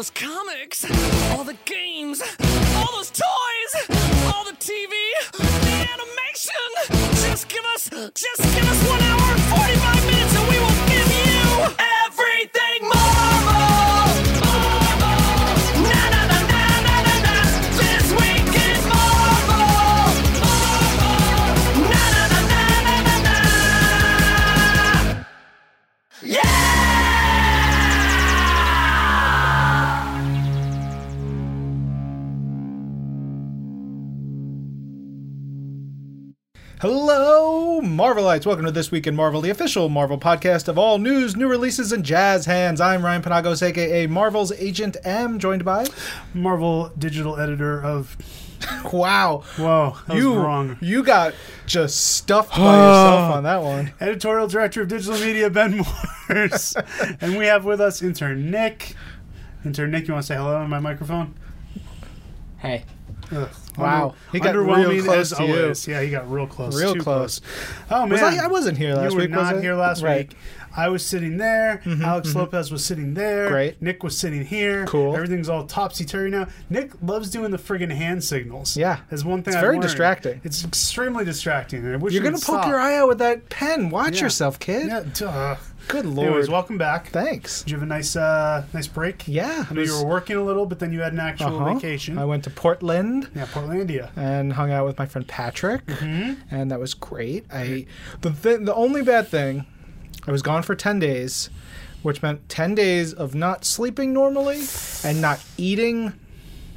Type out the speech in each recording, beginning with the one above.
those comics, all the games, all those toys, all the TV, the animation. Just give us, just give us one hour Hello, Marvelites. Welcome to This Week in Marvel, the official Marvel podcast of all news, new releases, and jazz hands. I'm Ryan Penagos, aka Marvel's Agent M, joined by. Marvel digital editor of. Wow. Whoa, that you, was wrong. You got just stuffed by yourself on that one. Editorial director of digital media, Ben Morse, and we have with us intern Nick. Intern Nick, you want to say hello on my microphone? Hey. Ugh. Wow. Under- He got underwhelming real close as to you. always. Yeah, he got real close. Real too close. Oh man, Was I, I wasn't here last week. you were week, was not I? here last Right. week. I was sitting there. Mm-hmm, Alex mm-hmm. Lopez was sitting there. Great. Nick was sitting here. Cool. Everything's all topsy turvy now. Nick loves doing the friggin' hand signals. Yeah. is one thing. It's I've very learned. distracting. It's extremely distracting. I wish You're gonna poke stop. your eye out with that pen. Watch Yeah. yourself, kid. Yeah. Duh. Good lord. Anyways, welcome back. Thanks. Did you have a nice, uh, nice break? Yeah. I know you were working a little, but then you had an actual Uh-huh. vacation. I went to Portland. yeah, Portlandia. and hung out with my friend Patrick, Mm-hmm. and that was great. I the th- the only bad thing, I was gone for ten days, which meant ten days of not sleeping normally and not eating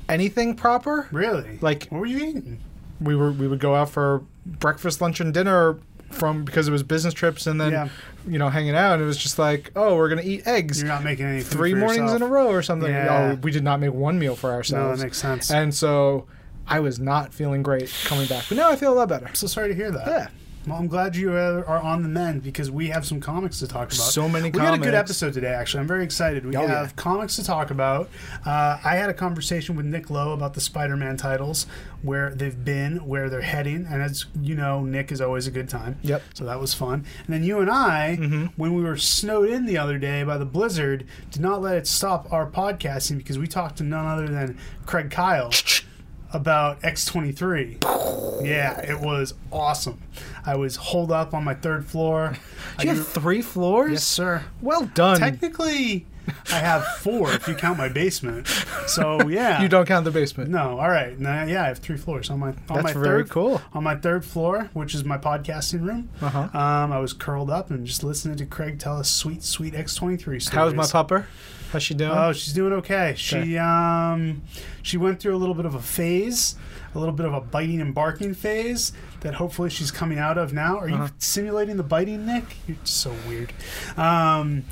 anything proper. Really? Like- what were you eating? We were we would go out for breakfast, lunch, and dinner from because it was business trips, and then Yeah. you know hanging out. And it was just like, oh, we're gonna eat eggs. You're not making any Three mornings yourself. in a row or something. Yeah. Oh, we did not make one meal for ourselves. No, that makes sense. And so I was not feeling great coming back, but now I feel a lot better. so sorry to hear that. Yeah. Well, I'm glad you uh, are on the mend because we have some comics to talk about. So many comics. We got a good episode today, actually. I'm very excited. We Oh, have yeah. comics to talk about. Uh, I had a conversation with Nick Lowe about the Spider Man titles, where they've been, where they're heading. And as you know, Nick is always a good time. Yep. So that was fun. And then you and I, Mm-hmm. when we were snowed in the other day by the blizzard, did not let it stop our podcasting because we talked to none other than Craig Kyle about X23. Yeah, it was awesome. I was holed up on my third floor. Do you I have three floors? yes, sir. Well done. Technically, I have four if you count my basement. So yeah, you don't count the basement. No, all right. No, yeah, I have three floors on my on That's my very third cool. on my third floor, which is my podcasting room. Uh-huh. Um, I was curled up and just listening to Craig tell us sweet, sweet X twenty three stories. How's my pupper? How's she doing? Oh, she's doing okay. She um she went through a little bit of a phase, a little bit of a biting and barking phase that hopefully she's coming out of now. Are Uh-huh. you simulating the biting, Nick? You're so weird. Um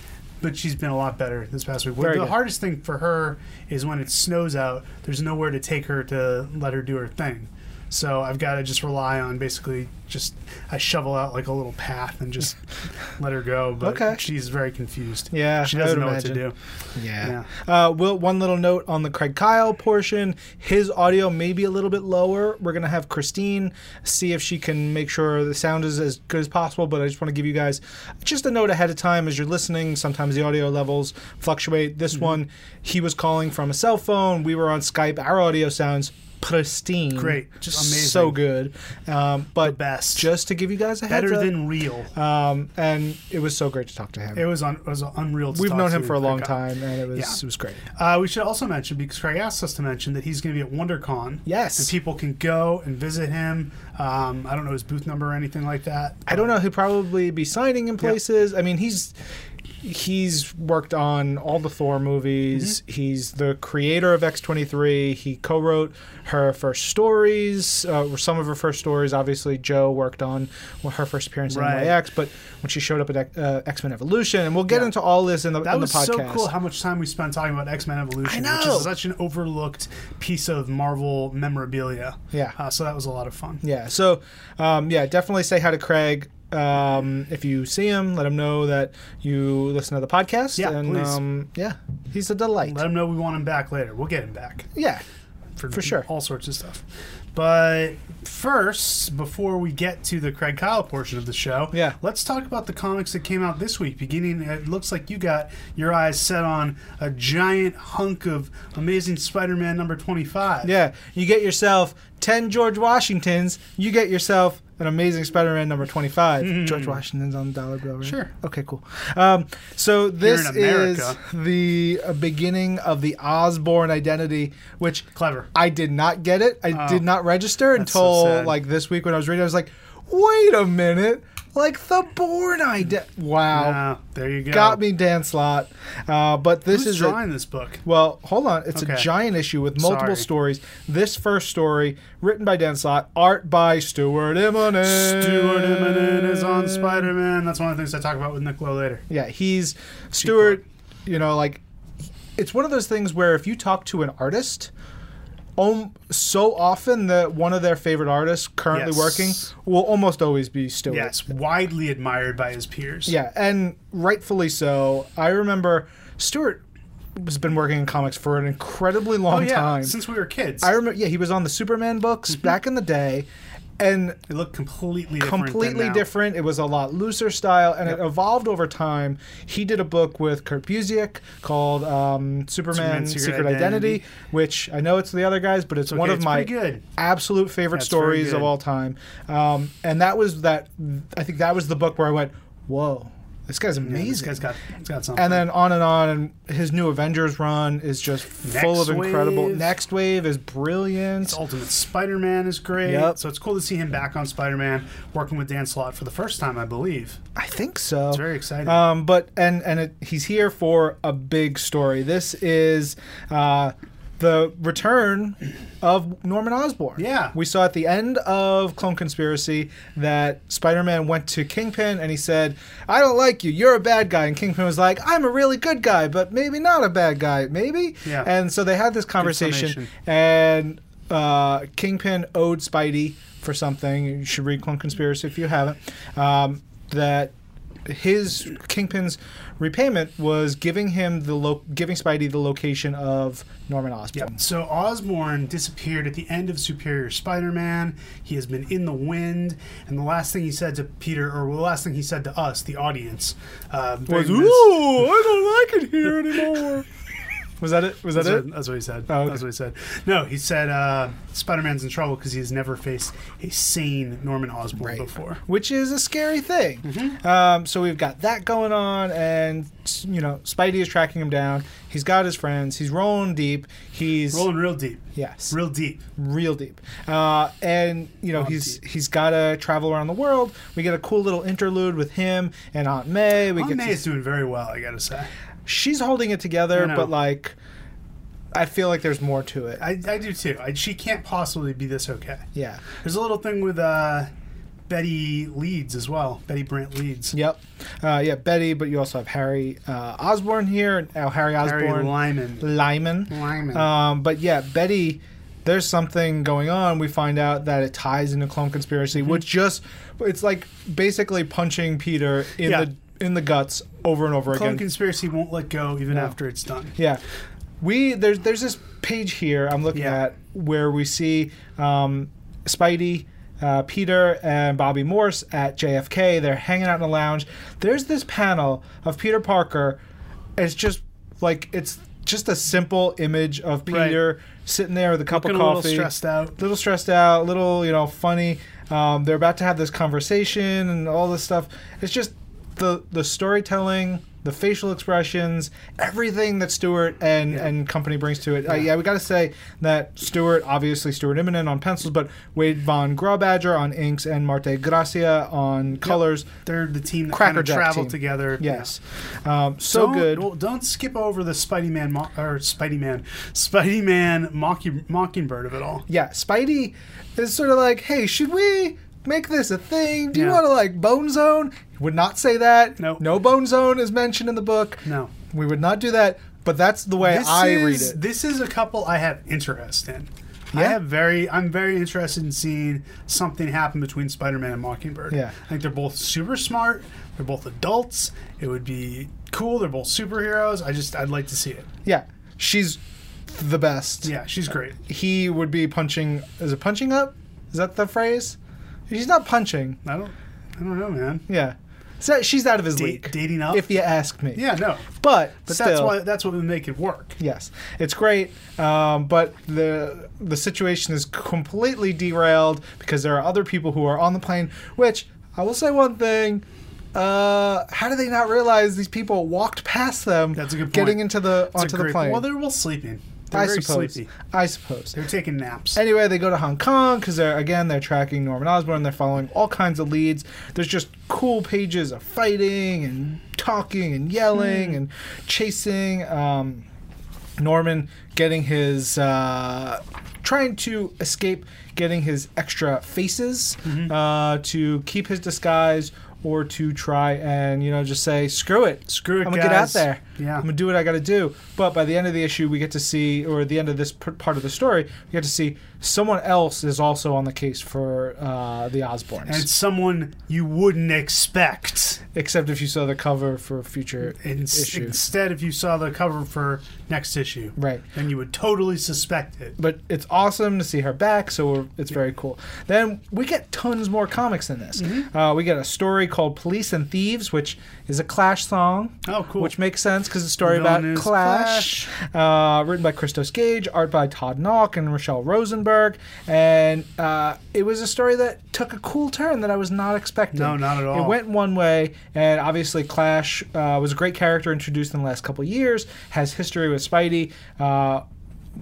but she's been a lot better this past week. Very the good. hardest thing for her is when it snows out, there's nowhere to take her to let her do her thing. So I've got to just rely on basically just I shovel out like a little path and just let her go. But Okay. she's very confused. Yeah, she doesn't know what to imagine. do. yeah. Uh, will one little note on the Craig Kyle portion. His audio may be a little bit lower. We're gonna have Christine see if she can make sure the sound is as good as possible. But I just want to give you guys just a note ahead of time as you're listening. Sometimes the audio levels fluctuate. This Mm-hmm. one, he was calling from a cell phone. We were on Skype. Our audio sounds pristine. Great. Just amazing. So good. Um, but best. just to give you guys a heads better up, than real. um, and it was so great to talk to him. It was un- it was unreal. To We've known him for a long time, and it was Yeah. it was great. Uh, we should also mention because Craig asked us to mention that he's going to be at WonderCon. Yes. and people can go and visit him. Um, I don't know his booth number or anything like that. I don't know. He'll probably be signing in places. I mean, he's he's worked on all the Thor movies. Mm-hmm. He's the creator of X twenty three. He co-wrote her first stories, uh, some of her first stories. Obviously, Joe worked on her first appearance in Right. NYX, but when she showed up at uh, X Men Evolution, and we'll get Yeah. into all this in the, That in the was so cool how much time we spent talking about X Men Evolution, I which is such an overlooked piece of Marvel memorabilia. Yeah. Uh, so that was a lot of fun. Yeah. So, um, yeah, definitely say hi to Craig. Um, if you see him, let him know that you listen to the podcast. Yeah, and please. um, yeah, he's a delight. Let him know we want him back later. We'll get him back. yeah, for, For sure. all sorts of stuff. But first, before we get to the Craig Kyle portion of the show, Yeah. let's talk about the comics that came out this week. Beginning, it looks like you got your eyes set on a giant hunk of Amazing Spider-Man number twenty-five. Yeah, you get yourself 10 George Washingtons, you get yourself an amazing Spider Man number 25. George Washington's on the dollar bill, right? Sure. Okay, cool. Um, so this is the uh, beginning of the Osborn identity, which Clever. I did not get it. I Oh, did not register that's so until like this week when I was reading. I was like, wait a minute, like the Bourne identity. Wow, there you go. got me, Dan Slott. Uh, but this Who's is a- this book? well, hold on. It's Okay. a giant issue with multiple Sorry. stories. This first story, written by Dan Slott, art by Stuart Immonen. Stuart Immonen is on Spider-Man. That's one of the things I talk about with Nick Lowe later. Yeah, he's Stuart. You know, like it's one of those things where if you talk to an artist, um, so often that one of their favorite artists currently Yes. working will almost always be Stuart. Yes, widely admired by his peers. Yeah, and rightfully so. I remember Stuart has been working in comics for an incredibly Oh long yeah, time. since we were kids. I remember, yeah, he was on the Superman books Mm-hmm. back in the day, and It looked completely different. completely different. It was a lot looser style, and Yep. it evolved over time. He did a book with Kurt Busiek called um, Superman, Superman Secret, Secret Identity, Identity. which I know it's the other guys, but it's okay, one of it's my absolute favorite That's stories of all time. Um, and that was that. I think that was the book where I went, "Whoa, this guy's Yeah, amazing." this guy's got, he's got something. and then on and on, and his new Avengers run is just full Next of incredible. Wave. Next Wave is brilliant. Ultimate Spider-Man is great. Yep. So it's cool to see him back on Spider-Man, working with Dan Slott for the first time, I believe. I think so. It's very exciting. Um, but and and it, he's here for a big story. This is uh, the return of Norman Osborn. Yeah. we saw at the end of Clone Conspiracy that Spider-Man went to Kingpin and he said, "I don't like you. You're a bad guy." And Kingpin was like, "I'm a really good guy, but maybe not a bad guy. Maybe." Yeah. And so they had this conversation, and uh, Kingpin owed Spidey for something. You should read Clone Conspiracy if you haven't. Um, that his Kingpin's repayment was giving him the lo- giving Spidey the location of Norman Osborn. Yep. So Osborn disappeared at the end of Superior Spider-Man. He has been in the wind, and the last thing he said to Peter, or the last thing he said to us, the audience, uh, Was ooh, I don't like it here anymore. was that it? Was that That's it? what, that's what he said. Oh, okay. That's what he said. No, he said uh, Spider-Man's in trouble because he's never faced a sane Norman Osborn Right. before. Which is a scary thing. Mm-hmm. Um, so we've got that going on, and you know, Spidey is tracking him down. He's got his friends. He's rolling deep. He's Rolling real deep, yes, real deep. real deep. Uh, and you know he's deep. he's got to travel around the world. We get a cool little interlude with him and Aunt May. We Aunt get May to- is doing very well, I gotta say. She's holding it together, but like I feel like there's more to it. I, I do too. I, she can't possibly be this okay. yeah. There's a little thing with uh, Betty Leeds as well. Betty Brant Leeds. Yep. Uh, yeah, Betty, but you also have Harry uh, Osborn here. Now Harry Harry Osborn, Lyman. Lyman. Lyman. Um, but yeah, Betty, there's something going on. We find out that it ties into Clone Conspiracy, Mm-hmm. which just it's like basically punching Peter in Yeah. the in the guts over and over Clone again. Conspiracy won't let go even No. after it's done. Yeah. We there's there's this page here I'm looking Yeah. at where we see um, Spidey, uh, Peter, and Bobbi Morse at JFK. They're hanging out in the lounge. There's this panel of Peter Parker. It's just like it's just a simple image of Right. Peter sitting there with a cup Looking of a little stressed out. little stressed out, little you know funny. Um, they're about to have this conversation and all this stuff. It's just the the storytelling, the facial expressions, everything that Stuart and Yeah. and company brings to it. Uh, yeah, we got to say that Stuart, obviously Stuart Immonen on pencils, but Wade Von Grawbadger on inks and Marte Gracia on colors. They're the team that Cracker kind of travel team. together. Yes, um, so Don't- good. well, don't skip over the Spidey Man mo- or Spidey Man, Spidey Man Mocking, Mockingbird of it all. yeah, Spidey is sort of like, hey, should we make this a thing? Do you Yeah. want to like Bone Zone? Would not say that. Nope. No Bone Zone is mentioned in the book. No, We would not do that. But that's the way this I is, read it. This is a couple I have interest in. I have very, I'm very interested in seeing something happen between Spider-Man and Mockingbird. Yeah. I think they're both super smart. They're both adults. It would be cool. They're both superheroes. I just, I'd like to see it. Yeah, she's the best. Yeah, she's great. He would be punching. Is it punching up? Is that the phrase? He's not punching. I don't, I don't know, man. Yeah. So she's out of his Da- league. dating up? If you ask me. Yeah, no, But, but still, that's why that's what would make it work. Yes, it's great, um, but the the situation is completely derailed because there are other people who are on the plane. Which I will say one thing: uh, how do they not realize these people walked past them? That's a good point. Getting into the It's a onto the great- plane. Well, they're all sleeping. They're I very suppose. sleepy. I suppose. They're taking naps. Anyway, they go to Hong Kong because they're again they're tracking Norman Osborn. They're following all kinds of leads. There's just cool pages of fighting and talking and yelling and chasing. Um, Norman getting his uh, trying to escape getting his extra faces uh, to keep his disguise or to try and you know just say screw it. Screw it, i'm gonna get out there. Yeah. i'm gonna do what i gotta do. But by the end of the issue we get to see or at the end of this p- part of the story we get to see someone else is also on the case for uh, the osborns and it's someone you wouldn't expect. except if you saw the cover for future In- issue Instead, if you saw the cover for next issue, right then you would totally suspect it. but it's awesome to see her back, so we're, it's very cool. Then we get tons more comics in this. Mm-hmm. Uh, we get a story called Police and Thieves, which is a Clash song. Oh, cool. Which makes sense because it's a story Villain about is Clash. Uh, written by Christos Gage, art by Todd Nauck and Rochelle Rosenberg. And uh, it was a story that took a cool turn that I was not expecting. No, not at all. It went one way, and obviously Clash uh, was a great character introduced in the last couple years, has history with Spidey. Uh,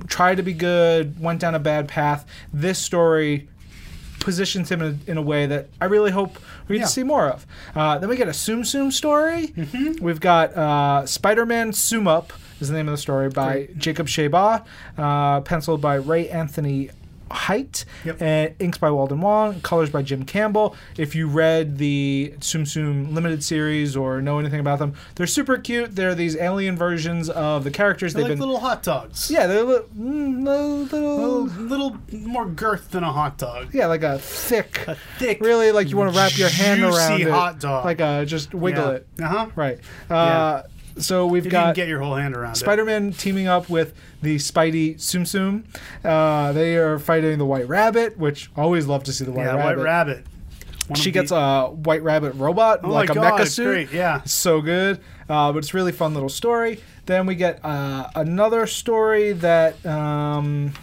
tried to be good, went down a bad path. This story positions him in a, in a way that I really hope we get Yeah. to see more of. Uh, then we get a Tsum Tsum story. Mm-hmm. We've got uh, Spider-Man Tsum Up is the name of the story by Jacob Chabot, uh, penciled by Ray Anthony Height, Yep. and inks by Walden Wong, colors by Jim Campbell. If you read the Tsum Tsum limited series or know anything about them, they're super cute. They're these alien versions of the characters. They're They've like been little hot dogs. yeah, they're li- mm, little, A little, little, more girth than a hot dog. yeah, like a thick, A thick, really like you want to wrap your hand around it, hot dog. like a just wiggle it, Uh huh. right? Uh, So we've If you can got get your whole hand around. Spider-Man teaming up with the Spidey Tsum Tsum. Uh, they are fighting the White Rabbit, which always love to see the White yeah, Rabbit. White Rabbit. One She gets the- a White Rabbit robot, Oh like a God, mecha suit. great, yeah. So good. Uh, but it's a really fun little story. Then we get uh, another story that um,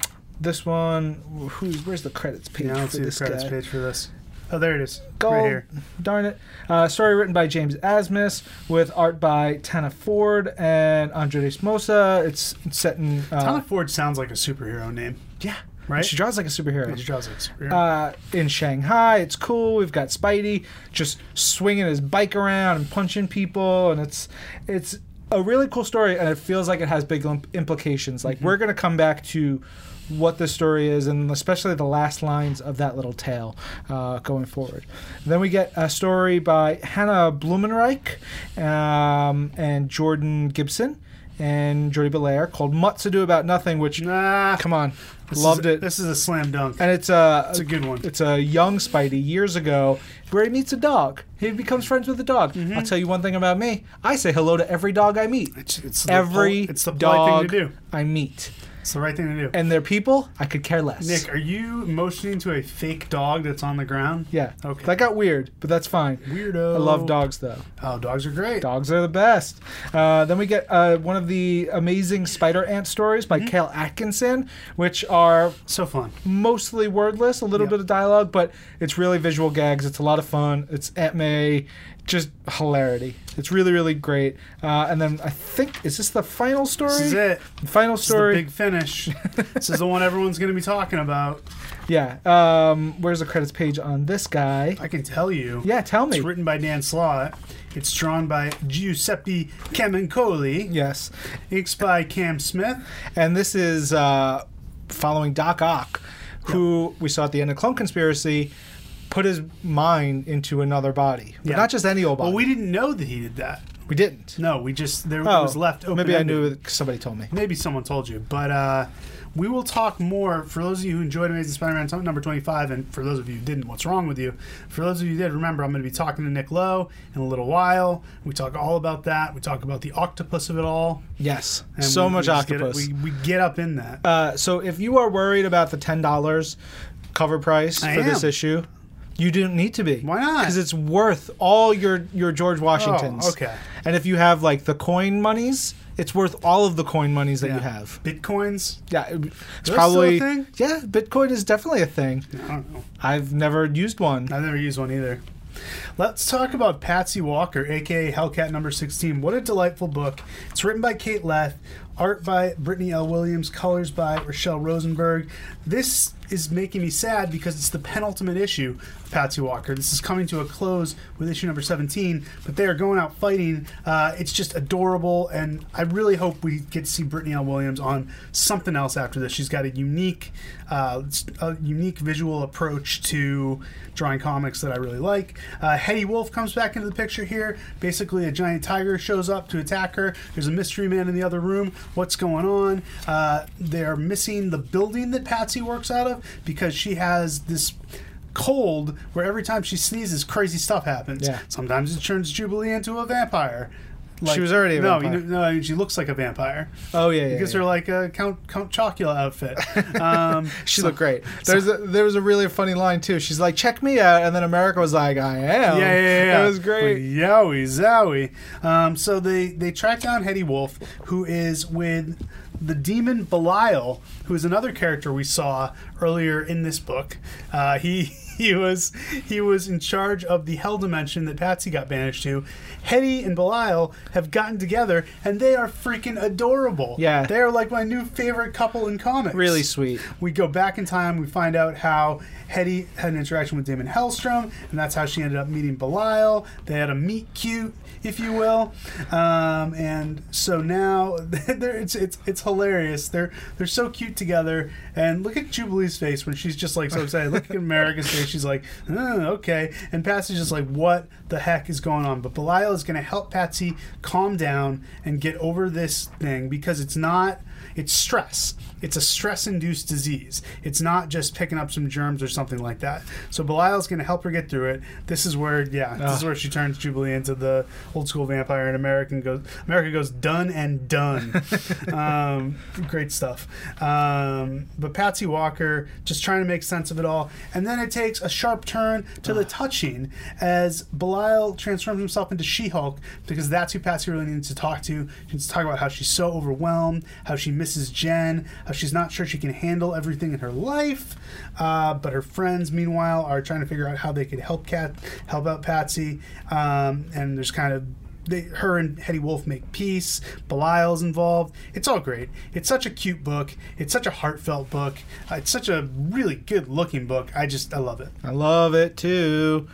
this one. Who's where's the credits page Yeah, I don't for see the this credits guy? page for this. Oh, there it is. Gold. Right here. Darn it. Uh, story written by James Asmus with art by Tana Ford and Andres Mossa. It's, it's set in. Uh, Tana Ford sounds like a superhero name, yeah. right? She draws like a superhero. She draws like a superhero. Uh, in Shanghai, it's cool. We've got Spidey just swinging his bike around and punching people, and it's it's a really cool story, and it feels like it has big imp- implications. Like we're gonna come back to what the story is, and especially the last lines of that little tale uh, going forward. Then we get a story by Hannah Blumenreich um, and Jordan Gibson and Jordie Bellaire called "Much to Do About Nothing," which nah, come on, loved it. This is a slam dunk. and it's a It's a good one. It's a young Spidey years ago where he meets a dog. He becomes friends with the dog. Mm-hmm. I'll tell you one thing about me: I say hello to every dog I meet. It's, it's the Every pol- it's the dog thing to do. I meet, It's the right thing to do. and they're people I could care less. Nick, are you motioning to a fake dog that's on the ground? yeah, Okay. that got weird, but that's fine. Weirdo. I love dogs though. Oh, dogs are great. Dogs are the best. Uh, then we get uh, one of the amazing Spider Ant stories Mm-hmm. by Cale Atkinson, which are So fun. mostly wordless, a little Yep. bit of dialogue, but it's really visual gags. It's a lot of fun. It's Aunt May, just hilarity. It's really, really great. Uh, and then I think is this the final story? This is it. The Final This is the story. big finish. this is the one everyone's going to be talking about. yeah. Um, where's the credits page on this guy? I can tell you. Yeah, tell me. It's written by Dan Slott. It's drawn by Giuseppe Camuncoli. Yes. Inks by Cam Smith. And this is uh, following Doc Ock, who we saw at the end of Clone Conspiracy put his mind into another body. But Yeah. not just any old body. Well, we didn't know that he did that. We didn't. No, we just there Oh, was left open. maybe I knew it 'cause somebody told me. Maybe someone told you, but uh, we will talk more. For those of you who enjoyed Amazing Spider-Man t- number twenty-five, and for those of you who didn't, what's wrong with you? For those of you who did, remember I'm going to be talking to Nick Lowe in a little while. We talk all about that. We talk about the octopus of it all. Yes, and so we- much we just get octopus. we, we get up in that. Uh, so if you are worried about the ten dollars cover price I for this am. issue, you don't need to be. Why not? Because it's worth all your your George oh, Washingtons. Oh, okay. And if you have like the coin monies, it's worth all of the coin monies that Yeah. you have. Bitcoins. Yeah, it- it's still a probably thing? yeah. Bitcoin is definitely a thing. I don't know. I've never used one. I've never used one either. Let's talk about Patsy Walker, aka Hellcat number 16. What a delightful book. It's written by Kate Leth, art by Brittany L. Williams, colors by Rochelle Rosenberg. This is making me sad because it's the penultimate issue Patsy Walker. This is coming to a close with issue number 17, but they are going out fighting. Uh, it's just adorable, and I really hope we get to see Brittany L. Williams on something else after this. She's got a unique, uh, a unique visual approach to drawing comics that I really like. Uh, Hedy Wolfe comes back into the picture here. Basically, a giant tiger shows up to attack her. There's a mystery man in the other room. What's going on? Uh, they're missing the building that Patsy works out of because she has this cold where every time she sneezes, crazy stuff happens. Yeah. Sometimes it turns Jubilee into a vampire. She was already a no, vampire. You know, no, I mean, she looks like a vampire. Oh yeah, yeah. Because yeah. her like a Count Count Chocula outfit. Um, She so- looked great. There's a, there was a really funny line too. She's like, "Check me out," and then America was like, "I am." Yeah, yeah, yeah. It was great. Like, yowie, zowie. Um, so they they track down Hedy Wolfe, who is with the demon Belial, who is another character we saw earlier in this book. Uh, he. He was he was in charge of the hell dimension that Patsy got banished to. Hedy and Belial have gotten together, and they are freaking adorable. Yeah. they are like my new favorite couple in comics. Really sweet. We go back in time. We find out how Hedy had an interaction with Daimon Hellstrom, and that's how she ended up meeting Belial. They had a meet cute, if you will, um, and so now it's it's it's hilarious. They're they're so cute together. And look at Jubilee's face when she's just like so excited. look at America's face. She's like, "Uh, okay, and Patsy's just like, what the heck is going on? But Belial is going to help Patsy calm down and get over this thing because it's not it's stress. It's a stress induced disease. It's not just picking up some germs or something like that. So Belial's going to help her get through it. This is where, yeah, this is Ah. where she turns Jubilee into the old school vampire, and American goes, America goes done and done. um, great stuff. Um, but Patsy Walker just trying to make sense of it all, and then it takes a sharp turn to the touching as Belial transforms himself into She-Hulk because that's who Patsy really needs to talk to. She needs to talk about how she's so overwhelmed, how she misses Jen, how she's not sure she can handle everything in her life. Uh, but her friends, meanwhile, are trying to figure out how they could help Cat, help out Patsy. Um, and there's kind of they, her and Hedy Wolfe make peace. Belial's involved. It's all great. It's such a cute book. It's such a heartfelt book. Uh, it's such a really good looking book. I just I love it. I love it too.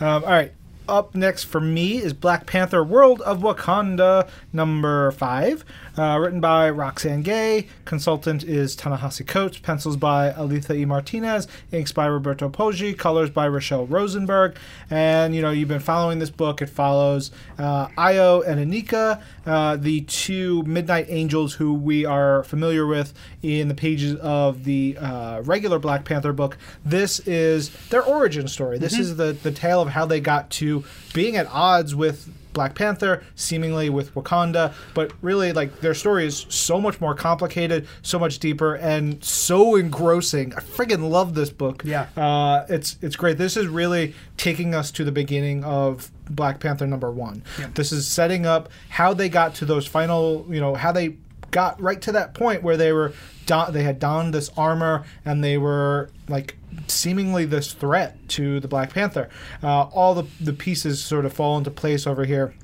Um, all right. Up next for me is Black Panther World of Wakanda, number five. Uh, written by Roxane Gay. Consultant is Ta-Nehisi Coates. Pencils by Alitha E. Martinez. Inks by Roberto Poggi. Colors by Rochelle Rosenberg. And, you know, you've been following this book. It follows uh, Io and Anika, uh, the two Midnight Angels who we are familiar with in the pages of the uh, regular Black Panther book. This is their origin story. This is the, the tale of how they got to being at odds with Black Panther, seemingly with Wakanda, but really, like, their story is so much more complicated, so much deeper, and so engrossing. I friggin' love this book. Yeah. Uh, it's it's great. This is really taking us to the beginning of Black Panther number one. Yeah. This is setting up how they got to those final, you know, how they got right to that point where they were don- they had donned this armor and they were like seemingly this threat to the Black Panther. Uh, all the the pieces sort of fall into place over here.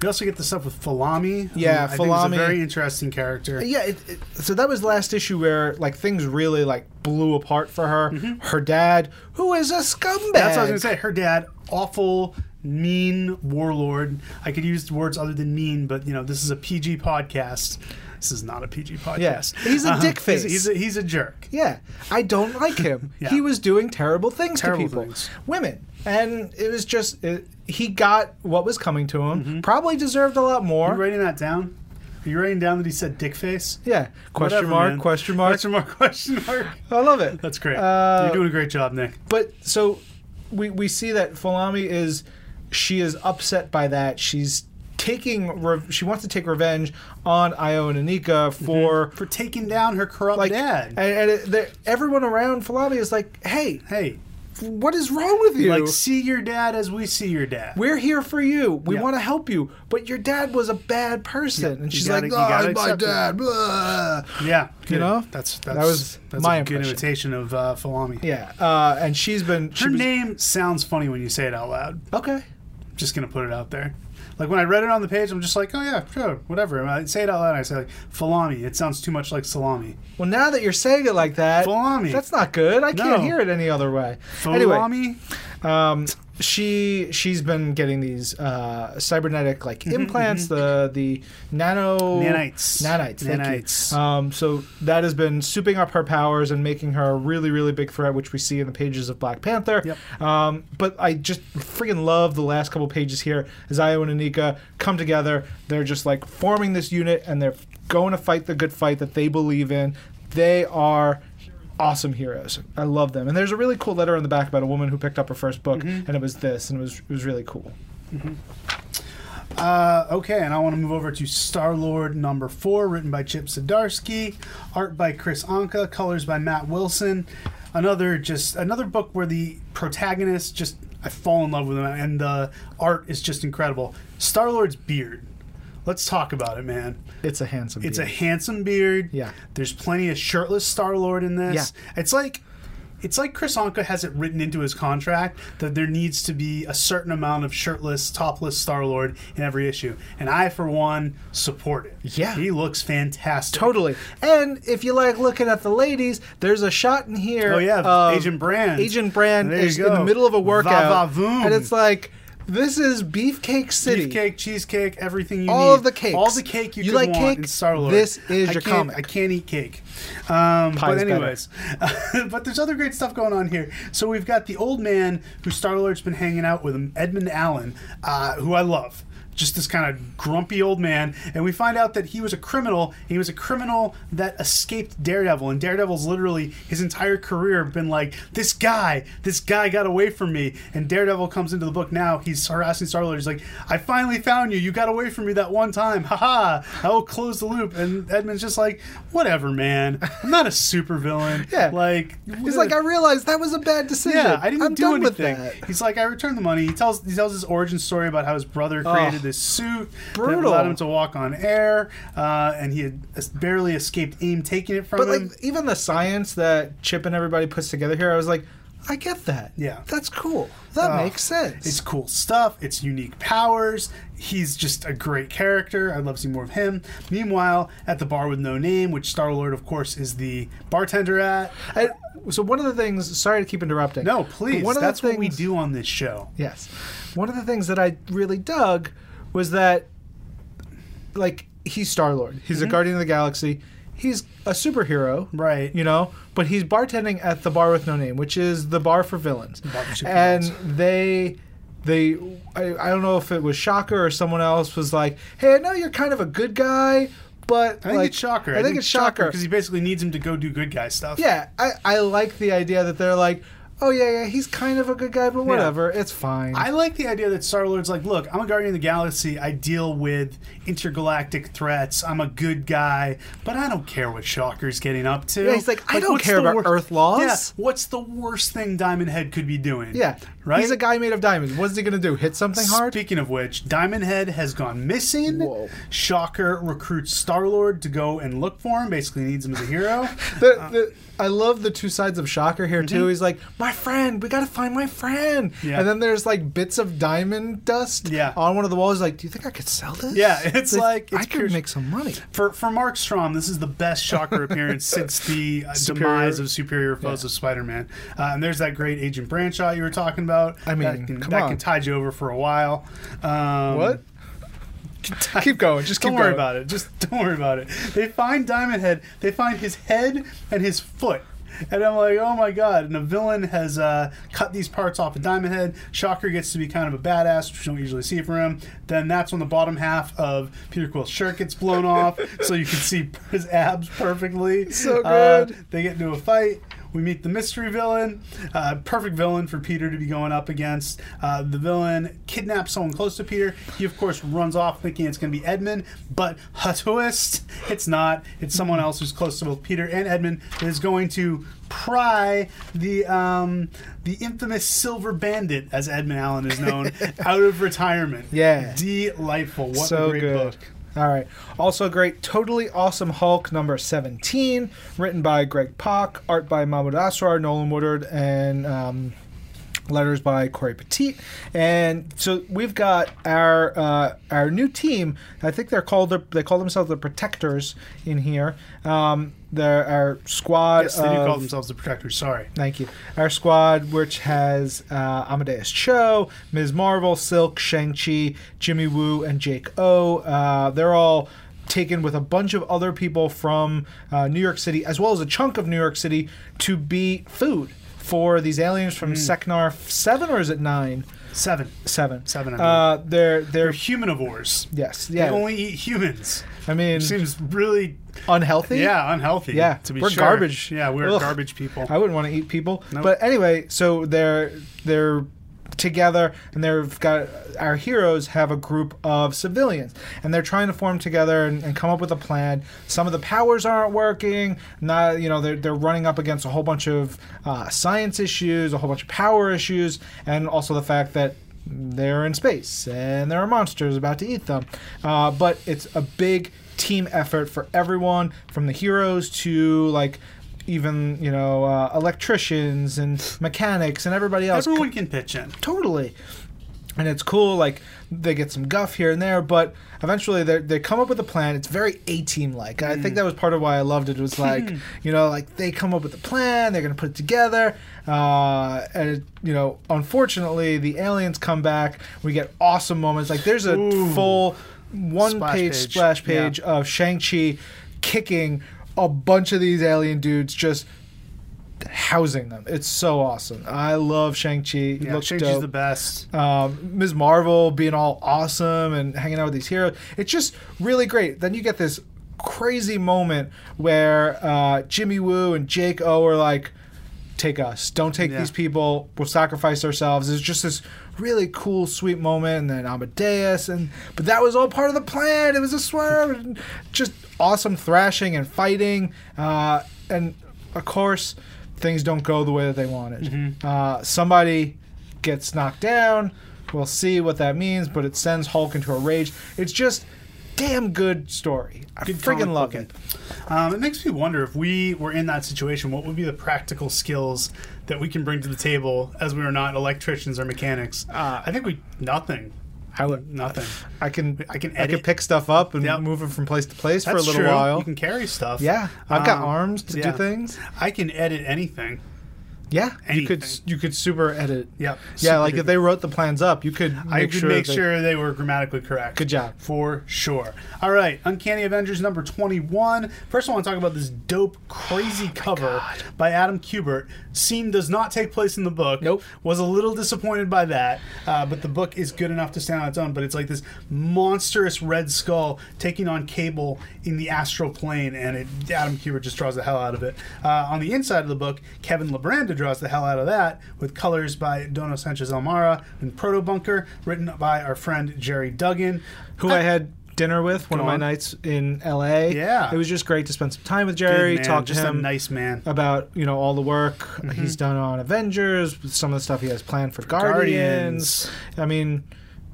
We also get the stuff with Falami. Yeah, I a Falami. very interesting character. Yeah, it, it, so that was last issue where like things really like blew apart for her. Her dad, who is a scumbag. Mm-hmm. That's what I was gonna say. Her dad, awful, mean warlord. I could use words other than mean, but you know, this is a PG podcast. This is not a PG podcast. Yes. He's a dick face. He's, he's, a, he's a jerk. Yeah, I don't like him. Yeah. He was doing terrible things Terrible to people, things. women, and it was just it, he got what was coming to him. Probably deserved a lot more. Are you writing that down? Are you writing down that he said dick face? Yeah. Question Whatever, mark? man. Question mark? Question mark? Question mark? I love it. That's great. Uh, You're doing a great job, Nick. But so we we see that Falami is she is upset by that. She's taking re- she wants to take revenge on Io and Anika for For taking down her corrupt like dad. and, and it, everyone around Falami is like, "Hey, hey, what is wrong with you? like see your dad as we see your dad. we're here for you. We Yeah. want to help you, but your dad was a bad person." And you she's gotta- like, you "Oh, my dad." blah." Yeah, good. know? that's that's That was that's my a good imitation of uh, Falami. Yeah, uh, and she's been she Her was- name sounds funny when you say it out loud. Okay. Just gonna put it out there. Like when I read it on the page, I'm just like, oh yeah, sure, whatever. And I say it out loud. And I say like falami. It sounds too much like salami. Well, now that you're saying it like that, Falami. that's not good. I can't No. hear it any other way. Anyway, Falami. um, she she's been getting these uh, cybernetic like implants, the the nano Mm-hmm, Nanites. nanites. Nanites. Um, so that has been souping up her powers and making her a really really big threat, which we see in the pages of Black Panther. Yep. Um, but I just freaking love the last couple pages here as Io and Anika come together. They're just like forming this unit and they're going to fight the good fight that they believe in. They are awesome heroes. I love them. And there's a really cool letter on the back about a woman who picked up her first book Mm-hmm. and it was this and it was it was really cool. Uh, okay, and I want to move over to Star Lord number four, written by Chip Zdarsky, art by Kris Anka, colors by Matt Wilson. Another just another book where the protagonist just I fall in love with him, and the art is just incredible. Star Lord's beard. Let's talk about it, man. It's a handsome beard. It's a handsome beard. Yeah. There's plenty of shirtless Star Lord in this. Yeah. It's like it's like Kris Anka has it written into his contract that there needs to be a certain amount of shirtless, topless Star Lord in every issue. And I for one support it. Yeah. He looks fantastic. Totally. And if you like looking at the ladies, there's a shot in here. Oh, yeah, Agent Brand. Agent Brand There is in the middle of a workout. Va-va-voom. And it's like, this is Beefcake City. Beefcake, cheesecake, everything you All need. of the cakes. All the cake you, You could like want cake? in Star Lord. This is I your can't- comic. I can't eat cake. Um, but anyways, but there's other great stuff going on here. So we've got the old man who Star Lord's been hanging out with him, Edmund Allen, uh, who I love. Just this kind of grumpy old man, and we find out that he was a criminal. He was a criminal that escaped Daredevil, and Daredevil's literally his entire career been like, "This guy, this guy got away from me." And Daredevil comes into the book now. He's harassing Star Lord. He's like, "I finally found you. You got away from me that one time. Haha! I will close the loop." And Edmund's just like, "Whatever, man. I'm not a supervillain. Yeah. like He's like, I realized that was a bad decision. yeah, I didn't I'm do anything. with that. He's like, I returned the money. He tells he tells his origin story about how his brother created this suit that brutal. allowed him to walk on air, uh, and he had barely escaped AIM taking it from But him. But like even the science that Chip and everybody puts together here, I was like, I get that. Yeah. That's cool. That Oh, makes sense. It's cool stuff. It's unique powers. He's just a great character. I'd love to see more of him. Meanwhile, at the bar with no name, which Star Lord, of course, is the bartender at. I- so one of the things sorry to keep interrupting. No, please. One of That's the what we do on this show. Yes. One of the things that I really dug was that, like, he's Star Lord. He's Mm-hmm. a Guardian of the Galaxy. He's a superhero. Right. You know? But he's bartending at the Bar with No Name, which is the bar for villains. Bar for and they. They, I, I don't know if it was Shocker or someone else was like, "Hey, I know you're kind of a good guy, but I think like, it's Shocker. I think it's Shocker because he basically needs him to go do good guy stuff. yeah, I, I like the idea that they're like, oh yeah, yeah, he's kind of a good guy, but whatever, it's fine. I like the idea that Star Lord's like, look, I'm a Guardian of the Galaxy. I deal with intergalactic threats. I'm a good guy, but I don't care what Shocker's getting up to. Yeah, he's like, I don't care about wor- Earth laws. Yeah, what's the worst thing Diamond Head could be doing? yeah, right. He's a guy made of diamonds. What's he gonna do? Hit something hard? Speaking of which, Diamond Head has gone missing. Whoa. Shocker recruits Star Lord to go and look for him. Basically, needs him as a hero. The, the, I love the two sides of Shocker here too. He's like, my friend, we gotta find my friend. Mm-hmm. Yeah. And then there's like bits of diamond dust Yeah. on one of the walls. Like, do you think I could sell this? Yeah, it's like- I it's could pure- make some money. For for Mark Strom, this is the best Shocker appearance since the uh, demise of Superior Foes Yeah. of Spider-Man. Uh, and there's that great Agent Brand shot you were talking about. I mean, that can, that can tide you over for a while. Um, What? keep going. Just keep Don't worry going. about it. Just don't worry about it. They find Diamond Head. They find his head and his foot. And I'm like, oh my god! And the villain has uh, cut these parts off of Diamond Head. Shocker gets to be kind of a badass, which you don't usually see from him. Then that's when the bottom half of Peter Quill's shirt gets blown off, so you can see his abs perfectly. So Uh, good. they get into a fight. We meet the mystery villain, uh, perfect villain for Peter to be going up against. Uh, the villain kidnaps someone close to Peter. He, of course, runs off thinking it's going to be Edmund, but a twist, it's not. It's someone else who's close to both Peter and Edmund that is going to pry the um, the infamous Silver Bandit, as Edmund Allen is known, out of retirement. Yeah. delightful. What so a great good. book. All right. Also great, Totally Awesome Hulk number 17, written by Greg Pak, art by Mahmoud Asrar, Nolan Woodard, and um, letters by Cory Petit. And so we've got our uh, our new team. I think they're called the, they call themselves the Protectors in here. Um, they're our squad. Yes, they do of- call themselves the Protectors. Sorry. Thank you. Our squad, which has uh, Amadeus Cho, Ms. Marvel, Silk, Shang-Chi, Jimmy Woo, and Jake O. Uh, they're all taken with a bunch of other people from uh, New York City, as well as a chunk of New York City, to be food for these aliens from Seknar 7, or is it 9? Seven. 7. Seven, I Uh, they're, they're, They're humanivores. yes, They only eat humans. I mean, Seems really, unhealthy? yeah, unhealthy. Yeah, to be we're sure. garbage. Yeah, we're Ugh. garbage people. I wouldn't want to eat people. Nope. But anyway, so they're they're together and they've got our heroes have a group of civilians and they're trying to form together and, and come up with a plan. Some of the powers aren't working not you know they're, they're running up against a whole bunch of uh, science issues a whole bunch of power issues and also the fact that they're in space and there are monsters about to eat them. Uh, but it's a big team effort for everyone from the heroes to like even you know uh, electricians and mechanics and everybody else Everyone can pitch in. totally and it's cool like they get some guff here and there but eventually they they come up with a plan it's very a team like and i think that was part of why i loved it it was like you know like they come up with a plan they're going to put it together uh, and it, you know unfortunately the aliens come back we get awesome moments like there's a Ooh. full one page, page. splash Yeah. page of shang-chi kicking a bunch of these alien dudes just housing them. It's so awesome. I love Shang-Chi. Yeah, looks Shang-Chi's dope the best. um, Ms. Marvel being all awesome and hanging out with these heroes. It's just really great. Then you get this crazy moment where uh, Jimmy Woo and Jake O are like, take us. Don't take Yeah. these people. We'll sacrifice ourselves. It's just this really cool, sweet moment. And then Amadeus. and But that was all part of the plan. It was a swerve. and just awesome thrashing and fighting. Uh, and of course, things don't go the way that they wanted. Mm-hmm. Uh, somebody gets knocked down. We'll see what that means, but it sends Hulk into a rage. It's just damn good story. I Good freaking love it. Um, it makes me wonder if we were in that situation, what would be the practical skills that we can bring to the table as we are not electricians or mechanics? Uh, I think we nothing. I would. Nothing. I can. I can I can pick stuff up and Yep. move it from place to place for a That's little true. while. You can carry stuff. yeah, I've got Um, arms to yeah. do things. I can edit anything. Yeah, you could. You could super edit. Yep. Yeah, like if they wrote the plans up, you could. Make I could sure make they- sure they were grammatically correct. Good job. For sure. All right, Uncanny Avengers number 21. First, I want to talk about this dope, crazy Oh cover by Adam Kubert. Scene does not take place in the book. Nope. Was a little disappointed by that, uh, but the book is good enough to stand on its own. But it's like this monstrous red skull taking on Cable in the astral plane, and it, Adam Kubert just draws the hell out of it. Uh, on the inside of the book, Kevin Libranda draws the hell out of that with colors by Dono Sanchez Almara and Proto Bunker, written by our friend Gerry Duggan. who I had dinner with one Go of my on. nights in LA. Yeah. it was just great to spend some time with Gerry, talk to just him a nice man. about you know all the work Mm-hmm. he's done on Avengers, some of the stuff he has planned for Guardians. Guardians. I mean,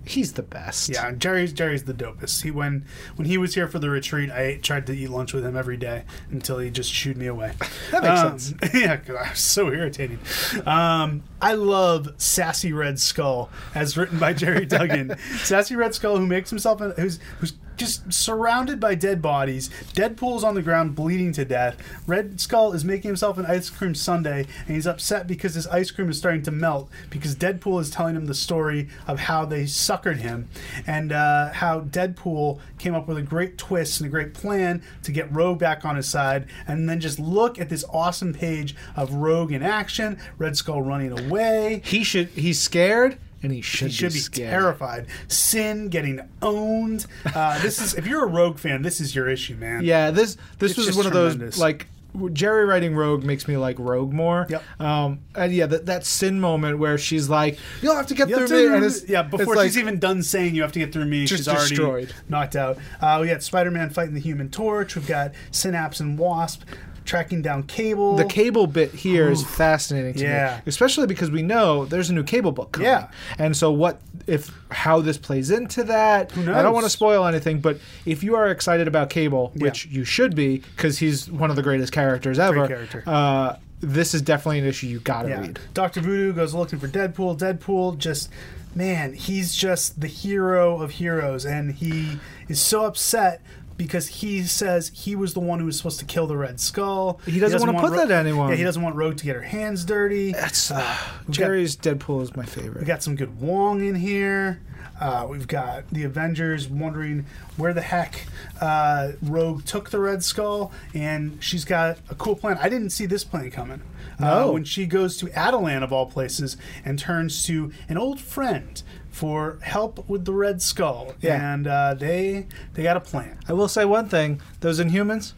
he's the best. Yeah, Gerry's Gerry's the dopest. He when when he was here for the retreat, I tried to eat lunch with him every day until he just shooed me away. That makes Um, sense. Yeah, because I was so irritating. Um, I love Sassy Red Skull, as written by Gerry Duggan. Sassy Red Skull, who makes himself, who's who's just surrounded by dead bodies. Deadpool's on the ground bleeding to death. Red Skull is making himself an ice cream sundae, and he's upset because his ice cream is starting to melt because Deadpool is telling him the story of how they suckered him and uh, how Deadpool came up with a great twist and a great plan to get Rogue back on his side. And then just look at this awesome page of Rogue in action, Red Skull running away. He should. He's scared, and he should. He should be, scared. terrified. Sin getting owned. Uh, this is if you're a Rogue fan, this is your issue, man. Yeah, this this It's was one of those like Gerry writing Rogue makes me like Rogue more. Yep. Um, and yeah, that, that sin moment where she's like, "You'll have to get You have through me," and it's yeah, before it's like, she's even done saying you have to get through me, she's already destroyed. knocked out. Uh, we got Spider-Man fighting the Human Torch. We've got Synapse and Wasp tracking down Cable. the cable bit here is fascinating to Yeah. me, especially because we know there's a new cable book coming. Yeah. and so what if how this plays into that? Who I don't want to spoil anything, but if you are excited about Cable, which you should be, because he's one of the greatest characters ever. character. Uh, this is definitely an issue you gotta Yeah. read. Doctor Voodoo goes looking for Deadpool. Deadpool just, man, he's just the hero of heroes, and he is so upset because he says he was the one who was supposed to kill the Red Skull. He doesn't want put that to anyone. Yeah, he doesn't want Rogue to get her hands dirty. That's got- Gerry's Deadpool is my favorite. We got some good Wong in here. Uh, we've got the Avengers wondering where the heck uh, Rogue took the Red Skull, and she's got a cool plan. I didn't see this plan coming. No. Uh, when she goes to Attilan, of all places, and turns to an old friend for help with the Red Skull, Yeah. and uh, they they got a plan. I will say one thing: those Inhumans,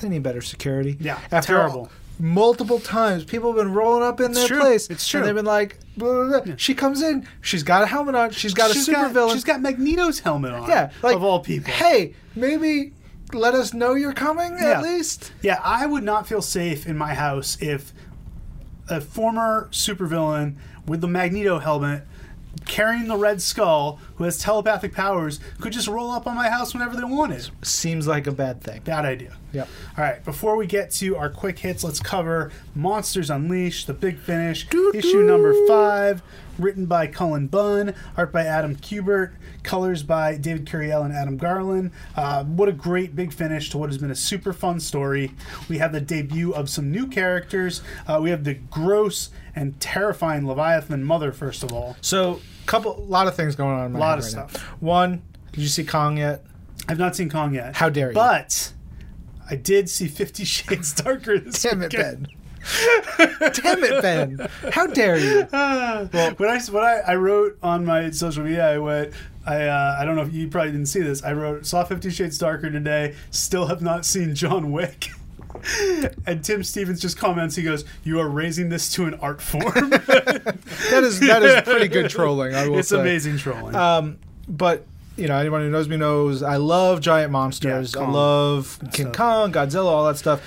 they need better security. Yeah, After terrible. all- multiple times, people have been rolling up in their true. place. It's true. And they've been like, blah, blah, blah. she comes in, she's got a helmet on, she's got a She's super got, villain. She's got Magneto's helmet on. yeah, like of all people. Hey, maybe let us know you're coming Yeah. at least. Yeah, I would not feel safe in my house if a former supervillain with the Magneto helmet carrying the Red Skull, who has telepathic powers, could just roll up on my house whenever they wanted. Seems like a bad thing. Bad idea. Yep. All right, before we get to our quick hits, let's cover Monsters Unleashed, the big finish, Doo-doo. issue number five, written by Cullen Bunn, art by Adam Kubert, colors by David Curiel and Adam Garland. Uh, what a great big finish to what has been a super fun story. We have the debut of some new characters. Uh, we have the gross and terrifying Leviathan Mother, first of all. So, couple, a lot of things going on in my Lot of right stuff. now. One, did you see Kong yet? I've not seen Kong yet. How dare you. But I did see Fifty Shades Darker this Damn it. Ben. Damn it, Ben. How dare you? well, when I when I, I wrote on my social media, I went. I uh, I don't know if you probably didn't see this. I wrote saw Fifty Shades Darker today. Still have not seen John Wick. and Tim Stevens just comments. He goes, "You are raising this to an art form." That is that is pretty good trolling. I will it's say. amazing trolling. Um, but you know, anyone who knows me knows I love giant monsters. Yeah, I love King. Kong, Godzilla, all that stuff.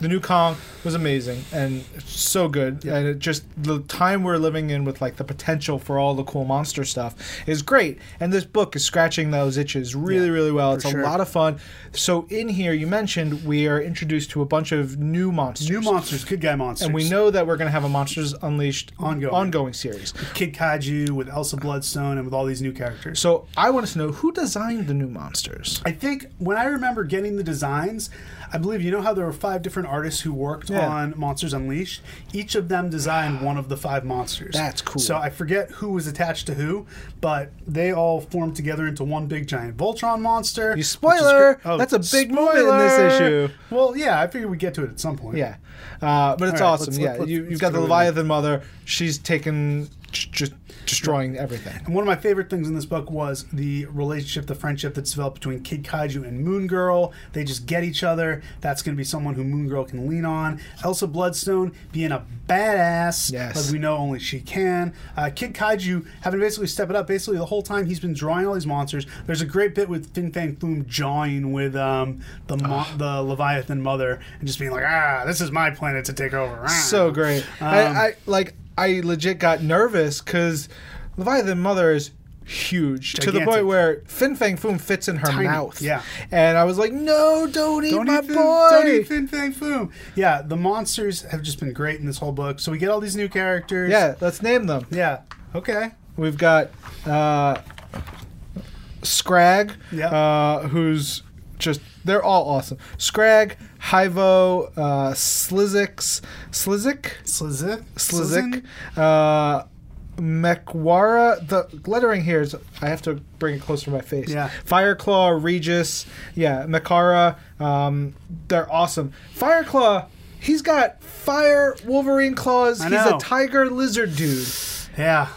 The new Kong was amazing and so good, and it just the time we're living in with like the potential for all the cool monster stuff is great. And this book is scratching those itches really, Yeah, really well. It's a lot of fun. So in here, you mentioned we are introduced to a bunch of new monsters. New monsters, good guy monsters. and we know that we're going to have a Monsters Unleashed Ongoing. ongoing series. Kid Kaiju with Elsa Bloodstone and with all these new characters. So I want to know who designed the new monsters. I think when I remember getting the designs, I believe you know how there were five different artists who worked Yeah. on Monsters Unleashed. Each of them designed one of the five monsters. That's cool. So I forget who was attached to who, but they all formed together into one big giant Voltron monster. You spoiler! Oh, That's a big moment in this issue. Well, yeah, I figured we'd get to it at some point. Yeah, uh, but it's right, awesome. let's- yeah, let's- you, you've got the Leviathan mother. She's taken just destroying everything. And one of my favorite things in this book was the relationship, the friendship that's developed between Kid Kaiju and Moon Girl. They just get each other. That's going to be someone who Moon Girl can lean on. Elsa Bloodstone being a badass, Yes. like we know only she can. Uh, Kid Kaiju having to basically step it up. Basically, the whole time he's been drawing all these monsters. There's a great bit with Fin Fang Foom jawing with um, the mo- the Leviathan mother and just being like, ah, this is my planet to take over. Ah. So great. I, I like. I legit got nervous because Leviathan mother is huge to the point where Fin Fang Foom fits in her Tiny, mouth. yeah. and I was like, "No, don't eat Don't my eat Fin, boy." Don't eat Fin Fang Foom. Yeah, the monsters have just been great in this whole book. So we get all these new characters. yeah, let's name them. Yeah. Okay. We've got uh, Scrag, Yeah. uh, who's just they're all awesome. Scrag, Hyvo, uh, Slizix, Slizik, Slizik? Slizik, uh, Mekwara. The lettering here is I have to bring it closer to my face. Yeah. Fireclaw, Regis, yeah, Mekara. Um, they're awesome. Fireclaw. He's got fire Wolverine claws. He's a tiger lizard dude. Yeah.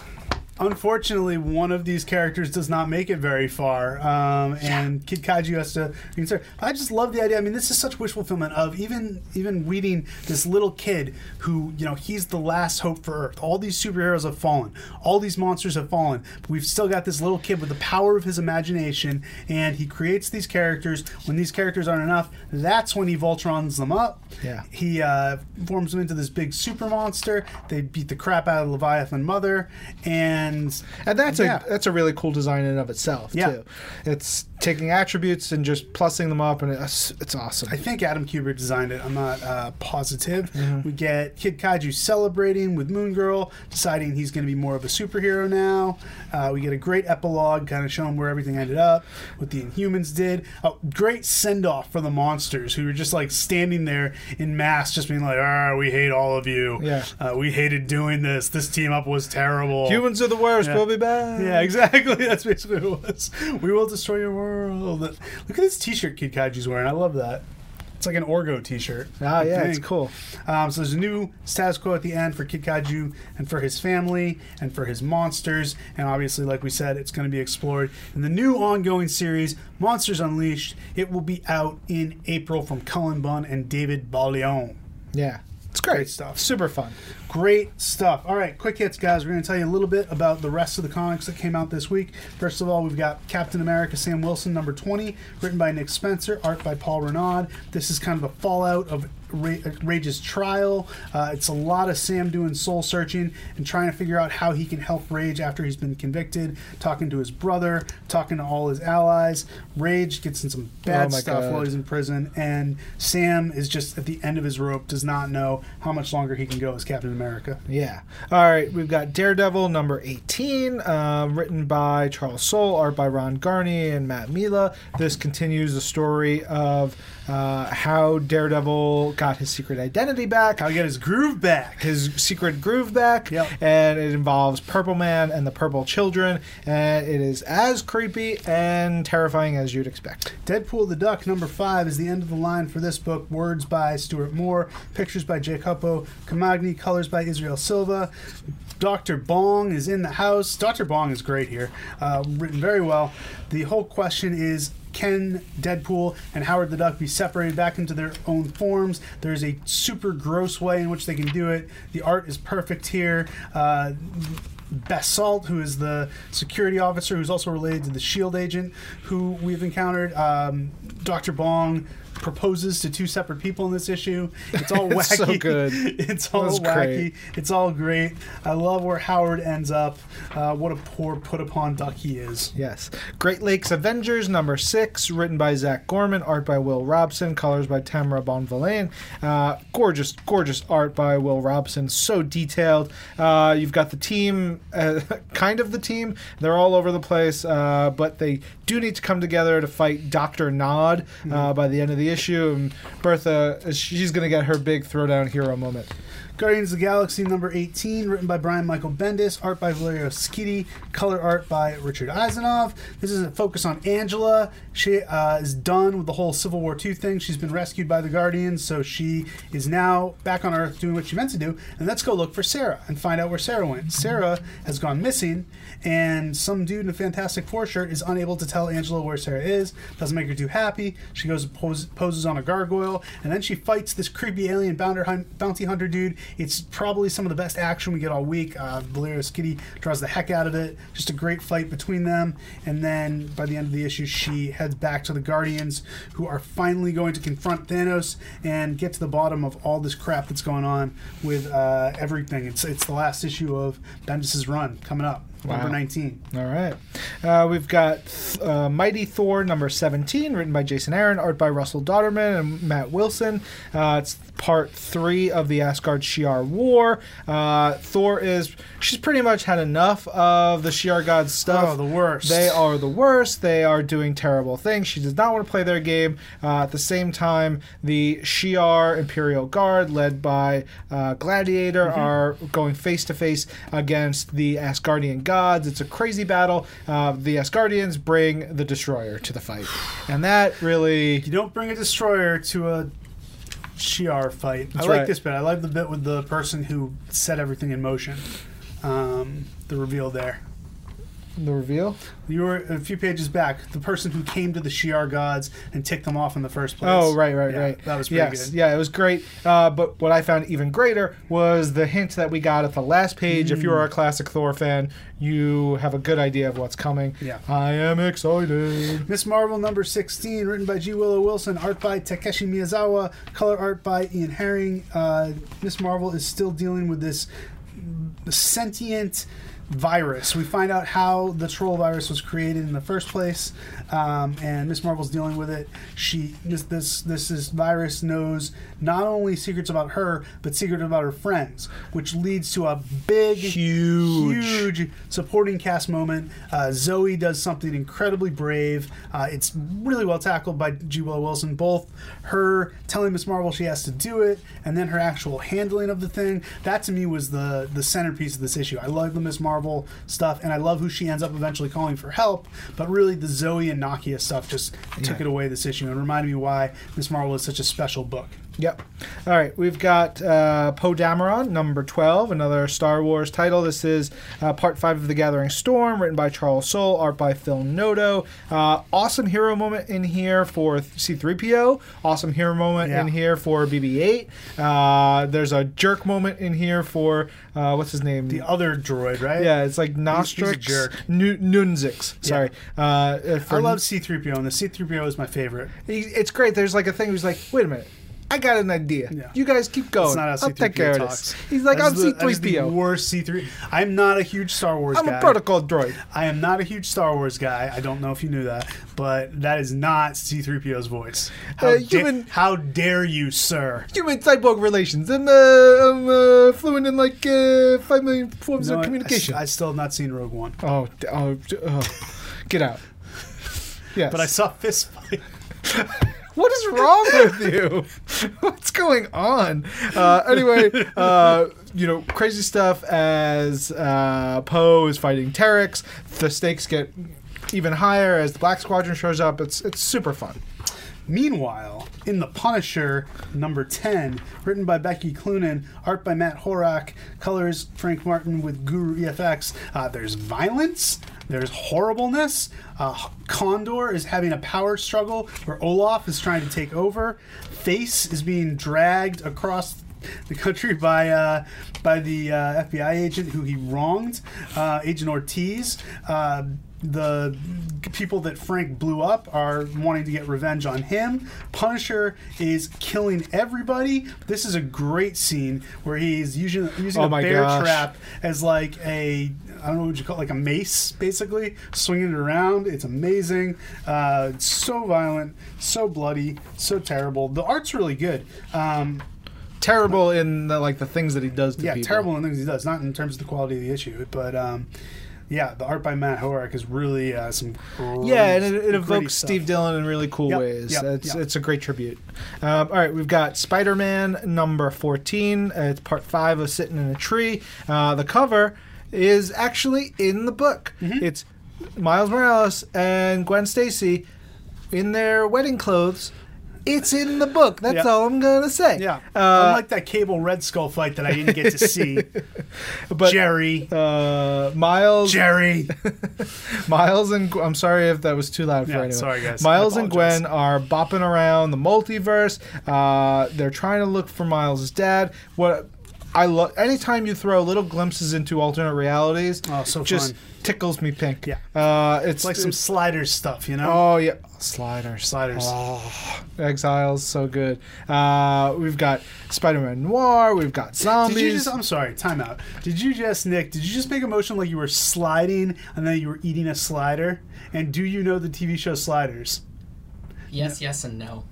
Unfortunately, one of these characters does not make it very far, um, and Kid Kaiju has to. I just love the idea. I mean, this is such wish fulfillment of even even weeding this little kid who you know he's the last hope for Earth. All these superheroes have fallen, all these monsters have fallen, but we've still got this little kid with the power of his imagination, and he creates these characters. When these characters aren't enough, that's when he Voltrons them up. Yeah. He uh, forms them into this big super monster. They beat the crap out of Leviathan Mother, and and that's Yeah. a that's a really cool design in and of itself Yeah. too. It's taking attributes and just plussing them up, and it's it's awesome. I think Adam Kubert designed it. I'm not uh, positive. Mm-hmm. We get Kid Kaiju celebrating with Moon Girl, deciding he's going to be more of a superhero now. Uh, we get a great epilogue, kind of showing where everything ended up, what the Inhumans did. A great send off for the monsters who were just like standing there in mass, just being like, "Ah, we hate all of you. Yeah. uh, we hated doing this. This team up was terrible. Humans are the worst. Yeah. We'll be back. Yeah, exactly. That's basically what it was. We will destroy your world. Look at this T-shirt Kid Kaiju's wearing. I love that. It's like an Orrgo T-shirt. I yeah, it's cool. Um, so there's a new status quo at the end for Kid Kaiju and for his family and for his monsters. And obviously, like we said, it's going to be explored in the new ongoing series, Monsters Unleashed. It will be out in April from Cullen Bunn and David Baldeón. Yeah, it's great, Great stuff. Super fun. Great stuff. All right, quick hits, guys. We're going to tell you a little bit about the rest of the comics that came out this week. First of all, we've got Captain America Sam Wilson, number 20, written by Nick Spencer, art by Paul Renaud. This is kind of a fallout of Ra- Rage's trial. Uh, it's a lot of Sam doing soul searching and trying to figure out how he can help Rage after he's been convicted, talking to his brother, talking to all his allies. Rage gets in some bad Oh stuff God. while he's in prison, and Sam is just at the end of his rope, does not know how much longer he can go as Captain America. Yeah. All right, we've got Daredevil number 18, uh, written by Charles Soule, art by Ron Garney and Matt Milla. This continues the story of uh, how Daredevil got his secret identity back, How he got his groove back. his secret groove back, Yep. and it involves Purple Man and the Purple Children, and it is as creepy and terrifying as you'd expect. Deadpool the Duck, number five, is the end of the line for this book. Words by Stuart Moore, pictures by Jacopo Camagni, colors by Israel Silva. Dr. Bong is in the house. Dr. Bong is great here, uh, written very well. The whole question is can Deadpool and Howard the Duck be separated back into their own forms? There's a super gross way in which they can do it. The art is perfect here. Uh, Basalt, who is the security officer, who's also related to the Shield agent who we've encountered. Um, Dr. Bong proposes to two separate people in this issue. It's all It's wacky. so good. It's all wacky. great. It's all great. I love where Howard ends up. Uh, what a poor put upon duck he is. Yes. Great Lakes Avengers, number six, written by Zac Gorman, art by Will Robson, colors by Tamara Bonvillain. Uh, gorgeous, gorgeous art by Will Robson. So detailed. Uh, you've got the team, uh, kind of the team. They're all over the place, uh, but they do need to come together to fight Dr. Nod uh, by the end of the issue. And Bertha, she's going to get her big throwdown hero moment. Guardians of the Galaxy number 18, written by Brian Michael Bendis, art by Valerio Schiti, color art by Richard Isanove. This is a focus on Angela. She uh, is done with the whole Civil War II thing. She's been rescued by the Guardians, so she is now back on Earth doing what she meant to do. And let's go look for Sarah and find out where Sarah went. Sarah has gone missing, and some dude in a Fantastic Four shirt is unable to tell Angela where Sarah is. Doesn't make her too happy. She goes pose, poses on a gargoyle, and then she fights this creepy alien bounty hunter dude. It's probably some of the best action we get all week. Uh, Valerio Schiti draws the heck out of it. Just a great fight between them. And then by the end of the issue, she heads back to the Guardians, who are finally going to confront Thanos and get to the bottom of all this crap that's going on with uh, everything. It's it's the last issue of Bendis' run coming up. Number 19. All right. Uh, we've got uh, Mighty Thor number 17, written by Jason Aaron, art by Russell Dauterman and Matt Wilson. Uh, it's part three of the Asgard Shi'ar War. Uh, Thor is, she's pretty much had enough of the Shi'ar gods stuff. Oh, the worst. They are the worst. They are doing terrible things. She does not want to play their game. Uh, at the same time, the Shi'ar Imperial Guard, led by uh, Gladiator, Mm-hmm. are going face to face against the Asgardian gods. It's a crazy battle. Uh, the Asgardians bring the Destroyer to the fight, and that really. You don't bring a destroyer to a Shi'ar fight. That's I like right. this bit. I like the bit with the person who set everything in motion. Um, the reveal there. The reveal? You were a few pages back. The person who came to the Shi'ar gods and ticked them off in the first place. Oh, right, right, Yeah, right. That was pretty yes, good. Yeah, it was great. Uh, but what I found even greater was the hint that we got at the last page. If you Mm. are a classic Thor fan, you have a good idea of what's coming. Yeah. I am excited. Miss Marvel number 16, written by G. Willow Wilson, art by Takeshi Miyazawa, color art by Ian Herring. Uh, Miss Marvel is still dealing with this sentient virus. We find out how the troll virus was created in the first place, um, and Miss Marvel's dealing with it. She this this this this virus knows not only secrets about her, but secrets about her friends, which leads to a big, Huge. huge supporting cast moment. Uh, Zoe does something incredibly brave. Uh, it's really well tackled by G. Willow Wilson. Both her telling Miss Marvel she has to do it, and then her actual handling of the thing. That to me was the the centerpiece of this issue. I love the Miss Marvel stuff, and I love who she ends up eventually calling for help. But really, the Zoe and Nakia stuff just took Yeah. it away this issue and reminded me why Miss Marvel is such a special book. Yep. All right, we've got uh, Poe Dameron, number 12, another Star Wars title. This is uh, part 5 of The Gathering Storm, written by Charles Soule, art by Phil Noto. Uh, awesome hero moment in here for C3PO. Awesome hero moment Yeah. in here for BB 8. Uh, there's a jerk moment in here for, uh, what's his name? The other droid, right? yeah, it's like he's Nostrix. jerk. Nu- Nunzix. Sorry. Uh, Uh, I love C3PO, and the C3PO is my favorite. he, it's great. There's like a thing. He's like, wait a minute. I got an idea. Yeah. You guys keep going. That's not how I'll take care C3PO of this. He's like, I'm the- that is the C3PO. worst C3. I'm not a huge Star Wars I'm guy. a protocol droid. I am not a huge Star Wars guy. I don't know if you knew that, but that is not C3PO's voice. How, Uh, da- human- how dare you, sir? Human cyborg relations. I'm, uh, I'm uh, fluent in like uh, five million forms know of communication. I, I still have not seen Rogue One, oh, oh, oh, get out. Yes. but I saw Fist Fight. What is wrong with you? What's going on? Uh, anyway, uh, you know, crazy stuff as uh, Poe is fighting Terex. The stakes get even higher as the Black Squadron shows up. It's it's super fun. Meanwhile, in The Punisher, number 10, written by Becky Cloonan, art by Matt Horak, colors Frank Martin with Guru EFX, uh, there's violence, there's horribleness. Uh, Condor is having a power struggle where Olaf is trying to take over. Face is being dragged across the country by uh, by the uh, FBI agent who he wronged, uh, Agent Ortiz. The people that Frank blew up are wanting to get revenge on him. Punisher is killing everybody. This is a great scene where he's using using Oh a bear gosh. trap as like a I don't know what you call it, like a mace, basically swinging it around. It's amazing. Uh, it's so violent, so bloody, so terrible. The art's really good. Um, Terrible in the, like the things that he does to yeah, people. terrible in things he does, not in terms of the quality of the issue, but um, yeah, the art by Matt Horak is really uh, some. Cool. Yeah, and it, it evokes stuff. Steve Dillon in really cool Yep, ways. yep, it's yep. it's a great tribute. Um, all right, we've got Spider Man number fourteen. Uh, it's part five of Sitting in a Tree. Uh, the cover is actually in the book. Mm-hmm. It's Miles Morales and Gwen Stacy in their wedding clothes. It's in the book. That's all I'm gonna say. Yeah, Uh, unlike that Cable Red Skull fight that I didn't get to see. but Jerry, uh, Miles Jerry. Miles and I'm sorry if that was too loud for Yeah, anyone. sorry, guys. Miles and. Gwen are bopping around the multiverse. Uh, they're trying to look for Miles' dad. What I love anytime you throw little glimpses into alternate realities. Oh, so just fun. tickles me pink. Yeah. uh, it's It's like some sliders stuff, you know? Oh yeah, sliders, Sliders. Oh, Exiles, so good. Uh, we've got Spider-Man Noir. We've got zombies. Did you just? I'm sorry. Time out. Did you just, Nick? Did you just make a motion like you were sliding and then you were eating a slider? And do you know the TV show Sliders? Yes, yes, and no.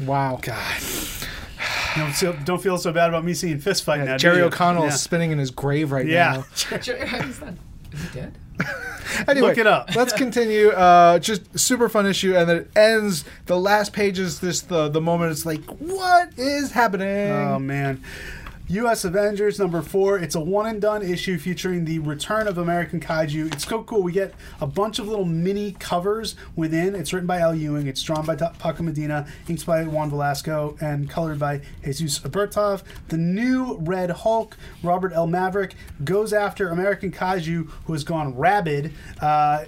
Wow. God. Don't feel, don't feel so bad about me seeing fist fight now. do Jerry you? O'Connell Yeah. is spinning in his grave right Yeah. now. is, he dead? Anyway, Look it up. let's continue. Uh, just super fun issue, and then it ends. The last page is this the the moment. It's like, what is happening? Oh man. U.S. Avengers number four. It's a one and done issue featuring the return of American Kaiju. It's so cool. We get a bunch of little mini covers within. It's written by Al Ewing. It's drawn by Paco Medina, inks by Juan Velasco, and colored by Jesus Aburtov. The new Red Hulk, Robert L. Maverick, goes after American Kaiju, who has gone rabid. Uh,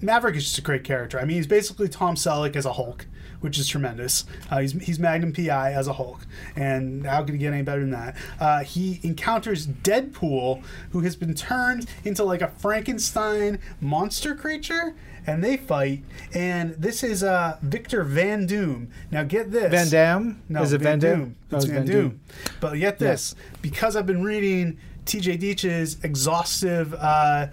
Maverick is just a great character. I mean, he's basically Tom Selleck as a Hulk, which is tremendous. Uh, he's, he's Magnum PI as a Hulk, and how could he get any better than that? Uh, he encounters Deadpool, who has been turned into like a Frankenstein monster creature, and they fight. And this is uh, Victor Van Doom. Now get this, Van Damme? No, is it Van, Doom. It's Oh, Van, Doom. But get this, because I've been reading T.J. Dietsch's exhaustive uh,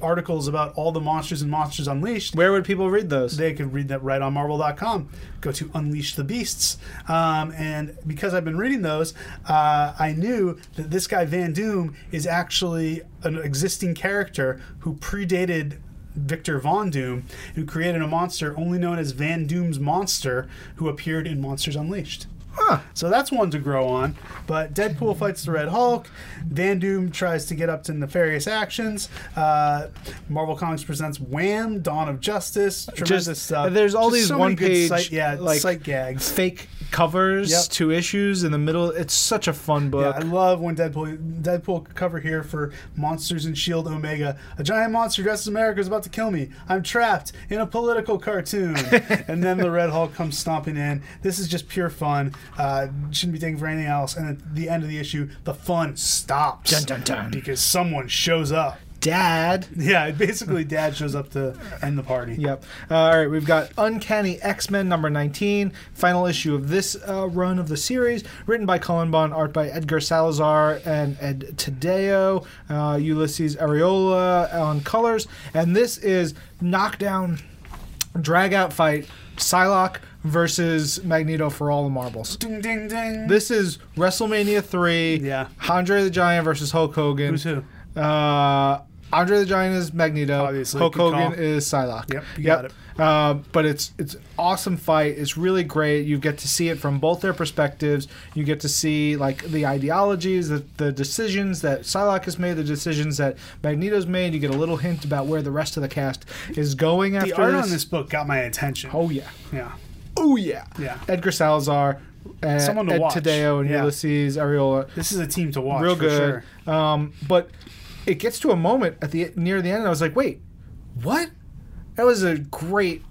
articles about all the monsters and Monsters Unleashed. Where would people read those? They could read that right on Marvel.com. Go to Unleash the Beasts. Um, and because I've been reading those, uh, I knew that this guy Van Doom is actually an existing character who predated Victor Von Doom, who created a monster only known as Van Doom's Monster, who appeared in Monsters Unleashed. Huh. So that's one to grow on. But Deadpool fights the Red Hulk. Van Doom tries to get up to nefarious actions. Uh, Marvel Comics presents Wham! Dawn of Justice. Tremendous Just stuff. there's all Just these so one page, sight, yeah, like sight gags. fake covers Yep. to issues in the middle. It's such a fun Yeah, book. I love when Deadpool Deadpool cover here for Monsters and Shield Omega. A giant monster dressed as America is about to kill me. I'm trapped in a political cartoon. and then the Red Hulk comes stomping in. This is just pure fun. Uh, shouldn't be taken for anything else. And at the end of the issue, the fun stops Dun, dun, dun. because someone shows up. Dad. Yeah, basically, Dad shows up to end the party. Yep. Uh, all right, we've got Uncanny X Men number 19, final issue of this uh, run of the series, written by Cullen Bunn, art by Edgar Salazar and Ed Tadeo, uh, Ulises Arreola on colors. And this is knockdown, drag out fight, Psylocke versus Magneto for all the marbles. Ding, ding, ding. This is WrestleMania 3, Yeah. Andre the Giant versus Hulk Hogan. Who's who? Uh, Andre the Giant is Magneto. Obviously, Hulk Hogan call. is Psylocke. Yep, you got it. Uh, but it's it's awesome fight. It's really great. You get to see it from both their perspectives. You get to see like the ideologies, the, the decisions that Psylocke has made, the decisions that Magneto's made. You get a little hint about where the rest of the cast is going after The art this. on this book got my attention. Oh yeah. Yeah. Oh yeah. Yeah. Edgar Salazar, uh, Someone to Ed watch. Tadeo, and Yeah. Ulises Arreola This is a team to watch. real for good. Sure. Um, but it gets to a moment at the near the end, and I was like, "Wait, what?" That was a great,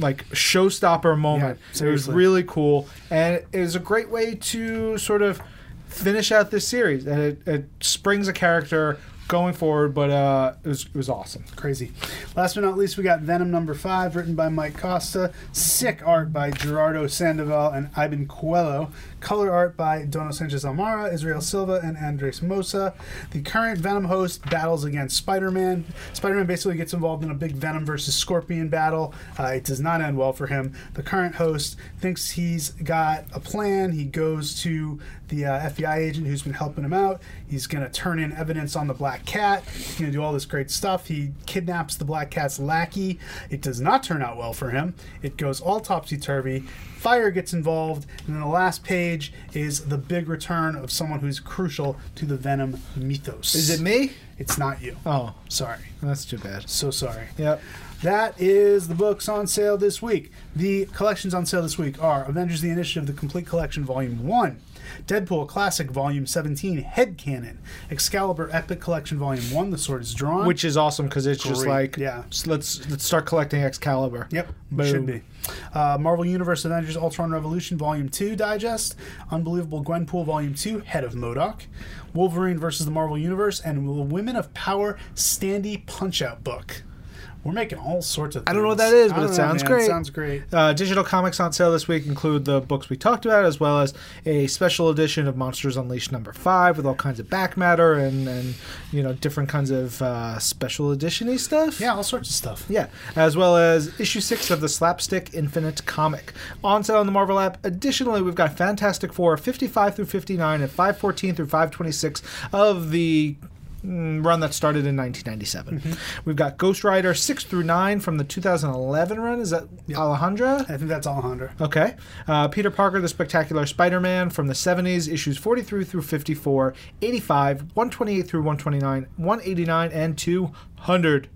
like, showstopper moment. Yeah, it was really cool, and it was a great way to sort of finish out this series. And it, it springs a character going forward, but uh, it was it was awesome. Crazy. Last but not least, we got Venom number five, written by Mike Costa. Sick art by Gerardo Sandoval and Ivan Coelho. Color art by Dono Sanchez Almara, Israel Silva, and Andres Mossa. The current Venom host battles against Spider Man. Spider Man basically gets involved in a big Venom versus Scorpion battle. Uh, it does not end well for him. The current host thinks he's got a plan. He goes to the uh, FBI agent who's been helping him out. He's going to turn in evidence on the Black Cat. He's going to do all this great stuff. He kidnaps the Black Cat's lackey. It does not turn out well for him. It goes all topsy turvy. Fire gets involved, and then the last page is the big return of someone who's crucial to the Venom mythos. Is it me? It's not you. Oh, Sorry. that's too bad. So sorry. Yep. That is the books on sale this week. The collections on sale this week are Avengers the Initiative, the Complete Collection, Volume 1, Deadpool Classic Volume 17 Head Canon, Excalibur Epic Collection Volume 1 The Sword is Drawn. Which is awesome because it's just like, yeah. let's let's start collecting Excalibur. Yep, Boom. should be. Uh, Marvel Universe Avengers Ultron Revolution Volume 2 Digest, Unbelievable Gwenpool Volume 2 Head of M.O.D.O.K., Wolverine versus the Marvel Universe, and the Women of Power Standy Punch Out book. We're making all sorts of things. I don't know what that is, but it sounds man. great. sounds great. Uh, digital comics on sale this week include the books we talked about, as well as a special edition of Monsters Unleashed number five with all kinds of back matter and, and you know different kinds of uh, special edition-y stuff. Yeah, all sorts of stuff. Yeah, as well as issue six of the Slapstick Infinite comic on sale on the Marvel app. Additionally, we've got Fantastic Four 55 through 59 and 514 through 526 of the run that started in 1997. We've got Ghost Rider 6 through 9 from the 2011 run. Is that Alejandra? I think that's Alejandra. Okay. Uh, Peter Parker, The Spectacular Spider Man from the 70s, issues 43 through 54, 85, 128 through 129, 189, and 200.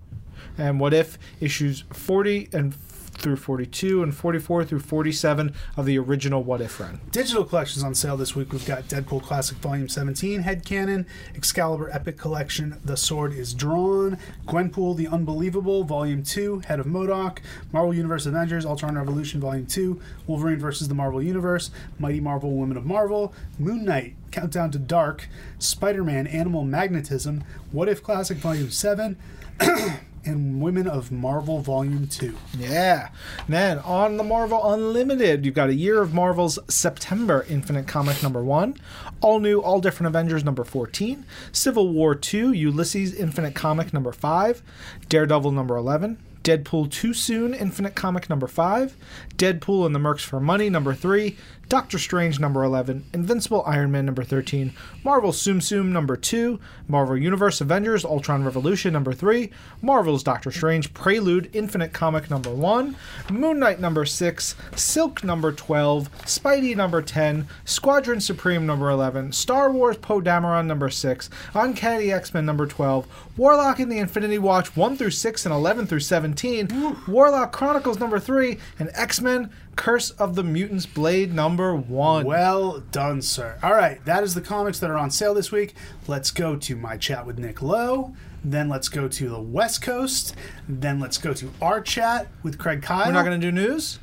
And What If, issues 40 and f- through 42 and 44 through 47 of the original What If run. Digital collections on sale this week. We've got Deadpool Classic Volume 17, Head Canon, Excalibur Epic Collection, The Sword is Drawn, Gwenpool The Unbelievable Volume 2, Head of M.O.D.O.K., Marvel Universe Avengers, Ultron Revolution Volume 2, Wolverine versus the Marvel Universe, Mighty Marvel Women of Marvel, Moon Knight, Countdown to Dark, Spider Man Animal Magnetism, What If Classic Volume 7, and Women of Marvel Volume 2. Yeah. Then on the Marvel Unlimited, you've got a year of Marvel's September Infinite Comic number one, all new, all different Avengers number 14, Civil War 2, Ulysses Infinite Comic number 5, Daredevil number 11. Deadpool Too Soon, Infinite Comic number 5, Deadpool and the Mercs for Money number 3, Doctor Strange number 11, Invincible Iron Man number 13, Marvel Tsum Tsum number 2, Marvel Universe Avengers Ultron Revolution number 3, Marvel's Doctor Strange Prelude Infinite Comic number 1, Moon Knight number 6, Silk number 12, Spidey number 10, Squadron Supreme number 11, Star Wars Poe Dameron number 6, Uncanny X-Men number 12, Warlock in the Infinity Watch 1 through 6 and 11 through 17, Warlock Chronicles number 3, and X-Men Curse of the Mutants Blade number 1. Well done, sir. All right, that is the comics that are on sale this week. Let's go to my chat with Nick Lowe. Then let's go to the West Coast. Then let's go to our chat with Craig Kyle. We're not going to do news?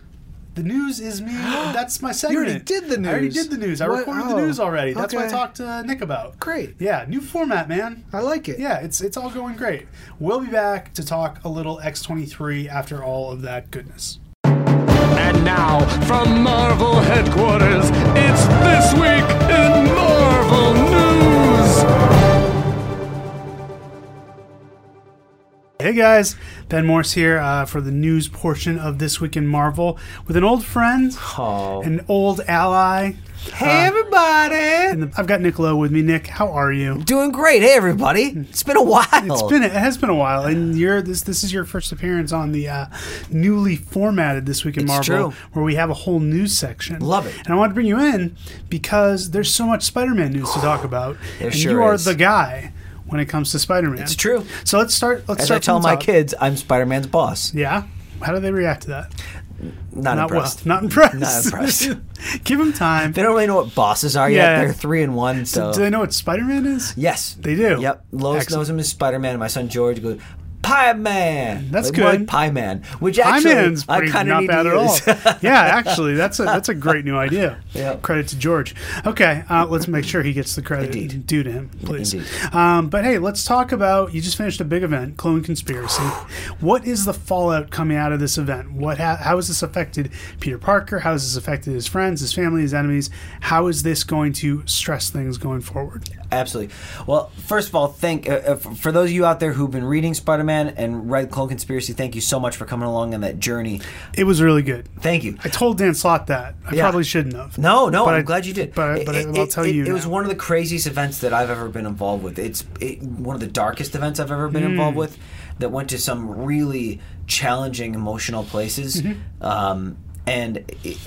The news is me. That's my segment. You already did the news. I already did the news. I What? recorded the Oh, news already. That's what I talked to Nick about. Great. Yeah, new format, man. I like it. Yeah, it's it's all going great. We'll be back to talk a little X23 after all of that goodness. Now, from Marvel headquarters, it's This Week in Marvel News! Hey guys, Ben Morse here uh, for the news portion of This Week in Marvel with an old friend, an old ally. Hey everybody! And I've got Nick Lowe with me. Nick, how are you? Doing great. Hey everybody! It's been a while. It's been it has been a while, and you're this this is your first appearance on the uh, newly formatted This Week in It's Marvel, true. where we have a whole news section. Love it. And I wanted to bring you in because there's so much Spider-Man news to talk about, There and sure you are is. the guy when it comes to Spider-Man. It's true. So let's start. Let's As start I tell the my top. kids, I'm Spider-Man's boss. Yeah. How do they react to that? Not, Not impressed. well. Not impressed. Not impressed. Give them time. They don't really know what bosses are Yeah. yet. They're three and one. So Do they know what Spider-Man is? yes, They do. Yep. Lois Excellent. knows him as Spider-Man. My son George goes. Pie Man. That's Like, good. Like Pie Man, which Pie actually Man's I kind of not need bad to at all. use. yeah, actually, that's a that's a great new idea. Credit to George. Okay, uh, let's make sure he gets the credit Indeed. due to him, please. Um, but hey, let's talk about. You just finished a big event, Clone Conspiracy. what is the fallout coming out of this event? What ha- how has this affected Peter Parker? How has this affected his friends, his family, his enemies? How is this going to stress things going forward? Absolutely. Well, first of all, thank uh, uh, for those of you out there who've been reading Spider-Man and read Clone Conspiracy. Thank you so much for coming along on that journey. It was really good. Thank you. I told Dan Slott that. I Yeah. probably shouldn't have. No, no, But I'm I- glad you did. but- but I- It- I'll it- tell it- you It was one of the craziest events that I've ever been involved with. It's it, one of the darkest events I've ever been Hmm. involved with that went to some really challenging emotional places. Mm-hmm. Um, and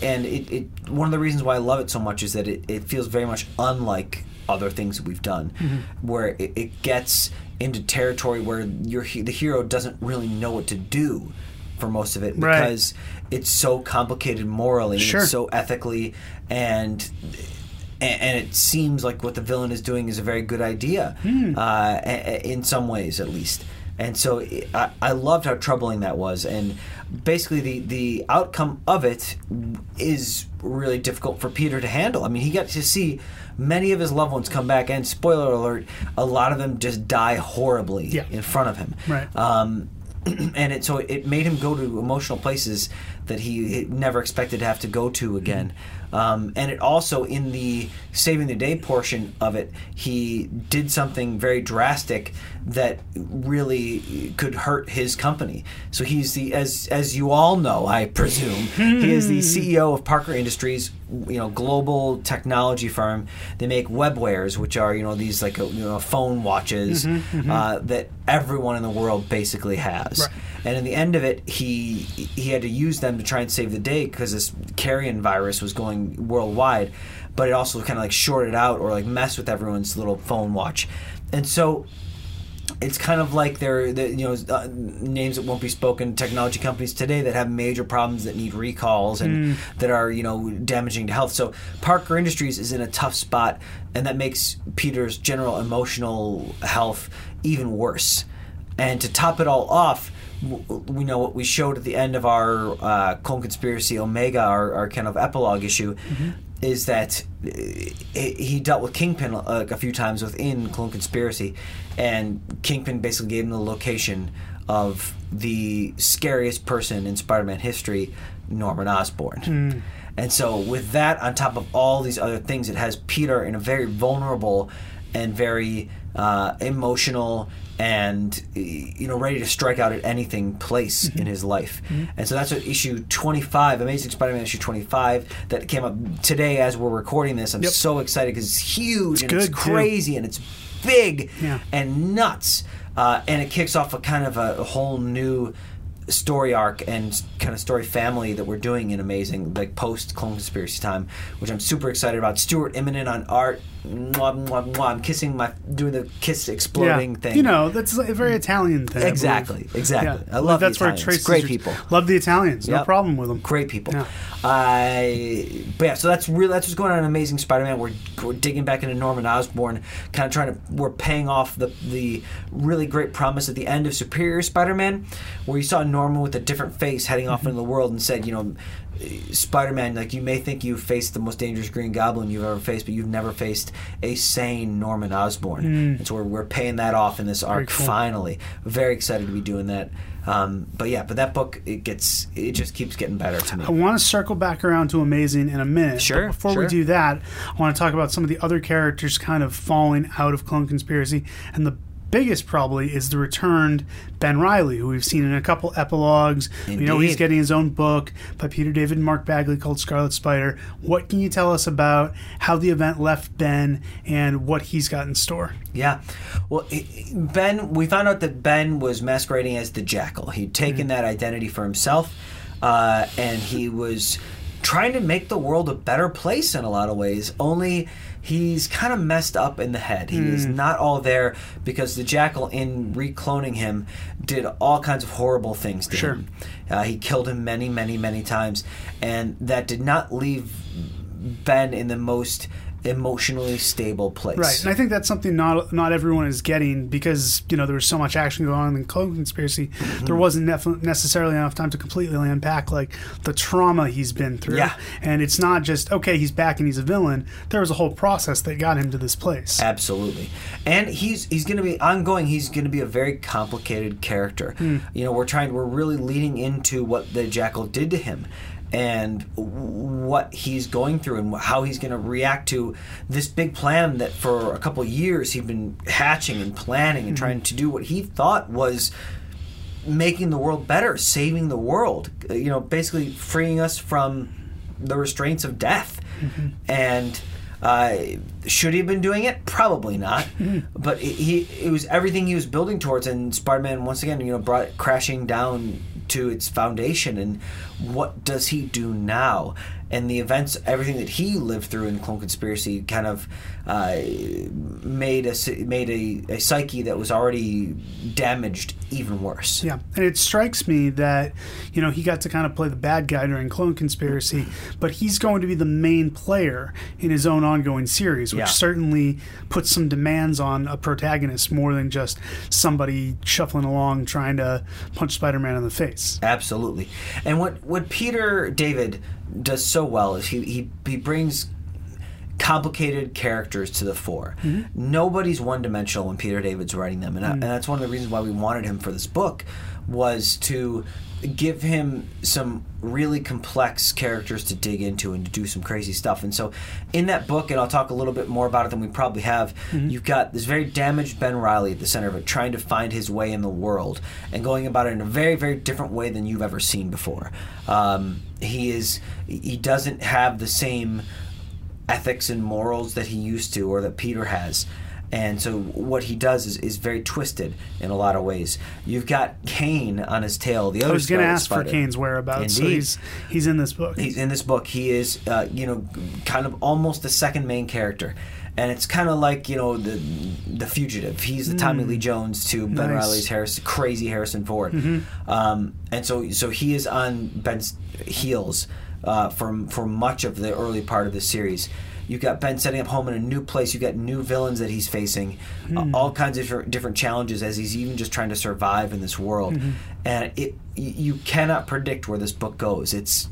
and it, it one of the reasons why I love it so much is that it, it feels very much unlike other things that we've done, Mm-hmm. where it, it gets into territory where your the hero doesn't really know what to do for most of it Right. because it's so complicated morally, Sure. so ethically, and and, it seems like what the villain is doing is a very good idea, Hmm. uh, in some ways at least. And so I, I loved how troubling that was, and basically the the outcome of it is really difficult for Peter to handle. I mean, he got to see many of his loved ones come back, and spoiler alert, a lot of them just die horribly Yeah. in front of him. Right. Um, and it so it made him go to emotional places that he never expected to have to go to again. Um, and it also in the saving the day portion of it, he did something very drastic that really could hurt his company. So he's the as as you all know, I presume, he is the CEO of Parker Industries, you know, global technology firm. They make webwares, which are you know these like uh, you know phone watches Uh, that everyone in the world basically has. Right. And in the end of it, he he had to use them to try and save the day because this carrion virus was going worldwide, but it also kind of like shorted out or like messed with everyone's little phone watch, and so it's kind of like they're, they you know uh, names that won't be spoken technology companies today that have major problems that need recalls and that are you know damaging to health. So parker industries is in a tough spot and that makes peter's general emotional health even worse. And to top it all off we know what we showed at the end of our uh, Clone Conspiracy Omega, our, our kind of epilogue issue, is that uh, he dealt with Kingpin like a few times within Clone Conspiracy, and Kingpin basically gave him the location of the scariest person in Spider-Man history, Norman Osborn. And so, with that on top of all these other things, it has Peter in a very vulnerable and very uh, emotional and you know ready to strike out at anything place in his life. And so that's what issue 25, Amazing Spider-Man issue 25 that came up today as we're recording this. I'm Yep. so excited because it's huge and it's good, too. crazy and it's big Yeah. and nuts. Uh, and it kicks off a kind of a, a whole new story arc and kind of story family that we're doing in Amazing, like post Clone Conspiracy time, which I'm super excited about. Stuart Immonen on art. Mwah, mwah, mwah. I'm kissing my, doing the kiss exploding yeah. thing. You know, that's a very Italian thing. I. Exactly, exactly. Yeah. I love that's the where it traces Great people. Love the Italians. No Yep. problem with them. Great people. Yeah. I but yeah, so that's really that's what's going on in Amazing Spider-Man. We're, we're digging back into Norman Osborn, kind of trying to we're paying off the the really great promise at the end of Superior Spider-Man, where you saw Norman with a different face heading off mm-hmm. into the world and said, you know, Spider-Man, like you may think you faced the most dangerous Green Goblin you've ever faced, but you've never faced a sane Norman Osborn. And so we're, we're paying that off in this arc cool. finally. Very excited to be doing that. Um, but yeah, but that book it gets it just keeps getting better to me. I want to circle back around to Amazing in a minute. Sure, before sure. we do that, I want to talk about some of the other characters kind of falling out of Clone Conspiracy. And the biggest probably is the returned Ben Reilly, who we've seen in a couple epilogues. We know he's getting his own book by Peter David and Mark Bagley called Scarlet Spider. What can you tell us about how the event left Ben and what he's got in store? Yeah. Well, Ben, we found out that Ben was masquerading as the Jackal. He'd taken that identity for himself, uh, and he was trying to make the world a better place in a lot of ways. Only he's kind of messed up in the head. He is not all there because the Jackal, in recloning him, did all kinds of horrible things to Sure. him. Uh, he killed him many, many, many times, and that did not leave Ben in the most emotionally stable place. Right, and I think that's something not not everyone is getting because you know there was so much action going on in the Clone Conspiracy. Mm-hmm. There wasn't nef- necessarily enough time to completely unpack like the trauma he's been through. Yeah. and it's not just okay, he's back and he's a villain. There was a whole process that got him to this place. Absolutely, and he's he's going to be ongoing. He's going to be a very complicated character. You know, we're trying, we're really leading into what the Jackal did to him, and what he's going through, and how he's going to react to this big plan that for a couple years he'd been hatching and planning and trying to do what he thought was making the world better, saving the world. You know, basically freeing us from the restraints of death. And uh, should he have been doing it? Probably not. But it, he, it was everything he was building towards, and Spider-Man once again, you know, brought it crashing down to its foundation. And what does he do now? and the events, everything that he lived through in Clone Conspiracy, kind of uh, made a made a, a psyche that was already damaged even worse. Yeah, and it strikes me that you know he got to kind of play the bad guy during Clone Conspiracy, but he's going to be the main player in his own ongoing series, which Yeah. certainly puts some demands on a protagonist more than just somebody shuffling along trying to punch Spider-Man in the face. Absolutely. And what what Peter David does so well is he he, he brings complicated characters to the fore. Mm-hmm. Nobody's one dimensional when Peter David's writing them, and, I, mm. and that's one of the reasons why we wanted him for this book was to give him some really complex characters to dig into and to do some crazy stuff. And so in that book, and I'll talk a little bit more about it than we probably have, you've got this very damaged Ben Reilly at the center of it, trying to find his way in the world and going about it in a very, very different way than you've ever seen before. Um, he is he doesn't have the same ethics and morals that he used to or that Peter has. And so what he does is, is very twisted in a lot of ways. You've got Kaine on his tail. The other I was going to ask for. Kaine's whereabouts, so Indeed. he's he's in this book. He's in this book. He is, uh, you know, kind of almost the second main character, and it's kind of like you know the the fugitive. He's the Tommy Lee Jones to Ben Hmm. Nice. Mm-hmm. Reilly's Harris, crazy Harrison Ford, um, and so so he is on Ben's heels uh, for for much of the early part of the series. You've got Ben setting up home in a new place. You've got new villains that he's facing, Hmm. uh, all kinds of different, challenges as he's even just trying to survive in this world. Mm-hmm. And it you cannot predict where this book goes. It's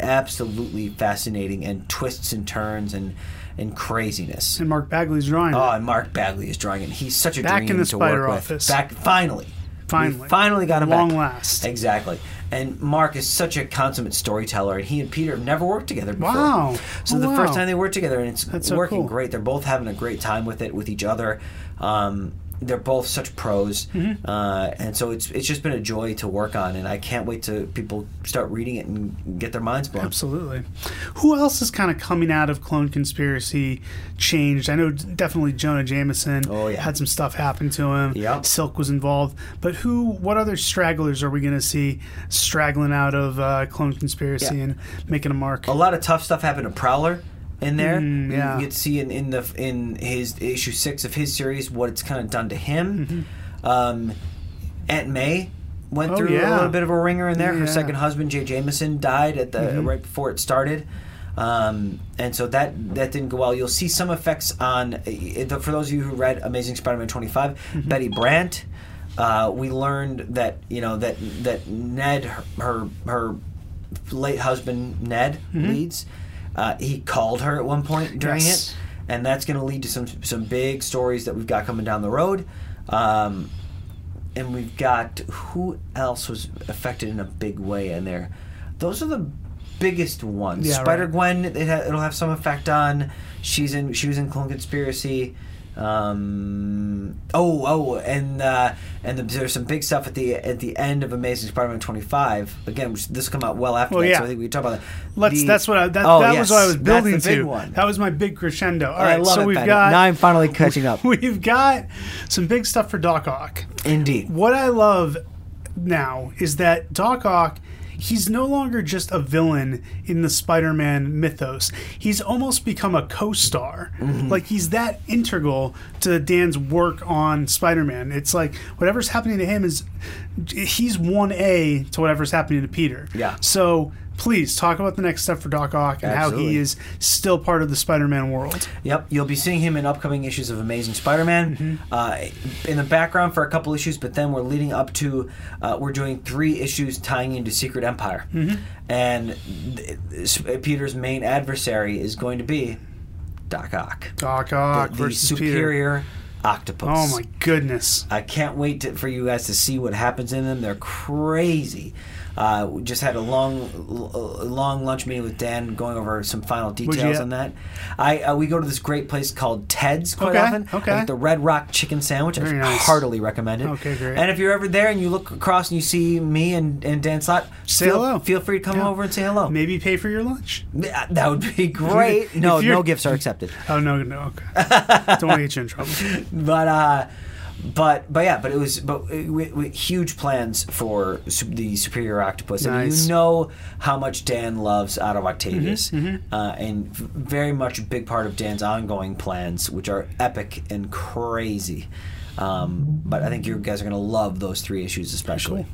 absolutely fascinating and twists and turns and and craziness. and Mark Bagley's drawing. Oh, and Mark Bagley is drawing it. He's such a Back dream in the to Spider work Office. with. Back finally. Finally. We finally got him back. Long back. last. Exactly. And Mark is such a consummate storyteller, and he and Peter have never worked together before. Wow. So Oh, the wow. first time they worked together, and it's That's so working cool. great. They're both having a great time with it with each other. Um, they're both such pros, Mm-hmm. uh, and so it's it's just been a joy to work on, and I can't wait to people start reading it and get their minds blown. Absolutely. Who else is kind of coming out of Clone Conspiracy changed? I know definitely Jonah Jameson Oh, yeah. had some stuff happen to him. Yep. Silk was involved. But who, what other stragglers are we going to see straggling out of uh, Clone Conspiracy Yeah. and making a mark? a lot of tough stuff happened to Prowler in there. Mm, yeah. You get to see in, in the in his issue six of his series what it's kind of done to him. Um, Aunt May went Mm-hmm. Oh, through yeah. a little bit of a ringer in there. Her Yeah. Mm-hmm. second husband, Jay Jameson, died at the right before it started. Um, and so that that didn't go well. You'll see some effects on uh, for those of you who read Amazing Spider-Man 25. Mm-hmm. Betty Brant. Uh, we learned that you know that that Ned her her, her late husband Ned Leeds. Uh, he called her at one point during. Yes. it, and that's going to lead to some some big stories that we've got coming down the road. Um, and we've got who else was affected in a big way in there. Those are the biggest ones. Yeah, Spider right. Gwen, it ha- it'll have some effect on. She's in. She was in Clone Conspiracy. Um, oh, oh, and uh, and the, there's some big stuff at the at the end of Amazing Spider-Man 25. Again, which, this will come out well after Well, that, yeah. so I think we can talk about that. Let's. The- that's what I, that, Oh, that yes, was what I was that's building to. one. That was my big crescendo. All right, so it, we've got Now I'm finally catching up. We've got some big stuff for Doc Ock. Indeed. What I love now is that Doc Ock, he's no longer just a villain in the Spider Man mythos. He's almost become a co star. Mm-hmm. Like, he's that integral to Dan's work on Spider Man. It's like whatever's happening to him is he's 1A to whatever's happening to Peter. Yeah. So. Please talk about the next step for Doc Ock and how he is still part of the Spider-Man world. Yep, you'll be seeing him in upcoming issues of Amazing Spider-Man. Mm-hmm. Uh, in the background for a couple issues, but then we're leading up to uh, we're doing three issues tying into Secret Empire, Mm-hmm. and th- Peter's main adversary is going to be Doc Ock, Doc Ock the versus Peter. superior octopus. Oh my goodness! I can't wait to, for you guys to see what happens in them. They're crazy. Uh, we just had a long, long lunch meeting with Dan, going over some final details on that. I uh, we go to this great place called Ted's quite Okay, often. okay. Get the Red Rock Chicken Sandwich. I nice. heartily recommend it. Okay, great. And if you're ever there and you look across and you see me and, and Dan Slott, Say feel, hello. Feel free to come Yeah. over and say hello. Maybe pay for your lunch. Th- That would be great. No, no gifts are accepted. Oh no, no, okay. Don't want to get you in trouble. but uh but but yeah, but it was but uh, we, we, huge plans for su- the Superior Octopus, and Nice. you know how much Dan loves Otto Octavius, Mm-hmm, Uh, and very much a big part of Dan's ongoing plans, which are epic and crazy. Um, but I think you guys are going to love those three issues, especially.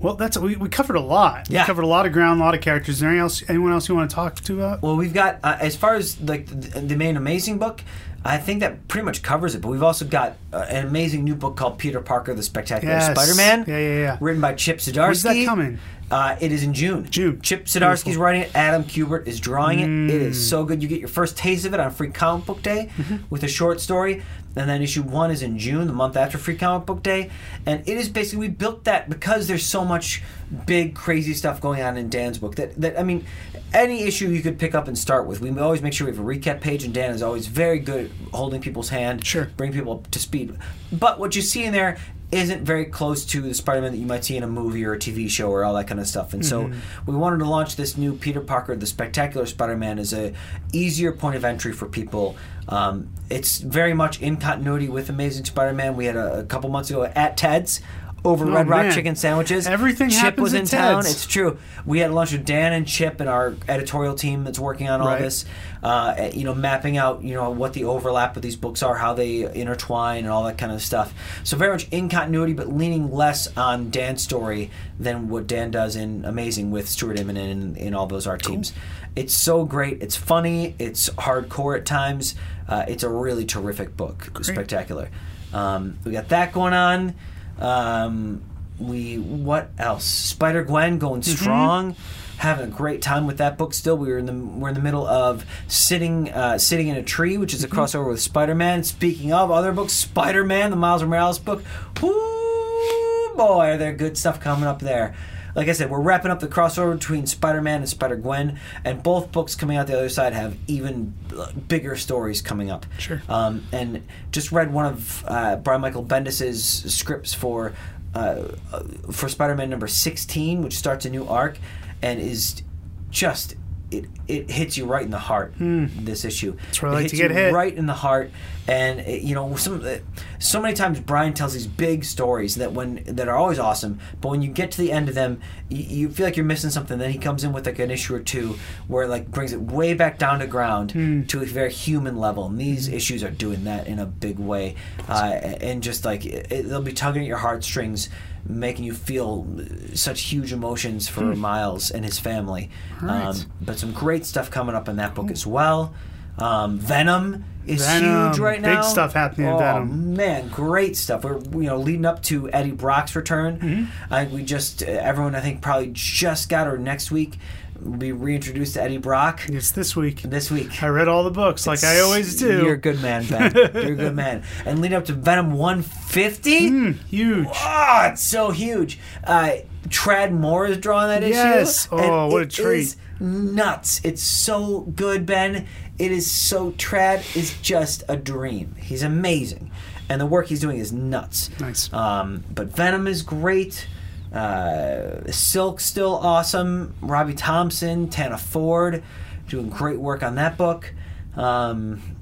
Well, that's we, we covered a lot. Yeah. We covered a lot of ground, a lot of characters. Is there anything else, anyone else you want to talk to about? Well, we've got uh, as far as like the, the main amazing book. I think that pretty much covers it. But we've also got uh, an amazing new book called Peter Parker: The Spectacular Yes. Spider-Man. Yeah, yeah, yeah. Written by Chip Zdarsky. When's that coming? Uh, it is in June. June. Chip Zdarsky's writing it. Adam Kubert is drawing it. It Mm. is so good. You get your first taste of it on Free Comic Book Day Mm-hmm. with a short story, and then issue one is in June, the month after Free Comic Book Day. And it is basically we built that because there's so much big crazy stuff going on in Dan's book that that I mean, any issue you could pick up and start with. We always make sure we have a recap page, and Dan is always very good at holding people's hand, Sure. bring people up to speed. But what you see in there isn't very close to the Spider-Man that you might see in a movie or a TV show or all that kind of stuff. And so we wanted to launch this new Peter Parker, the Spectacular Spider-Man, as a easier point of entry for people. Um, it's very much in continuity with Amazing Spider-Man. We had a, a couple months ago at Ted's. Over Oh, Red Rock man. chicken sandwiches. Everything Chip happens was in town. It's true. We had lunch with Dan and Chip and our editorial team that's working on all Right. this. Uh, you know, mapping out you know what the overlap of these books are, how they intertwine, and all that kind of stuff. So very much in continuity, but leaning less on Dan's story than what Dan does in Amazing with Stuart Immonen and in all those art teams. It's so great. It's funny. It's hardcore at times. Uh, it's a really terrific book. Spectacular. Um, we got that going on. Um, we what else? Spider Gwen going strong, having a great time with that book. Still, we were in the we're in the middle of sitting uh, sitting in a tree, which is a crossover with Spider Man. Speaking of other books, Spider Man, the Miles Morales book. Whoo, boy, are there good stuff coming up there. Like I said, we're wrapping up the crossover between Spider Man and Spider Gwen, and both books coming out the other side have even bigger stories coming up. Sure. Um, and just read one of uh, Brian Michael Bendis's scripts for uh, uh, for Spider-Man number sixteen, which starts a new arc, and is just it it hits you right in the heart. This issue. That's where I like to get you hit. right in the heart, and it, you know some uh, so many times Brian tells these big stories that when that are always awesome, but when you get to the end of them, you, you feel like you're missing something. Then he comes in with like an issue or two where it like brings it way back down to ground to a very human level. And these issues are doing that in a big way, uh, and just like it, it- they'll be tugging at your heartstrings. Making you feel such huge emotions for Miles and his family, Right. um, but some great stuff coming up in that book as well. Um, Venom is Venom. huge right now. Big stuff happening in oh, Venom. Man, great stuff. We're you know leading up to Eddie Brock's return. Mm-hmm. I think we just uh, everyone I think probably just got or next week be reintroduced to Eddie Brock It's this week. this week. I read all the books like I always do. You're a good man, Ben. You're a good man. And leading up to Venom 150. Hmm, huge. Oh, it's so huge. Uh, Tradd Moore is drawing that Yes. issue. Oh, what a it treat. is nuts. It's so good, Ben. It is so Tradd is just a dream. He's amazing, and the work he's doing is nuts. Nice. Um, but Venom is great. Uh, Silk still awesome. Robbie Thompson, Tana Ford, doing great work on that book. Um,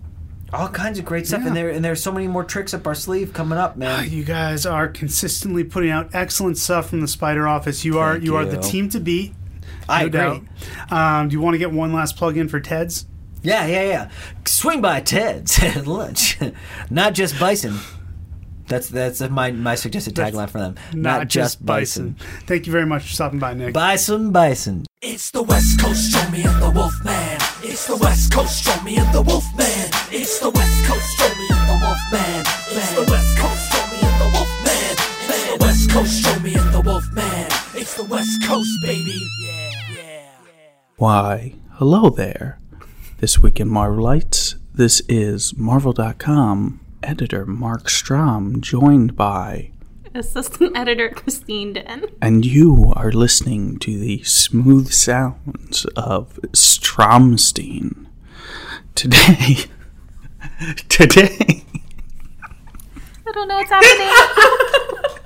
all kinds of great stuff, Yeah. and there and there's so many more tricks up our sleeve coming up, man. You guys are consistently putting out excellent stuff from the Spider Office. You are Thank you, are the team to beat. I no agree. doubt. Um, do you want to get one last plug in for Ted's? Yeah, yeah, yeah. Swing by Ted's at lunch. Not just bison. That's that's my my suggested tagline for them. Not, just bison. Thank you very much for stopping by, Nick. Buy some bison. It's the West Coast, show me and the Wolf Man. It's the West Coast, show me and the Wolf Man. It's the West Coast, show me and the Wolf Man. It's the West Coast, show me and the Wolf Man. It's the West Coast, show me and the Wolf Man. It's the West Coast, baby. Yeah, yeah. Why, hello there. This week in Marvelites, this is Marvel.com editor Marc Strom, joined by, Assistant Editor Christine Dinh. and you are listening to the smooth sounds of Stromstein. Today, today, I don't know what's happening.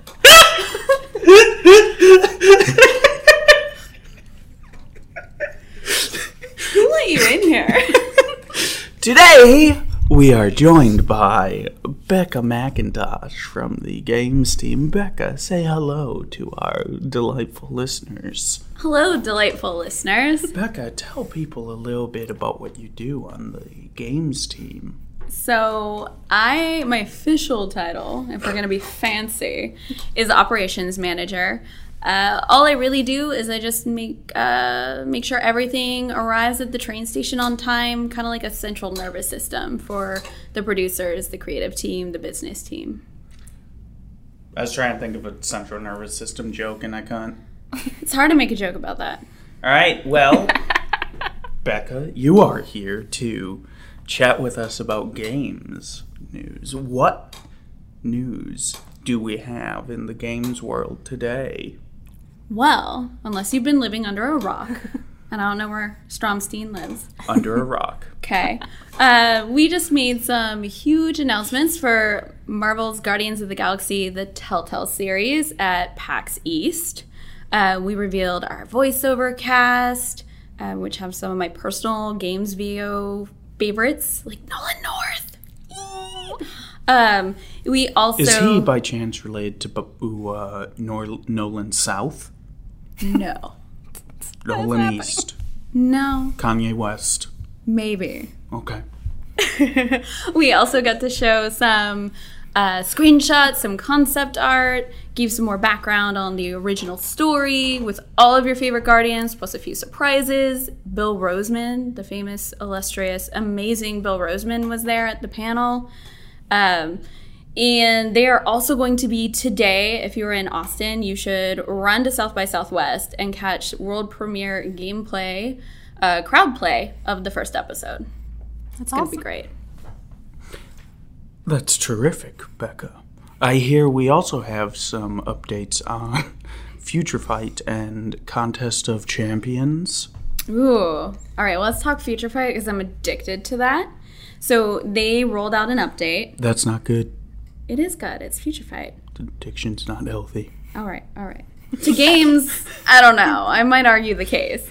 Who let you in here? today, we are joined by Becca McIntosh from the games team. Becca, say hello to our delightful listeners. Hello, delightful listeners. Becca, tell people a little bit about what you do on the games team. So, I my official title, if we're gonna be fancy, is operations manager. Uh, all I really do is I just make uh, make sure everything arrives at the train station on time, kind of like a central nervous system for the producers, the creative team, the business team. I was trying to think of a central nervous system joke and I can't. It's hard to make a joke about that. All right, well, Becca, you are here to chat with us about games news. What news do we have in the games world today? Well, unless you've been living under a rock, and I don't know where Stromstein lives. Under a rock. Okay. Uh, we just made some huge announcements for Marvel's Guardians of the Galaxy, the Telltale series at PAX East. Uh, we revealed our voiceover cast, uh, which have some of my personal games video favorites, like Nolan North. Um, we also Is he by chance related to Bu- uh, Nor- Nolan South? No, Nolan East? no, Kanye West? maybe. Okay. we also got to show some uh, screenshots, some concept art, give some more background on the original story with all of your favorite Guardians, plus a few surprises. Bill Rosemann, the famous, illustrious, amazing Bill Rosemann, was there at the panel. Um, and they are also going to be today. If you're in Austin, you should run to South by Southwest and catch world premiere gameplay, uh, crowd play of the first episode. That's It's gonna be great. That's terrific, Becca. I hear we also have some updates on Future Fight and Contest of Champions. Ooh. All right, well, let's talk Future Fight because I'm addicted to that. So they rolled out an update. That's not good. It is good. It's Future Fight. Addiction's not healthy. All right, all right. To games, I don't know. I might argue the case.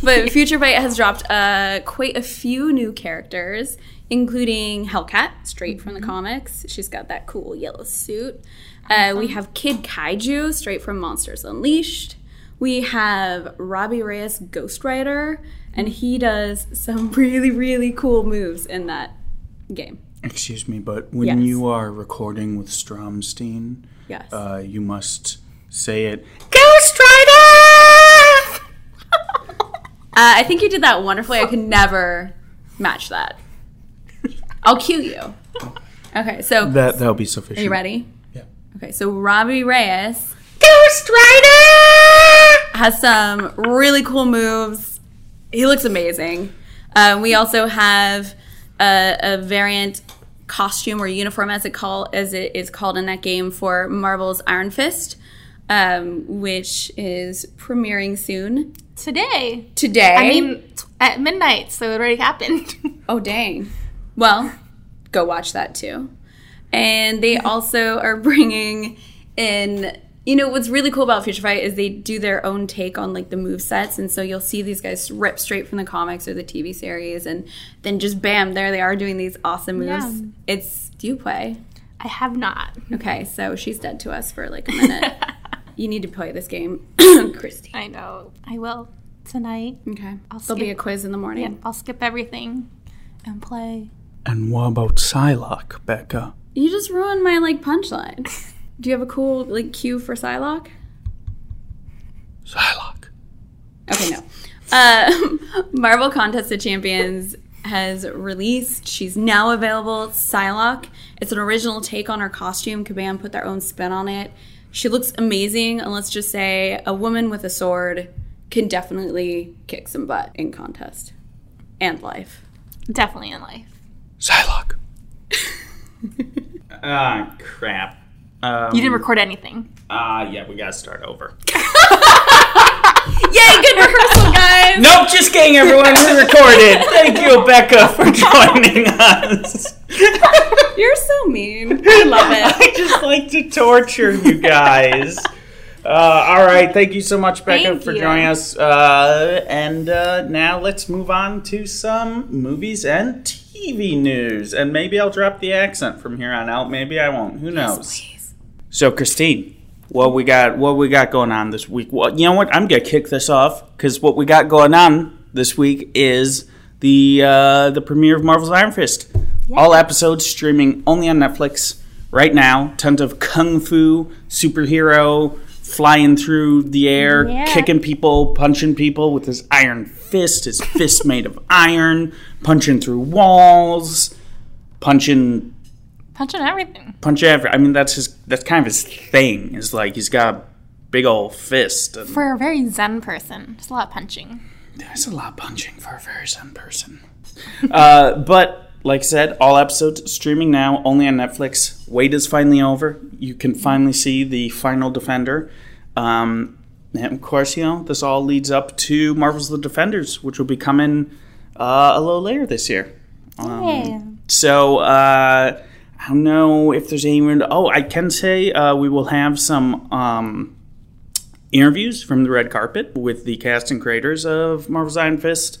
But Future Fight has dropped uh, quite a few new characters, including Hellcat, straight from the comics. She's got that cool yellow suit. Uh, we have Kid Kaiju, straight from Monsters Unleashed. We have Robbie Reyes, Ghost Rider, and he does some really, really cool moves in that game. Excuse me, but when Yes. you are recording with Stromstein, Yes. uh, you must say it. Ghost Rider! uh, I think you did that wonderfully. I could never match that. I'll cue you. Okay, so That that'll be sufficient. are you ready? Yeah. Okay, so Robbie Reyes, Ghost Rider, has some really cool moves. He looks amazing. Um, we also have a, a variant costume or uniform, as it call as it is called in that game, for Marvel's Iron Fist, um, which is premiering soon Today. today. I mean, t- at midnight, so it already happened. Oh, dang. Well, go watch that too. And they also are bringing in. You know what's really cool about Future Fight is they do their own take on like the move sets, and so you'll see these guys rip straight from the comics or the TV series, and then just bam, there they are doing these awesome moves. Yeah. It's do you play? I have not. Okay, so she's dead to us for like a minute. you need to play this game, Christy. I know. I will tonight. Okay, I'll there'll be a quiz in the morning. Yeah, I'll skip everything and play. And what about Psylocke, Becca? You just ruined my like punchline. Do you have a cool like cue for Psylocke? Psylocke. Okay, no. Uh, Marvel Contest of Champions has released. She's now available. Psylocke. It's an original take on her costume. Kabam put their own spin on it. She looks amazing, and let's just say a woman with a sword can definitely kick some butt in contest and life. Definitely in life. Psylocke. Ah, crap. Um, You didn't record anything. Ah, yeah, we gotta start over. Yay! Good rehearsal, guys. Nope, just kidding, everyone. We recorded. Thank you, Becca, for joining us. You're so mean. I love it. I just like to torture you guys. Uh, all right, thank you so much, Becca, Thank for you. joining us. Uh, and uh, now let's move on to some movies and TV TV news, and maybe I'll drop the accent from here on out. Maybe I won't. Who knows? So, Christine, what we got? What we got going on this week? Well, you know what? I'm gonna kick this off because what we got going on this week is the uh, the premiere of Marvel's Iron Fist. All episodes streaming only on Netflix right now. Tons of kung fu superhero flying through the air, Yeah. kicking people, punching people with his iron fist. His fist made of iron, punching through walls, punching Punching everything. Punching every. I mean, that's his. That's kind of his thing. Is like he's got a big old fist. And For a very zen person, there's a lot of punching. there's a lot of punching for a very zen person. uh, but like I said, all episodes streaming now, only on Netflix. Wait is finally over. You can finally see the final Defender. Um, and of course, you know this all leads up to Marvel's The Defenders, which will be coming uh, a little later this year. Yeah. So uh, I don't know if there's anyone. Oh, I can say uh, we will have some um, interviews from the red carpet with the cast and creators of Marvel's Iron Fist.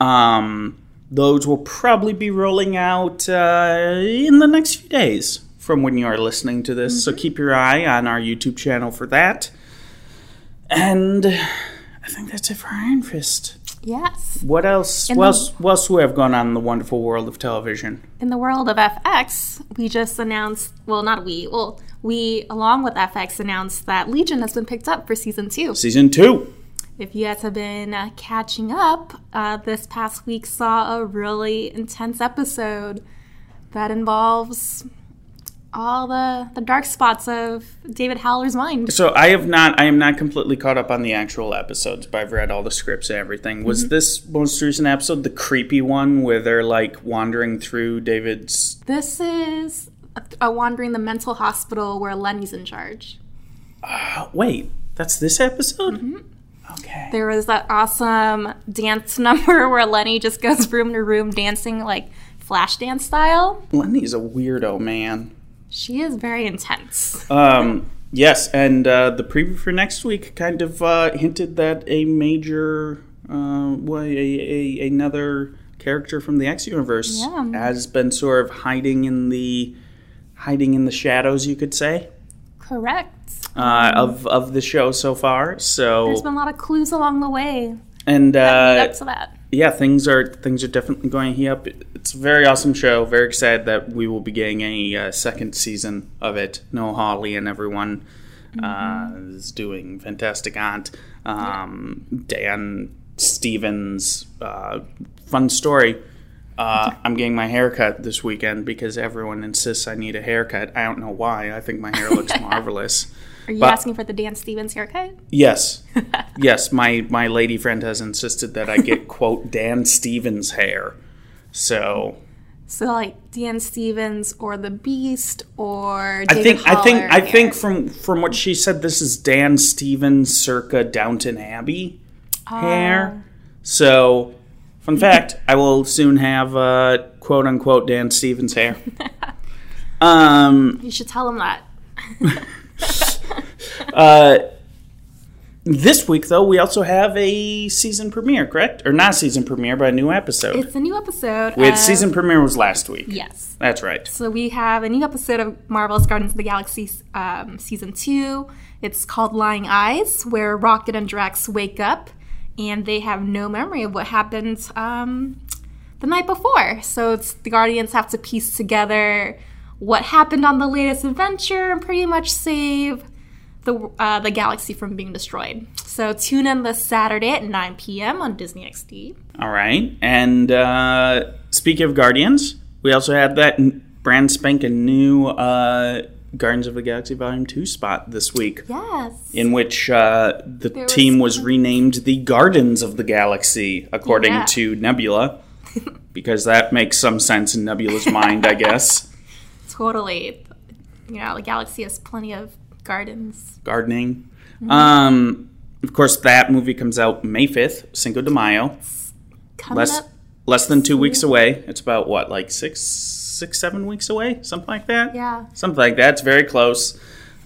Um, those will probably be rolling out uh, in the next few days from when you are listening to this. So keep your eye on our YouTube channel for that. And I think that's it for Iron Fist. Yes. What else? In What else? What else we have gone on in the wonderful world of television? In the world of FX, we just announced, well, not we, well, we, along with FX, announced that Legion has been picked up for season two. Season two. If you guys have been uh, catching up, uh, this past week saw a really intense episode that involves all the, the dark spots of David Haller's mind. So I have not. I am not completely caught up on the actual episodes, but I've read all the scripts and everything. Was Mm-hmm. this most recent episode the creepy one where they're like wandering through David's? This is a, a wandering the mental hospital where Lenny's in charge. Oh, wait, that's this episode. Mm-hmm. Okay. There was that awesome dance number where Lenny just goes room to room dancing like flash dance style. Lenny's a weirdo, man. She is very intense. Um, yes, and uh, the preview for next week kind of uh, hinted that a major, uh, well, a, a, another character from the X universe Yeah. has been sort of hiding in the hiding in the shadows, you could say, Correct. uh, of of the show so far. So There's been a lot of clues along the way and that uh, up to that. yeah, things are things are definitely going to heat up. It's a very awesome show. Very excited that we will be getting a uh, second season of it. Noah Hawley and everyone uh, is doing fantastic. Aunt um, Dan Stevens, uh, fun story. Uh, I'm getting my hair cut this weekend because everyone insists I need a haircut. I don't know why. I think my hair looks marvelous. Are you but- asking for the Dan Stevens haircut? Yes. yes, my my lady friend has insisted that I get quote Dan Stevens hair. So So like Dan Stevens or the Beast or I David think I think I think from from what she said this is Dan Stevens circa Downton Abbey Ah. hair. So fun fact, I will soon have uh quote unquote Dan Stevens hair. um you should tell him that. uh this week though we also have a season premiere, correct? Or not season premiere, but a new episode. It's a new episode. We had of- season premiere was last week. Yes. That's right. So we have a new episode of Marvel's Guardians of the Galaxy um, season two. It's called Lying Eyes, where Rocket and Drax wake up and they have no memory of what happened um, the night before. So it's the Guardians have to piece together what happened on the latest adventure and pretty much save the uh, the galaxy from being destroyed. So tune in this Saturday at 9 p.m. on Disney XD. All right. And uh, speaking of Guardians, we also had that brand spanking new uh, Guardians of the Galaxy Volume 2 spot this week. Yes. In which uh, the was team was some- renamed the Gardens of the Galaxy, according Yeah. to Nebula, because that makes some sense in Nebula's mind, I guess. Totally. You know, the galaxy has plenty of gardens. Gardening. Mm-hmm. Um, of course, that movie comes out May 5th, Cinco de Mayo. Coming less up. less than two weeks away. It's about what, like six, six, seven weeks away, something like that. Yeah. something like that. It's very close.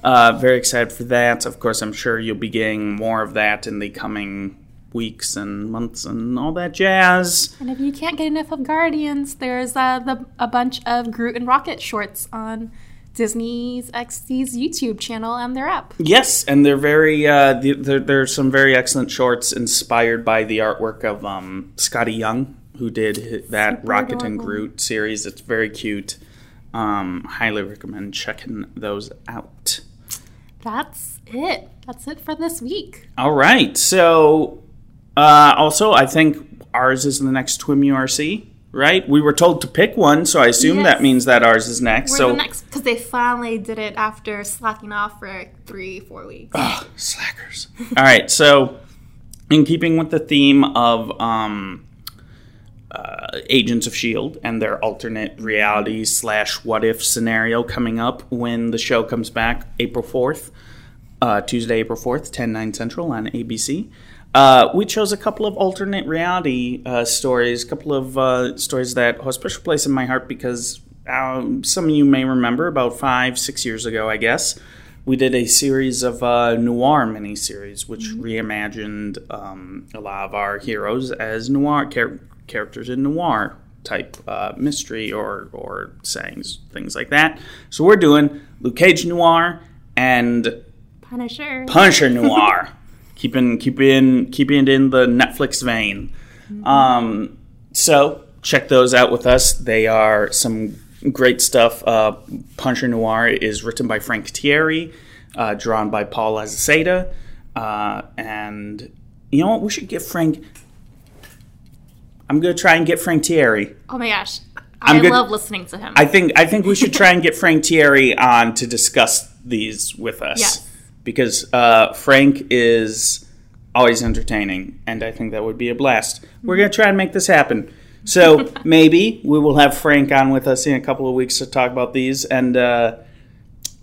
Uh, very excited for that. Of course, I'm sure you'll be getting more of that in the coming weeks and months and all that jazz. And if you can't get enough of Guardians, there's uh, the, a bunch of Groot and Rocket shorts on Disney's XD's YouTube channel and their app. Yes, and they're very. Uh, th- there, there's some very excellent shorts inspired by the artwork of um, Skottie Young, who did that Super Rocket and. Groot series. It's very cute. Um, highly recommend checking those out. That's it. That's it for this week. All right. So, uh, also, I think ours is the next Twim URC, right? We were told to pick one, so I assume Yes. that means that ours is next. We're so, the next because they finally did it after slacking off for three, four weeks. slackers. All right. So, in keeping with the theme of um, uh, Agents of Shield and their alternate reality slash what if scenario coming up when the show comes back April fourth, uh, Tuesday, April fourth, 10, 9 central on ABC. Uh, we chose a couple of alternate reality uh, stories, a couple of uh, stories that hold a special place in my heart because um, some of you may remember about five, six years ago, I guess, we did a series of uh, noir miniseries, which reimagined um, a lot of our heroes as noir char- characters in noir type uh, mystery or or sayings, things like that. So we're doing Luke Cage noir and Punisher. Punisher Noir. keeping keeping keeping it in the Netflix vein. Um, so check those out with us. They are some great stuff. Uh, Punisher Noir is written by Frank Tieri, uh, drawn by Paul Azaceta, uh, and you know what? We should get Frank. I'm gonna try and get Frank Tieri. oh my gosh. I'm I good- love listening to him. I think I think we should try and get Frank Tieri on to discuss these with us Yes. Because uh, Frank is always entertaining, and I think that would be a blast. We're gonna try and make this happen. So maybe we will have Frank on with us in a couple of weeks to talk about these. And uh,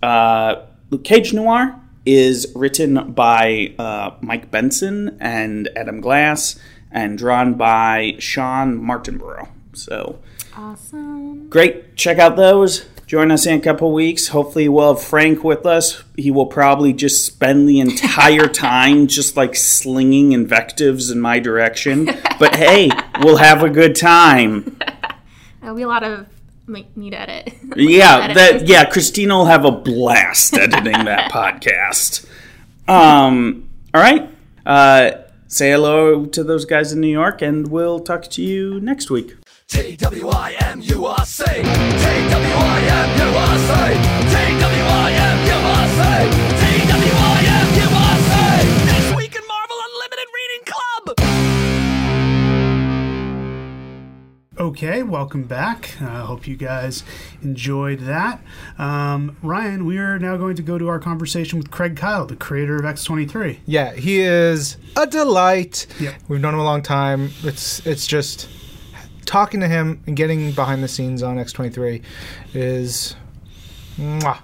uh, Luke Cage Noir is written by uh, Mike Benson and Adam Glass, and drawn by Shawn Martinbrough. So awesome. great. Check out those. Join us in a couple weeks. Hopefully, we'll have Frank with us. He will probably just spend the entire time just like slinging invectives in my direction. But hey, we'll have a good time. There'll be a lot of me to edit. Yeah, Edit. that yeah. Christina will have a blast editing that podcast. Um. All right. Uh. Say hello to those guys in New York, and we'll talk to you next week. T-W-I-M-U-R-C T-W-I-M-U-R-C T-W-I-M-U-R-C T-W-I-M-U-R-C This week in Marvel Unlimited Reading Club Okay, welcome back. I hope you guys enjoyed that. Um, Ryan, we are now going to go to our conversation with Craig Kyle, the creator of X23. Yeah, he is a delight. Yep. We've known him a long time. It's it's just talking to him and getting behind the scenes on X23 is mwah.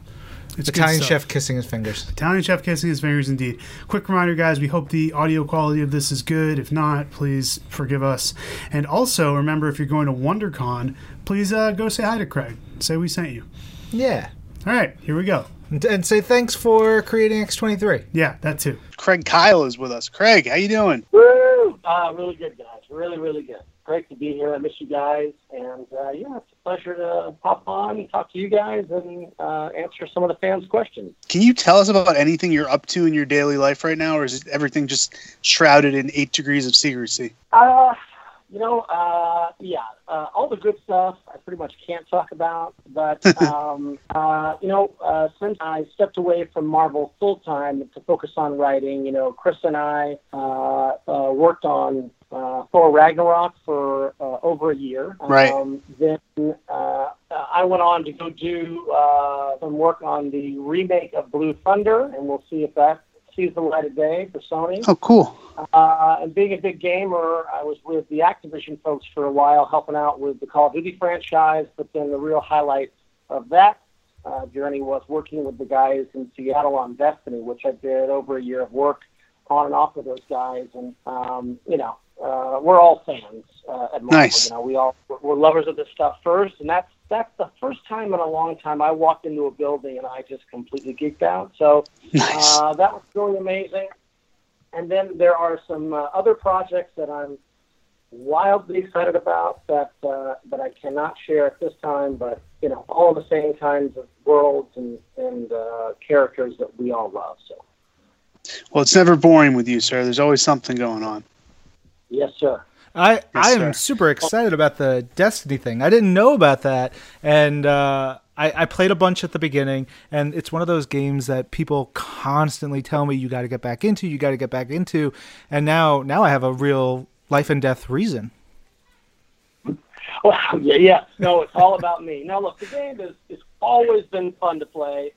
It's good Italian chef kissing his fingers. Italian chef kissing his fingers indeed. Quick reminder, guys, we hope the audio quality of this is good. If not, please forgive us. And also, remember, if you're going to WonderCon, please uh, go say hi to Craig. Say we sent you. Yeah. All right, here we go. And, and say thanks for creating X23. Yeah, that too. Craig Kyle is with us. Craig, how you doing? Woo! Uh, really good, guys. Really, really good. Great to be here. I miss you guys. And uh, yeah, it's a pleasure to pop on and talk to you guys and uh, answer some of the fans' questions. Can you tell us about anything you're up to in your daily life right now, or is everything just shrouded in eight degrees of secrecy? Uh, you know, uh, yeah, uh, all the good stuff I pretty much can't talk about. But, um, uh, you know, uh, since I stepped away from Marvel full time to focus on writing, you know, Chris and I uh, uh, worked on uh, Thor Ragnarok for uh, over a year. Right. Um, then uh, I went on to go do uh, some work on the remake of Blue Thunder, and we'll see if that sees the light of day for Sony. Oh, cool. Uh, and being a big gamer, I was with the Activision folks for a while, helping out with the Call of Duty franchise. But then the real highlight of that uh, journey was working with the guys in Seattle on Destiny, which I did over a year of work on and off with those guys. And um, you know, uh, we're all fans uh, at Marvel. Nice. You know, we all we're, we're lovers of this stuff first, and that's that's the first time in a long time I walked into a building and I just completely geeked out. So Nice. uh, that was really amazing. and then there are some uh, other projects that I'm wildly excited about that uh, that I cannot share at this time, but you know, all the same kinds of worlds and and uh, characters that we all love. So, Well, it's never boring with you, sir. There's always something going on. yes, sir. I I am super excited about the Destiny thing. I didn't know about that, and uh, I, I played a bunch at the beginning, and it's one of those games that people constantly tell me you got to get back into, you got to get back into, and now now I have a real life and death reason. Well, yeah, yeah. No, it's all about me. Now, look, the game is it's always been fun to play.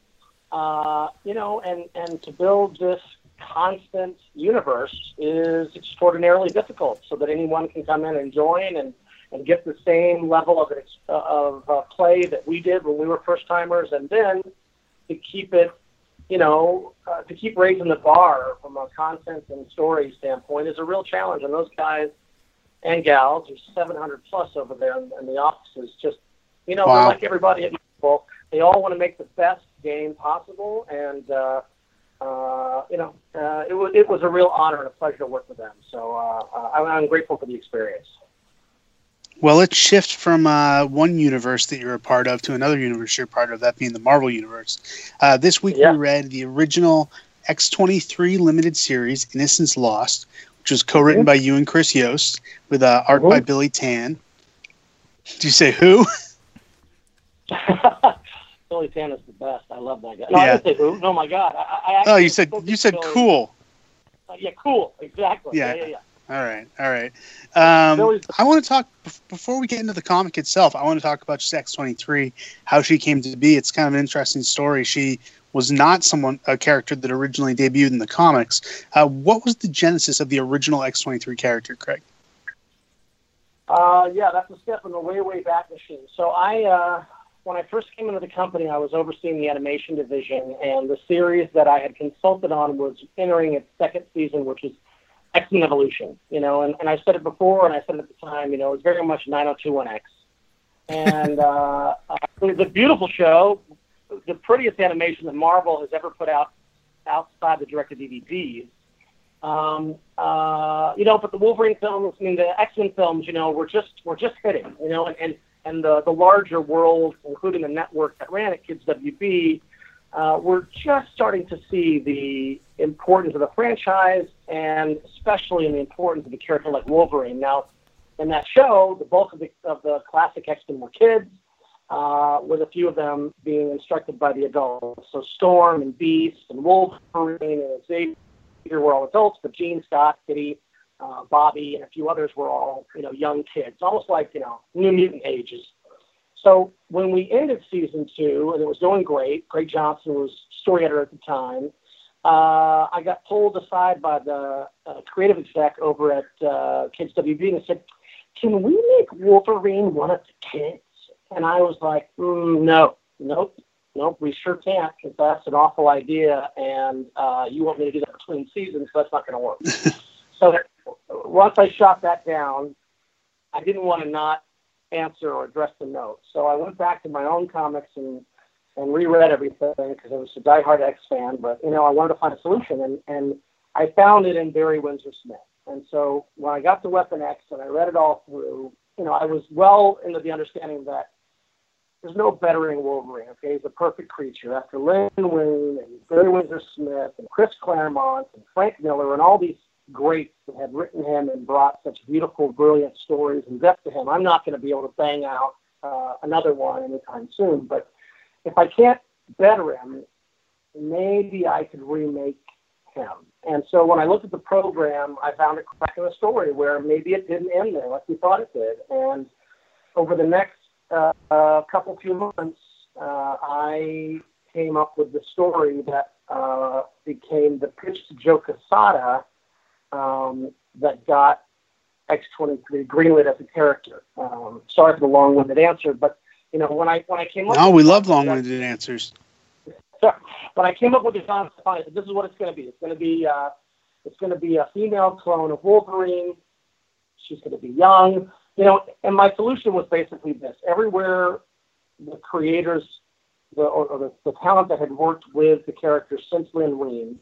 Uh, you know, and and to build this constant universe is extraordinarily difficult. So that anyone can come in and join and and get the same level of ex- of uh, play that we did when we were first timers, and then to keep it, you know, uh, to keep raising the bar from a content and story standpoint is a real challenge. And those guys and gals, there's 700 plus over there in, in the offices. Just, you know, Wow. like everybody at. They all want to make the best game possible, and uh, uh, you know, uh, it was it was a real honor and a pleasure to work with them. So uh, I'm, I'm grateful for the experience. Well, let's shift from uh, one universe that you're a part of to another universe you're a part of, that being the Marvel Universe. Uh, this week Yeah. we read the original X23 limited series, Innocence Lost, which was co written by you and Chris Yost, with uh, art by Mhm. Billy Tan. Do you say who? Billy is the best. I love that guy. No, Yeah. I didn't say who. No, my God. I, I Oh, you said you said Billy. cool. Uh, yeah, cool. Exactly. Yeah. Yeah, yeah, yeah. All right, all right. Um, I want to talk before we get into the comic itself. I want to talk about just X twenty three, how she came to be. It's kind of an interesting story. She was not someone a character that originally debuted in the comics. Uh, what was the genesis of the original X twenty three character, Craig? Uh, yeah, that's a step in the way, way back machine. So I, uh, when I first came into the company, I was overseeing the animation division, and the series that I had consulted on was entering its second season, which is X Men Evolution. You know, and, and I said it before, and I said it at the time. You know, it was very much 90210X, and uh, it was a beautiful show, the prettiest animation that Marvel has ever put out outside the directed DVDs. Um, uh, you know, but the Wolverine films, I mean, the X Men films, you know, were just were just hitting, you know, and and, and the the larger world, including the network that ran it, Kids WB, uh, we're just starting to see the importance of the franchise, and especially in the importance of a character like Wolverine. Now, in that show, the bulk of the of the classic X Men were kids, uh, with a few of them being instructed by the adults. So Storm and Beast and Wolverine and Xavier were all adults, but Jean, Scott, Kitty, uh, Bobby, and a few others were all you know young kids, almost like you know New Mutant ages. So when we ended season two, and it was going great, Greg Johnson was story editor at the time. Uh, I got pulled aside by the uh, creative exec over at uh, Kids WB and said, "Can we make Wolverine one of the kids?" And I was like, mm, "No, nope, nope, we sure can't because that's an awful idea, and uh, you want me to do that between seasons, so that's not going to work." so once I shot that down, I didn't want to not answer or address the note. So I went back to my own comics and and reread everything because I was a diehard X fan. But you know, I wanted to find a solution, and and I found it in Barry Windsor Smith. And so when I got to Weapon X and I read it all through, you know, I was well into the understanding that there's no bettering Wolverine. Okay, he's a perfect creature. After Len Wein and Barry Windsor Smith and Chris Claremont and Frank Miller and all these greats that had written him and brought such beautiful, brilliant stories and depth to him, I'm not going to be able to bang out uh, another one anytime soon. But if I can't better him, maybe I could remake him. And so when I looked at the program, I found a crack in the story where maybe it didn't end there like we thought it did. And over the next uh, uh, couple few months, uh, I came up with the story that uh, became the pitch to Joe Quesada um, that got X23 greenlit as a character. Um, sorry for the long-winded answer, but you know when I when I came up, No, we love long-winded answers. so, when I came up with the concept, this is what it's going to be. It's going to be uh, it's going to be a female clone of Wolverine. She's going to be young, you know. And my solution was basically this: everywhere the creators, the or, or the, the talent that had worked with the character since Len Wein,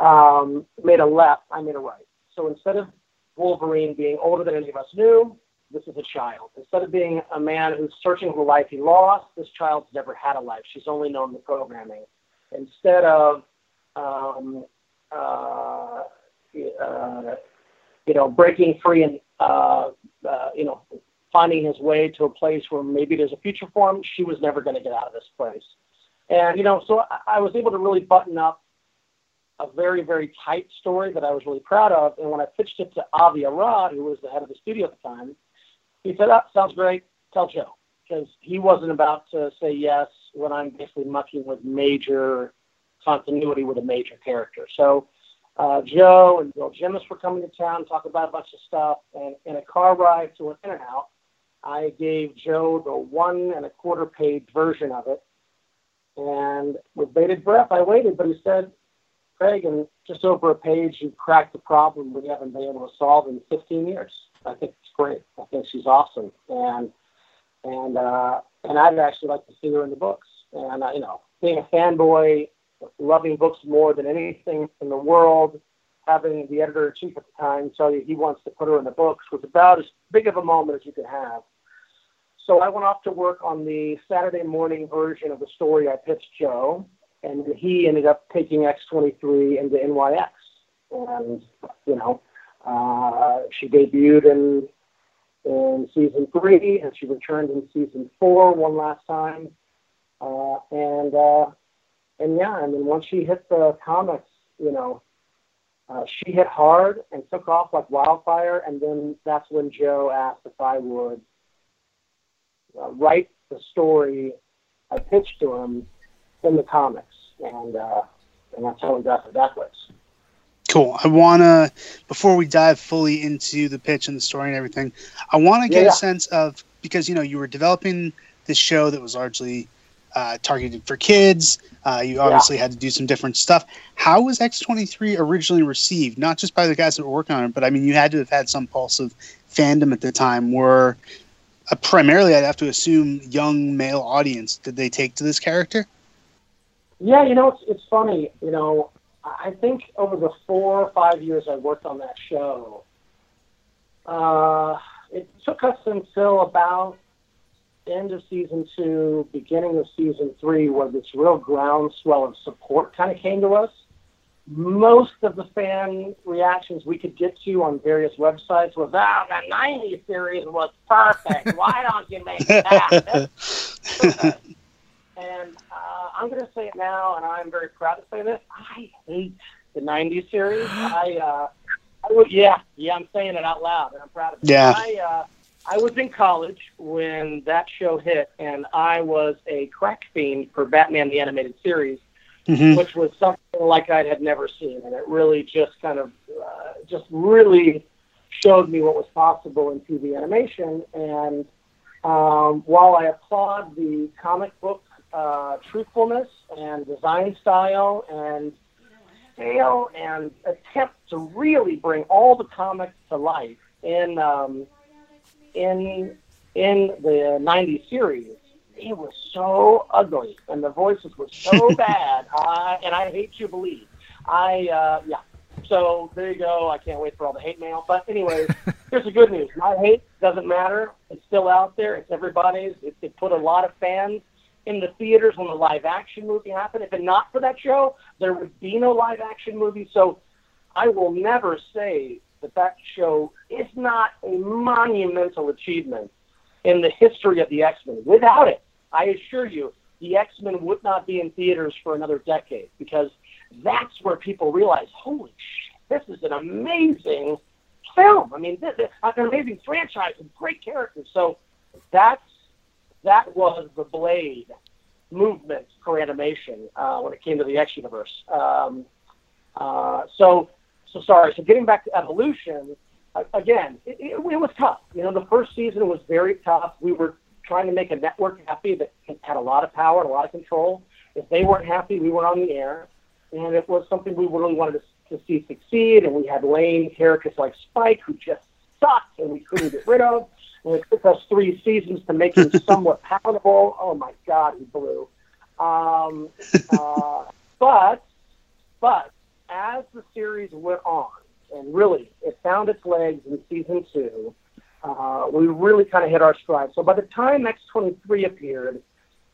um, made a left, I made a right. So instead of Wolverine being older than any of us knew, this is a child. Instead of being a man who's searching for the life he lost, this child's never had a life. She's only known the programming. Instead of, um, uh, uh, you know, breaking free and, uh, uh, you know, finding his way to a place where maybe there's a future for him, she was never going to get out of this place. And, you know, so I, I was able to really button up a very, very tight story that I was really proud of. And when I pitched it to Avi Arad, who was the head of the studio at the time, he said, oh, sounds great. Tell Joe. Because he wasn't about to say yes when I'm basically mucking with major continuity with a major character. So uh, Joe and Bill Jemas were coming to town, talk about a bunch of stuff, and in a car ride to an In and Out, I gave Joe the one and a quarter page version of it. And with bated breath, I waited, but he said, Craig, in just over a page, you cracked the problem we haven't been able to solve in 15 years. I think it's great. I think she's awesome, and and uh, and I'd actually like to see her in the books. And uh, you know, being a fanboy, loving books more than anything in the world, having the editor in chief at the time tell you he wants to put her in the books was about as big of a moment as you could have. So I went off to work on the Saturday morning version of the story I pitched Joe, and he ended up taking X23 into NYX. And, you know, uh, she debuted in in season three, and she returned in season four one last time. Uh, and uh, and yeah, I mean, once she hit the comics, you know, uh, she hit hard and took off like wildfire. And then that's when Joe asked if I would uh, write the story I pitched to him in the comics, and uh, and that's how we got to that. Cool. I want to, before we dive fully into the pitch and the story and everything, I want to get Yeah. a sense of because you know you were developing this show that was largely uh, targeted for kids. Uh, you obviously had to do some different stuff. How was X twenty three originally received? Not just by the guys that were working on it, but I mean, you had to have had some pulse of fandom at the time. Were uh, primarily, I'd have to assume, young male audience. Did they take to this character? Yeah, you know, it's it's funny. You know, I think over the four or five years I worked on that show, uh, it took us until about end of season two, beginning of season three, where this real groundswell of support kind of came to us. Most of the fan reactions we could get to on various websites was, "Oh, the '90s series was perfect. Why don't you make that?" and uh, I'm going to say it now, and I'm very proud to say this. I hate the '90s series. I, uh, I would, yeah, yeah, I'm saying it out loud, and I'm proud of it. Yeah. I, uh, I was in college when that show hit, and I was a crack fiend for Batman the Animated Series, Mhm. which was something like I had never seen, and it really just kind of, uh, just really showed me what was possible in TV animation. And um, while I applaud the comic book uh, truthfulness and design style and scale and attempt to really bring all the comics to life in um, in in the '90s series, it was so ugly and the voices were so bad. I, and I hate to believe. I uh, yeah. So there you go. I can't wait for all the hate mail. But anyway, here's the good news. My hate doesn't matter. It's still out there. It's everybody's. It, it put a lot of fans in the theaters when the live action movie happened. If it not for that show, there would be no live action movie. So I will never say that that show is not a monumental achievement in the history of the X Men. Without it, I assure you, the X Men would not be in theaters for another decade because that's where people realize, holy shit, this is an amazing film. I mean, this, this, an amazing franchise with great characters. So that's that was the blade movement for animation uh, when it came to the X universe. Um, uh, so, so sorry. So getting back to evolution, uh, again, it, it, it was tough. You know, the first season was very tough. We were trying to make a network happy that had a lot of power and a lot of control. If they weren't happy, we weren't on the air, and it was something we really wanted to, to see succeed. And we had lame characters like Spike who just sucked, and we couldn't get rid of. And it took us three seasons to make him somewhat palatable. Oh my God, he blew. Um, uh, but, but as the series went on, and really it found its legs in season two, uh, we really kind of hit our stride. So by the time X23 appeared,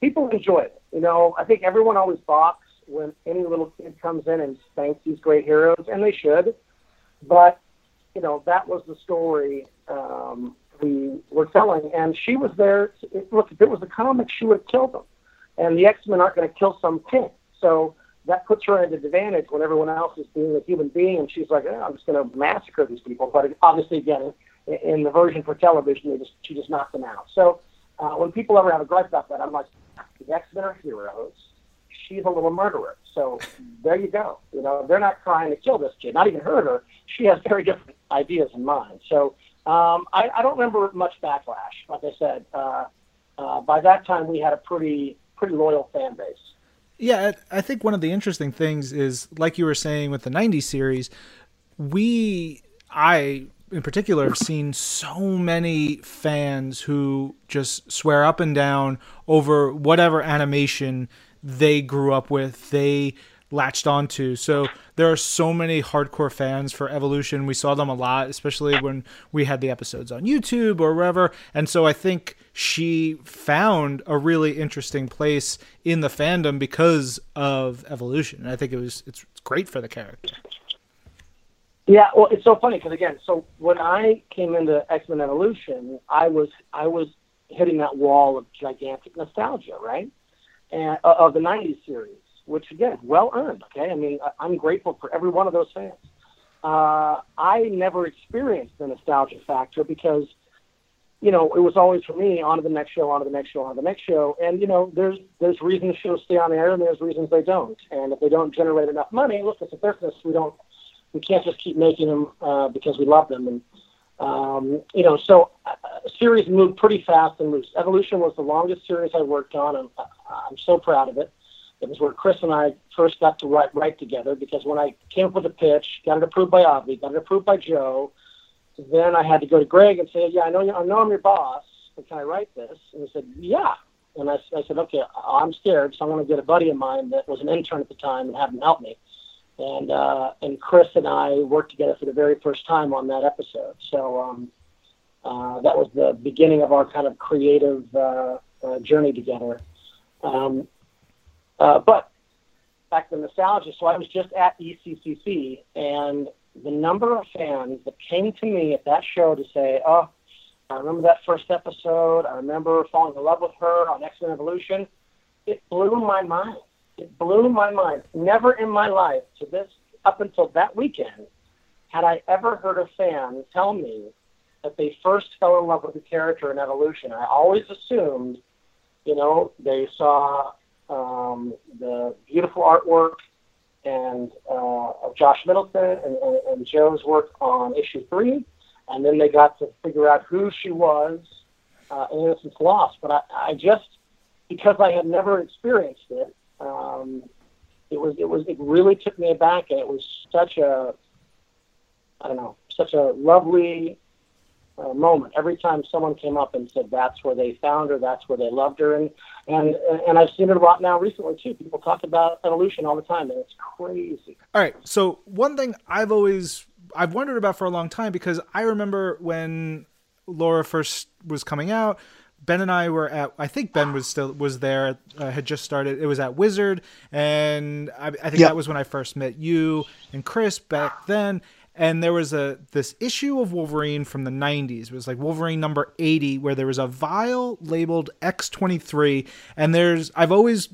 people enjoyed it. You know, I think everyone always balks when any little kid comes in and spanks these great heroes, and they should. But you know, that was the story um, we were telling, and she was there. Look, if it was a comic, she would have killed them, and the X Men aren't going to kill some pink. So that puts her at an advantage when everyone else is being a human being, and she's like, eh, I'm just going to massacre these people. But obviously, again, in, in the version for television, they just she just knocked them out. So uh, when people ever have a gripe about that, I'm like, the X Men are heroes. She's a little murderer. So there you go. You know, they're not trying to kill this kid, not even hurt her. She has very different ideas in mind. So um, I, I don't remember much backlash. Like I said, uh, uh, by that time we had a pretty pretty loyal fan base. Yeah, I think one of the interesting things is, like you were saying with the '90s series, we, I in particular, have seen so many fans who just swear up and down over whatever animation they grew up with. They latched onto. So there are so many hardcore fans for Evolution. We saw them a lot, especially when we had the episodes on YouTube or wherever. And so I think she found a really interesting place in the fandom because of Evolution. And I think it was it's great for the character. Yeah, well, it's so funny because again, so when I came into X Men Evolution, I was I was hitting that wall of gigantic nostalgia, right? And uh, of the '90s series, which again, well earned. Okay, I mean, I'm grateful for every one of those fans. Uh, I never experienced the nostalgia factor because, you know, it was always for me on to the next show, on to the next show, on to the next show. And you know, there's there's reasons shows stay on air, and there's reasons they don't. And if they don't generate enough money, look, it's a business. We don't we can't just keep making them uh, because we love them. And um, you know, so uh, series moved pretty fast and loose. Evolution was the longest series I worked on, and I'm so proud of it. It was where Chris and I first got to write write together because when I came up with a pitch, got it approved by Avi, got it approved by Joe, then I had to go to Greg and say, "Yeah, I know you, I know I'm your boss, but can I write this?" And he said, "Yeah." And I, I said, "Okay, I'm scared, so I'm going to get a buddy of mine that was an intern at the time and have him help me." and uh, and Chris and I worked together for the very first time on that episode. So um, uh, that was the beginning of our kind of creative uh, uh, journey together. Um, uh, but back to nostalgia. So I was just at ECCC, and the number of fans that came to me at that show to say, "Oh, I remember that first episode. I remember falling in love with her on X Men Evolution." It blew my mind it blew my mind. Never in my life to this up until that weekend had I ever heard a fan tell me that they first fell in love with the character in Evolution. I always assumed, you know, they saw um, the beautiful artwork and uh, of Josh Middleton and, and, and Joe's work on issue three, and then they got to figure out who she was uh, in Innocence Lost. But I, I just because I had never experienced it, um, it was it was it really took me aback, and it was such a I don't know such a lovely uh, moment every time someone came up and said that's where they found her, that's where they loved her, and and and I've seen it a lot now recently too. People talk about evolution all the time, and it's crazy. All right, so one thing I've always I've wondered about for a long time because I remember when Laura first was coming out. Ben and I were at. I think Ben was still was there. Uh, had just started. It was at Wizard, and I, I think Yep. that was when I first met you and Chris back then. And there was a this issue of Wolverine from the '90s. It was like Wolverine number 80, where there was a vial labeled X23, and there's. I've always.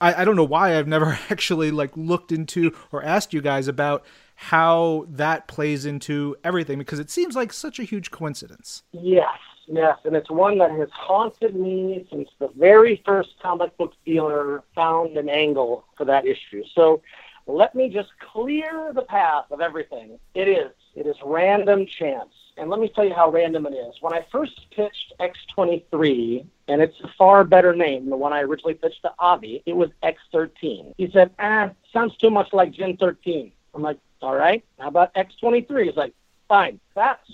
I, I don't know why I've never actually like looked into or asked you guys about how that plays into everything because it seems like such a huge coincidence. Yes, yes, and it's one that has haunted me since the very first comic book dealer found an angle for that issue. So let me just clear the path of everything. It is. It is random chance. And let me tell you how random it is. When I first pitched X23, and it's a far better name than the one I originally pitched to Avi, it was X13. He said, ah, sounds too much like Gen 13. I'm like, all right, how about X23? He's like, fine. That's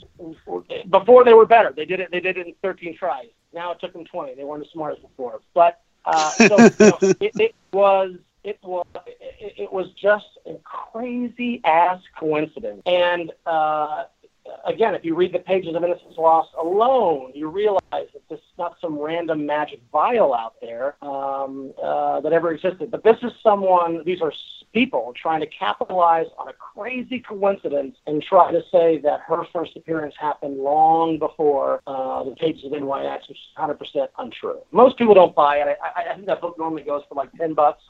before they were better. They did it. They did it in 13 tries. Now it took them 20. They weren't as smart as before. But uh, so you know, it, it was it was it, was just a crazy ass coincidence. And uh, again, if you read the pages of Innocence Lost alone, you realize that this is not some random magic vial out there um, uh, that ever existed. But this is someone, these are people trying to capitalize on a crazy coincidence and try to say that her first appearance happened long before uh, the pages of NYX, which is 100% untrue. Most people don't buy it. I, I think that book normally goes for like 10 bucks.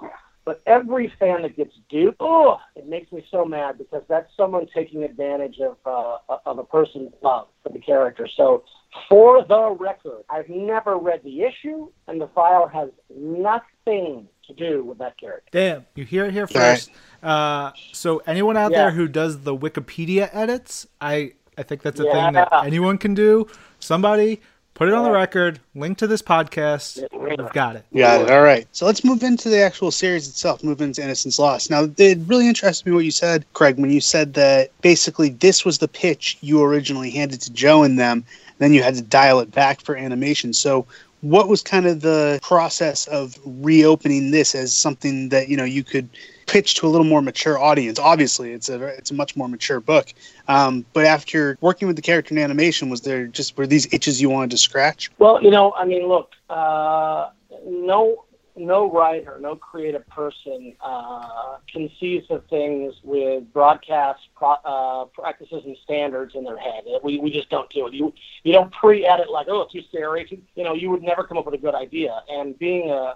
But every fan that gets duped, oh, it makes me so mad because that's someone taking advantage of uh, of a person's love for the character. So, for the record, I've never read the issue, and the file has nothing to do with that character. Damn, you hear it here All right. first. Uh, so anyone out Yeah. there who does the Wikipedia edits, I I think that's a thing that anyone can do. Somebody put it on the record, link to this podcast. You've got it. Got it. All right. So let's move into the actual series itself, move into Innocence Lost. Now, it really interested me what you said, Craig, when you said that basically this was the pitch you originally handed to Joe and them, then you had to dial it back for animation. So, what was kind of the process of reopening this as something that, you know, you could pitch to a little more mature audience? Obviously, it's a it's a much more mature book. Um, but after working with the character in animation, was there just were these itches you wanted to scratch? Well, you know, I mean, look, uh, no, no writer, no creative person uh, conceives of things with broadcast pro- uh, practices and standards in their head. We, we just don't do it. You you don't pre-edit like, oh, it's too scary. You know, you would never come up with a good idea. And being a,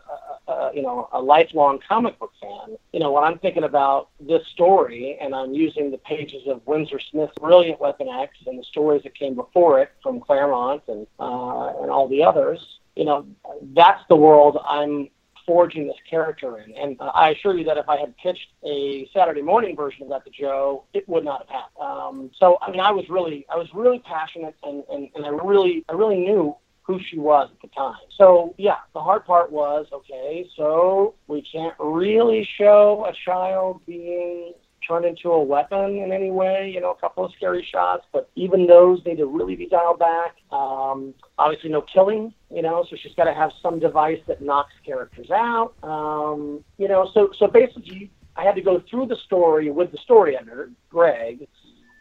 a, a you know a lifelong comic book fan, you know, when I'm thinking about this story and I'm using the pages of Windsor Smith's Brilliant Weapon X and the stories that came before it from Claremont and uh, and all the others, you know, that's the world I'm forging this character in. And uh, I assure you that if I had pitched a Saturday morning version of that to Joe, it would not have happened. Um, so I mean, I was really, I was really passionate, and, and, and I really, I really knew who she was at the time. So yeah, the hard part was okay. So we can't really show a child being turned into a weapon in any way. You know, a couple of scary shots, but even those need to really be dialed back. Um, obviously, no killing. You know, so she's got to have some device that knocks characters out. Um, you know, so so basically, I had to go through the story with the story editor, Greg,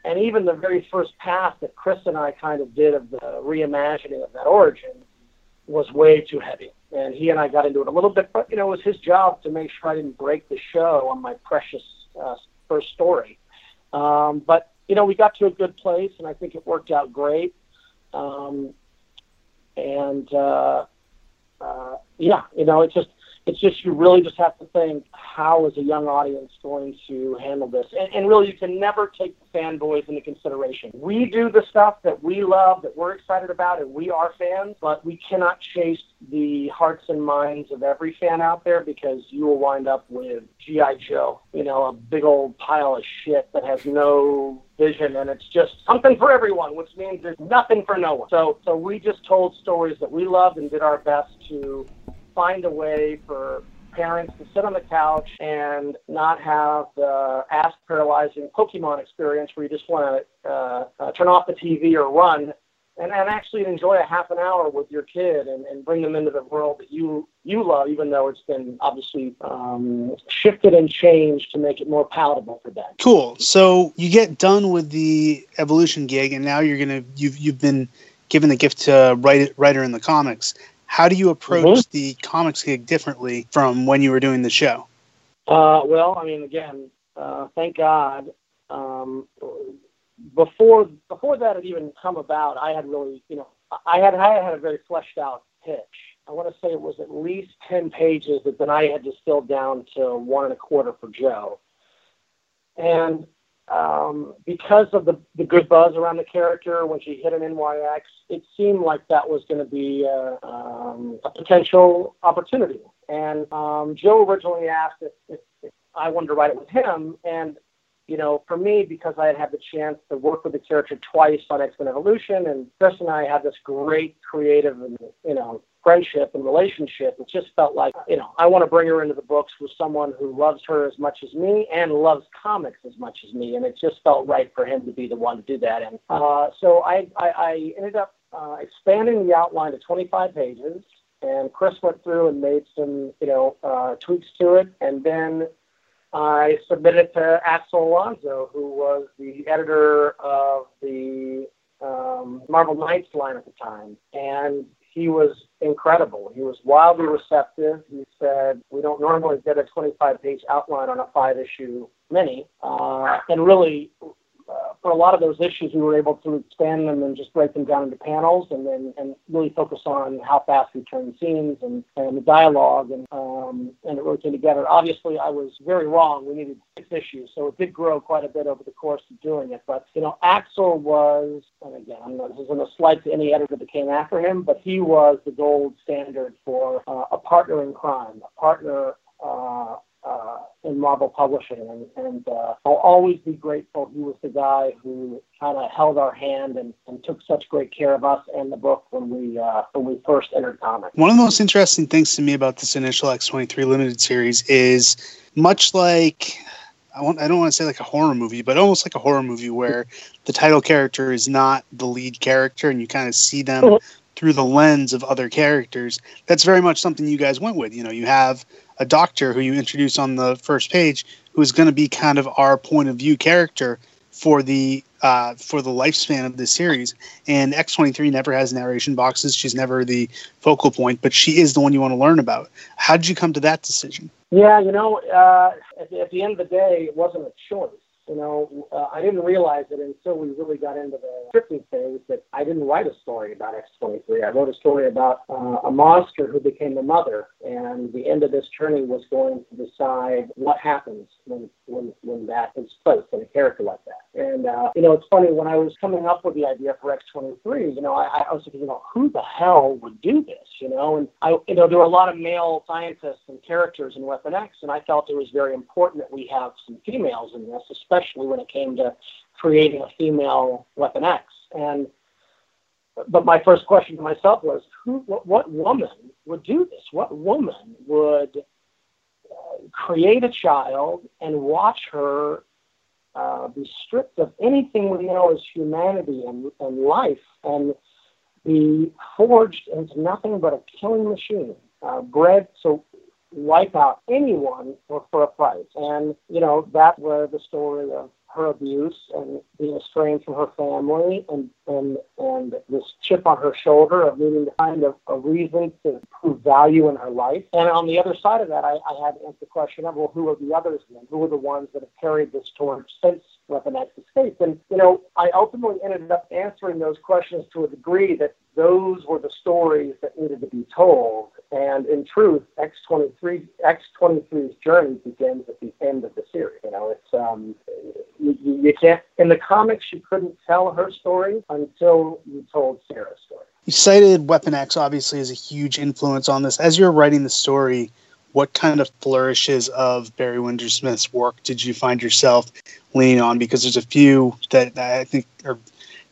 and even the very first pass that Chris and I kind of did of the reimagining of that origin was way too heavy. And he and I got into it a little bit, but you know, it was his job to make sure I didn't break the show on my precious uh, first story. Um, but you know, we got to a good place, and I think it worked out great. Um, and uh, uh, yeah, you know, it's just it's just you really just have to think how is a young audience going to handle this, and, and really you can never take the fanboys into consideration. We do the stuff that we love, that we're excited about, and we are fans, but we cannot chase the hearts and minds of every fan out there because you will wind up with GI Joe, you know, a big old pile of shit that has no vision and it's just something for everyone, which means there's nothing for no one. So so we just told stories that we loved and did our best to find a way for parents to sit on the couch and not have the ass paralyzing Pokemon experience where you just want to uh, uh, turn off the TV or run and, and actually enjoy a half an hour with your kid and, and bring them into the world that you you love, even though it's been obviously um, shifted and changed to make it more palatable for them. Cool. So you get done with the evolution gig, and now you're gonna you've you've been given the gift to write writer in the comics. How do you approach Mhm. the comics gig differently from when you were doing the show? Uh, well, I mean, again, uh, thank God. Um, before before that had even come about, I had really, you know, I had I had a very fleshed out pitch. I want to say it was at least ten pages that then I had distilled down to one and a quarter for Joe. And um, because of the, the good buzz around the character when she hit an NYX, it seemed like that was going to be uh, um, a potential opportunity. And um, Joe originally asked if, if, if I wanted to write it with him, and you know, for me, because I had had the chance to work with the character twice on X Men Evolution, and Chris and I had this great creative and you know friendship and relationship, it just felt like you know I want to bring her into the books with someone who loves her as much as me and loves comics as much as me, and it just felt right for him to be the one to do that. And uh, so I, I, I ended up uh, expanding the outline to 25 pages, and Chris went through and made some you know uh, tweaks to it, and then I submitted to Axel Alonso, who was the editor of the um, Marvel Knights line at the time, and he was incredible. He was wildly receptive. He said, "We don't normally get a 25-page outline on a five-issue mini," uh, and really uh, for a lot of those issues, we were able to expand them and just break them down into panels, and then and really focus on how fast we turn scenes and, and the dialogue, and um, and it really came together. Obviously, I was very wrong. We needed six issues, so it did grow quite a bit over the course of doing it. But you know, Axel was, and again, I'm not, this isn't a slight to any editor that came after him, but he was the gold standard for uh, a partner in crime, a partner. Uh, uh, in Marvel Publishing, and, and uh, I'll always be grateful. He was the guy who kind of held our hand and, and took such great care of us and the book when we uh, when we first entered comics. One of the most interesting things to me about this initial X23 limited series is much like I, want, I don't want to say like a horror movie, but almost like a horror movie where the title character is not the lead character and you kind of see them through the lens of other characters. That's very much something you guys went with. You know, you have a doctor who you introduce on the first page who is going to be kind of our point of view character for the uh, for the lifespan of this series. And X23 never has narration boxes. She's never the focal point, but she is the one you want to learn about. How did you come to that decision? Yeah, you know, uh, at, the, at the end of the day, it wasn't a choice. You know, uh, I didn't realize it until we really got into the scripting phase that I didn't write a story about X23. I wrote a story about uh, a monster who became a mother, and the end of this journey was going to decide what happens when when when that is placed in a character like that. And uh, you know, it's funny when I was coming up with the idea for X23. You know, I, I was thinking, you know, who the hell would do this? You know, and I, you know, there were a lot of male scientists and characters in Weapon X, and I felt it was very important that we have some females in this, especially when it came to creating a female Weapon X. And but my first question to myself was, who, what, what woman would do this? What woman would uh, create a child and watch her uh, be stripped of anything we know as humanity and, and life and be forged into nothing but a killing machine, uh, bred to wipe out anyone for, for a price. And, you know, that was the story of her abuse and being estranged from her family and, and, and this chip on her shoulder of needing to find a, a reason to prove value in her life. And on the other side of that, I, I had to answer the question of, well, who are the others then? Who are the ones that have carried this torch since Weapon X escaped? And, you know, I ultimately ended up answering those questions to a degree that those were the stories that needed to be told. And in truth, X23 X23's journey begins at the end of the series. You know, it's um, you, you can't in the comics you couldn't tell her story until you told Sarah's story. You cited Weapon X obviously as a huge influence on this. As you're writing the story, what kind of flourishes of Barry Windsor Smith's work did you find yourself leaning on? Because there's a few that I think are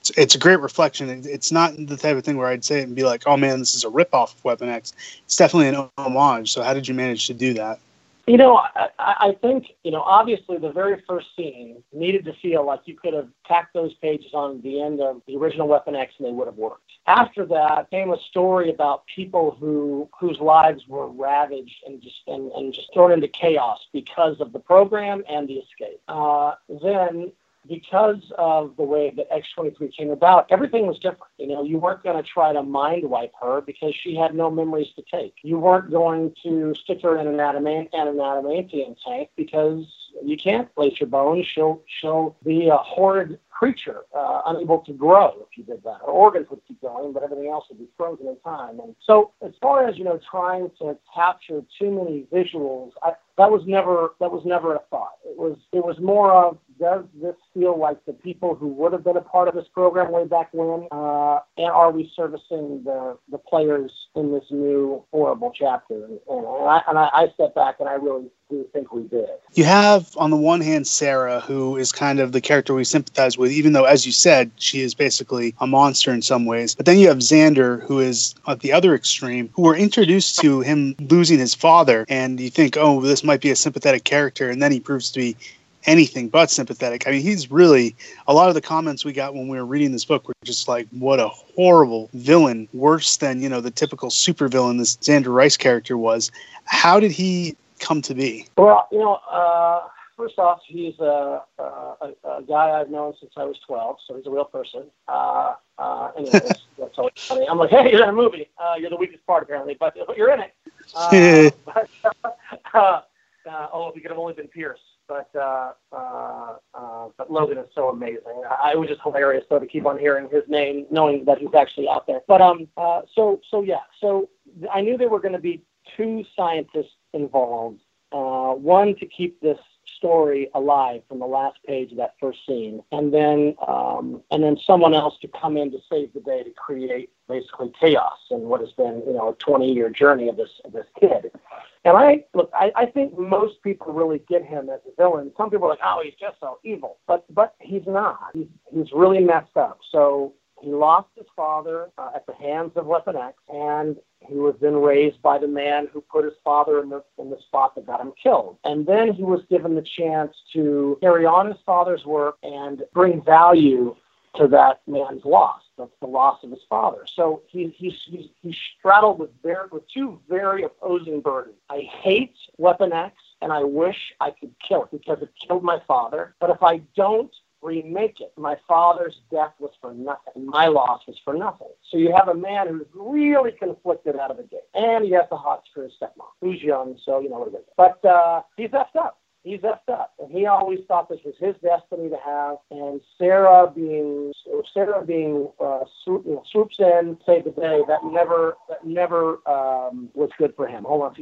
it's, it's a great reflection. It's not the type of thing where I'd say it and be like, "Oh man, this is a ripoff of Weapon X." It's definitely an homage. So how did you manage to do that? You know, I, I think, you know, obviously the very first scene needed to feel like you could have tacked those pages on the end of the original Weapon X and they would have worked. After that came a story about people who whose lives were ravaged and just and, and just thrown into chaos because of the program and the escape. Uh, then because of the way that X23 came about, everything was different. You know, you weren't going to try to mind wipe her because she had no memories to take. You weren't going to stick her in an, adamant, an adamantium tank because you can't place your bones. She'll she'll be a horrid creature, uh, unable to grow if you did that. Her organs would keep going, but everything else would be frozen in time. And so, as far as you know, trying to capture too many visuals, I, that was never that was never a thought. It was it was more of does this feel like the people who would have been a part of this program way back when, uh, and are we servicing the the players in this new horrible chapter? And, and, I, and I, I step back and I really do think we did. You have on the one hand Sarah, who is kind of the character we sympathize with, even though, as you said, she is basically a monster in some ways. But then you have Zander, who is at the other extreme, who we're introduced to him losing his father, and you think, oh, this might be a sympathetic character, and then he proves to be anything but sympathetic. I mean, he's really a lot of the comments we got when we were reading this book were just like, what a horrible villain, worse than, you know, the typical supervillain this Zander Rice character was. How did he come to be? Well, you know, uh, first off, he's a, a, a, guy I've known since I was 12, so he's a real person. Uh, uh, anyway, that's, always funny. I'm like, hey, you're in a movie. Uh, you're the weakest part, apparently, but, you're in it. Uh, but, uh, uh, oh, if he could have only been Pierce. But uh, uh, uh, but Logan is so amazing. I, it was just hilarious though to keep on hearing his name, knowing that he's actually out there. But um, uh, so so yeah, so I knew there were going to be two scientists involved. Uh, one to keep this story alive from the last page of that first scene, and then um, and then someone else to come in to save the day to create basically chaos in what has been you know a 20 year journey of this of this kid. And I look, I, I think most people really get him as a villain. Some people are like, oh, he's just so evil, but but he's not. He's he's really messed up. So he lost his father uh, at the hands of Weapon X, and he was then raised by the man who put his father in the in the spot that got him killed. And then he was given the chance to carry on his father's work and bring value to that man's loss. That's the loss of his father. So he, he's, he's, he's straddled with, very, with two very opposing burdens. I hate Weapon X, and I wish I could kill it because it killed my father. But if I don't remake it, my father's death was for nothing. My loss was for nothing. So you have a man who's really conflicted out of the gate, and he has the hots for his stepmom, who's young, so you know what it is. But uh, he's effed up he's effed up. And he always thought this was his destiny to have. And Sarah being Sarah being uh, swoop, you know, swoops in, save the day. That never that never um, was good for him. Hold on.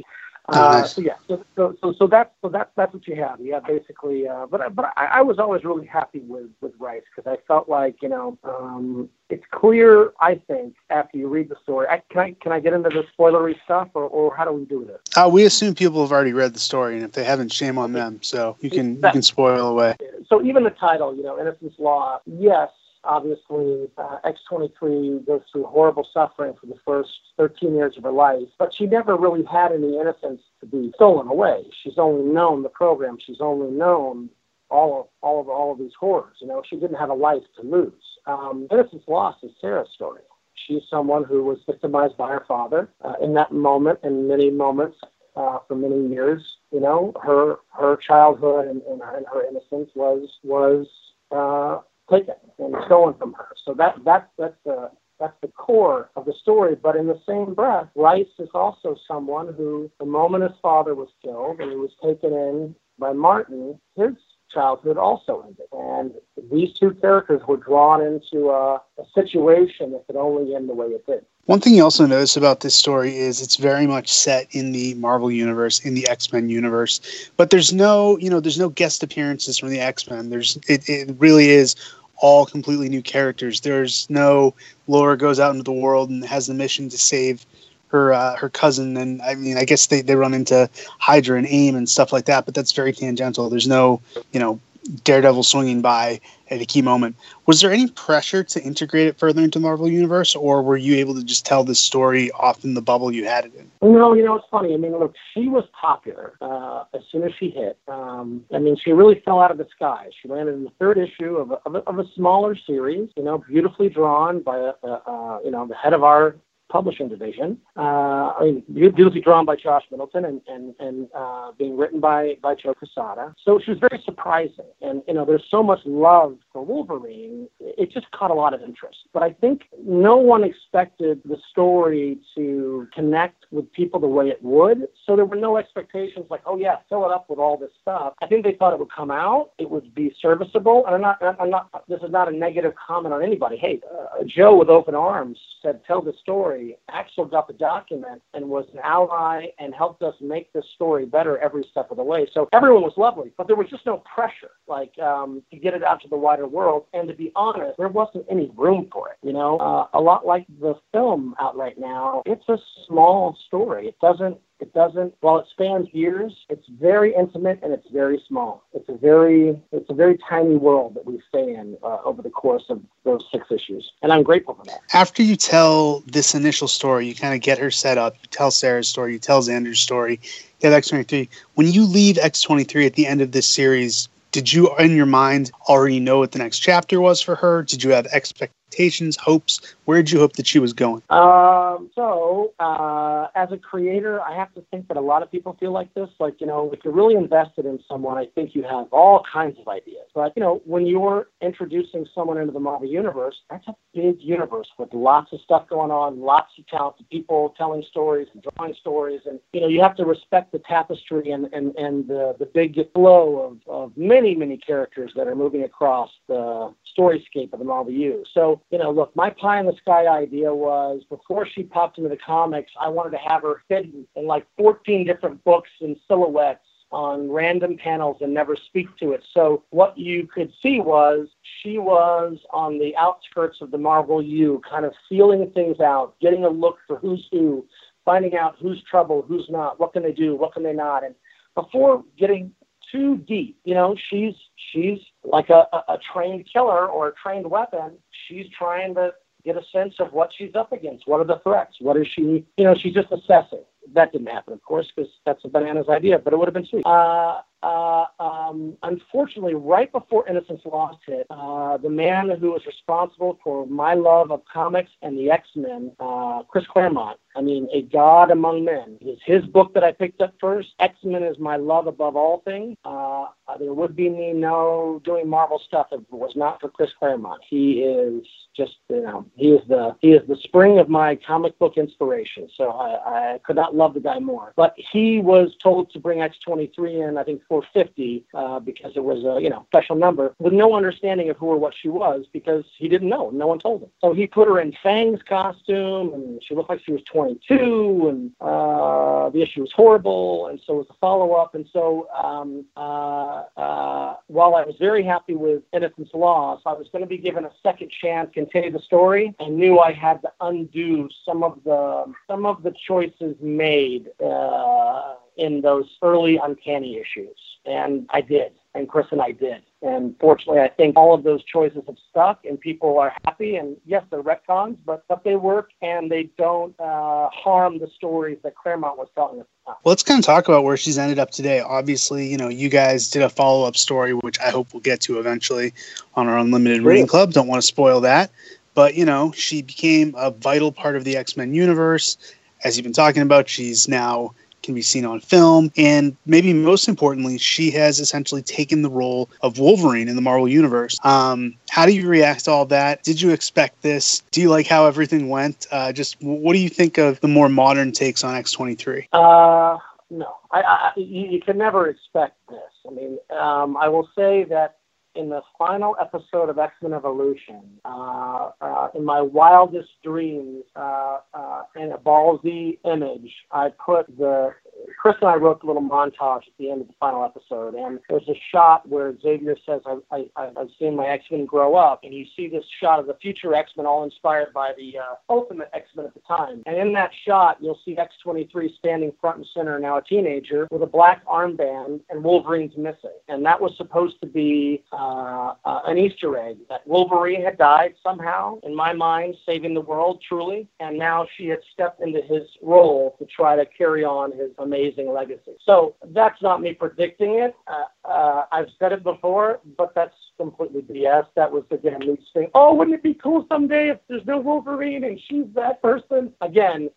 Uh, so yeah, so, so so so that's so that's that's what you have. Yeah, basically. Uh, but but I, I was always really happy with with Rice because I felt like you know um, it's clear. I think after you read the story, I, can I can I get into the spoilery stuff or, or how do we do this? Uh, we assume people have already read the story, and if they haven't, shame on them. So you can you can spoil away. So even the title, you know, Innocence Lost. Yes, obviously uh, X23 goes through horrible suffering for the first 13 years of her life, but she never really had any innocence to be stolen away. She's only known the program. She's only known all of all of all of these horrors. You know, she didn't have a life to lose. Um, Innocence Lost is Sarah's story. She's someone who was victimized by her father uh, in that moment and many moments uh, for many years. You know, her her childhood and, and, her, and her innocence was was uh, taken and stolen from her. So that that that's the that's the core of the story. But in the same breath, Rice is also someone who, the moment his father was killed and he was taken in by Martin, his childhood also ended. And these two characters were drawn into a, a situation that could only end the way it did. One thing you also notice about this story is it's very much set in the Marvel universe, in the X Men universe, but there's no, you know, there's no guest appearances from the X Men. There's, it, it really is all completely new characters. There's no Laura goes out into the world and has the mission to save her uh, her cousin, and I mean, I guess they, they run into Hydra and AIM and stuff like that, but that's very tangential. There's no, you know, Daredevil swinging by at a key moment. Was there any pressure to integrate it further into the Marvel Universe, or were you able to just tell this story off in the bubble you had it in? No, you know, it's funny. I mean, look, she was popular uh, as soon as she hit. Um, I mean, she really fell out of the sky. She landed in the third issue of a, of a, of a smaller series, you know, beautifully drawn by, a, a, uh, you know, the head of our publishing division. Uh, I mean, beautifully drawn by Josh Middleton and and and uh, being written by by Joe Quesada. So she was very surprising, and you know, there's so much love for Wolverine. It just caught a lot of interest. But I think no one expected the story to connect with people the way it would. So there were no expectations like, oh yeah, fill it up with all this stuff. I think they thought it would come out, it would be serviceable, and I'm not, I'm not. This is not a negative comment on anybody. Hey, uh, Joe with open arms said, tell the story story, Axel got the document and was an ally and helped us make this story better every step of the way. So everyone was lovely, but there was just no pressure, like um, to get it out to the wider world. And to be honest, there wasn't any room for it. You know, uh, a lot like the film out right now, it's a small story. It doesn't it doesn't, while it spans years, it's very intimate and it's very small. It's a very, it's a very tiny world that we stay in uh, over the course of those six issues, and I'm grateful for that. After you tell this initial story, you kind of get her set up. You tell Sarah's story, you tell Zander's story, have X23. When you leave X23 at the end of this series, did you, in your mind, already know what the next chapter was for her? Did you have expectations? Expectations, hopes? Where did you hope that she was going? Um, so, uh, as a creator, I have to think that a lot of people feel like this. Like, you know, if you're really invested in someone, I think you have all kinds of ideas. But, you know, when you're introducing someone into the Marvel Universe, that's a big universe with lots of stuff going on, lots of talented people telling stories and drawing stories. And, you know, you have to respect the tapestry and, and, and the, the big flow of, of many, many characters that are moving across the storyscape of the Marvel U. So, you know, look, my pie in the sky idea was before she popped into the comics, I wanted to have her hidden in like 14 different books and silhouettes on random panels and never speak to it. So what you could see was she was on the outskirts of the Marvel U, kind of feeling things out, getting a look for who's who, finding out who's trouble, who's not, what can they do, what can they not. And before getting too deep, you know, she's she's like a, a, trained killer or a trained weapon. She's trying to get a sense of what she's up against. What are the threats? What is she? You know, she's just assessing. That didn't happen, of course, because that's a bananas idea, but it would have been sweet. Uh, uh, um, unfortunately, right before Innocence Lost hit, uh, the man who was responsible for my love of comics and the X Men, uh, Chris Claremont, I mean, a god among men, is his book that I picked up first. X Men is my love above all things. Uh, there would be me no doing Marvel stuff if it was not for Chris Claremont. He is just, you know, he is the he is the spring of my comic book inspiration. So I, I could not love the guy more. But he was told to bring X23 in, I think 450, uh, because it was a you know special number, with no understanding of who or what she was, because he didn't know. No one told him. So he put her in Fang's costume, and she looked like she was 22, and uh, the issue was horrible, and so was the follow up, and so. Um, uh, uh, while I was very happy with Innocence Lost, I was going to be given a second chance, continue the story. I knew I had to undo some of the some of the choices made uh, in those early uncanny issues, and I did, and Chris and I did. And fortunately, I think all of those choices have stuck, and people are happy. And yes, they're retcons, but but they work, and they don't uh, harm the stories that Claremont was telling us. Well, let's kind of talk about where she's ended up today. Obviously, you know, you guys did a follow up story, which I hope we'll get to eventually on our Unlimited. Reading Club. Don't want to spoil that. But, you know, she became a vital part of the X Men universe. As you've been talking about, she's now can be seen on film. And maybe most importantly, she has essentially taken the role of Wolverine in the Marvel Universe. Um, how do you react to all that? Did you expect this? Do you like how everything went? Uh, just what do you think of the more modern takes on X23? Uh, no, I, I, you, can never expect this. I mean, um, I will say that in the final episode of X Men Evolution, uh, uh, in my wildest dreams, uh, uh, in a ballsy image, I put the Chris and I wrote the little montage at the end of the final episode, and there's a shot where Xavier says, I, I, "I've seen my X Men grow up," and you see this shot of the future X Men, all inspired by the uh, Ultimate X Men at the time. And in that shot, you'll see X23 standing front and center, now a teenager, with a black armband, and Wolverine's missing. And that was supposed to be uh, uh, an Easter egg that Wolverine had died somehow, in my mind, saving the world truly, and now she had stepped into his role to try to carry on his amazing legacy. So that's not me predicting it. Uh, uh, I've said it before, but that's completely BS. That was again me saying, "Oh, wouldn't it be cool someday if there's no Wolverine and she's that person?" Again,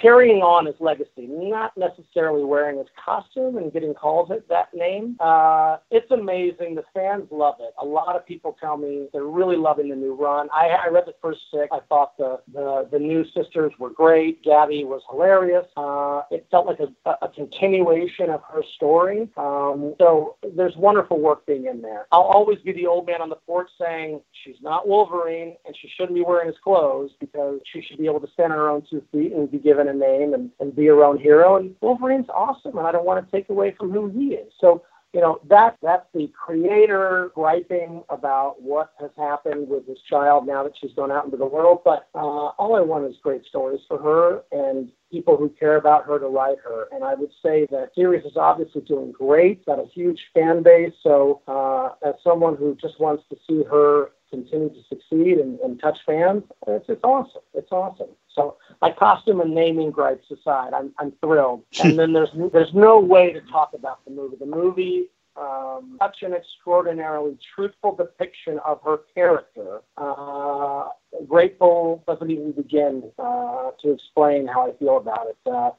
carrying on his legacy, not necessarily wearing his costume and getting called it that name. Uh, it's amazing. The fans love it. A lot of people tell me they're really loving the new run. I, I read the first six. I thought the the, the new sisters were great. Gabby was hilarious. Uh, it felt like a, a continuation of her story. Um, so there's wonderful work being in there. I'll always be the old man on the porch saying she's not Wolverine and she shouldn't be wearing his clothes because she should be able to stand on her own two feet and be given a name and, and be her own hero. And Wolverine's awesome, and I don't want to take away from who he is. So you know that that's the creator griping about what has happened with his child now that she's gone out into the world. But uh, all I want is great stories for her and people who care about her to write her. And I would say that series is obviously doing great, got a huge fan base. So uh, as someone who just wants to see her continue to succeed and, and touch fans, it's, it's awesome. It's awesome. So my costume and naming gripes aside, I'm, I'm thrilled. And then there's there's no way to talk about the movie. The movie um, such an extraordinarily truthful depiction of her character. Uh, grateful doesn't even begin uh, to explain how I feel about it. Uh,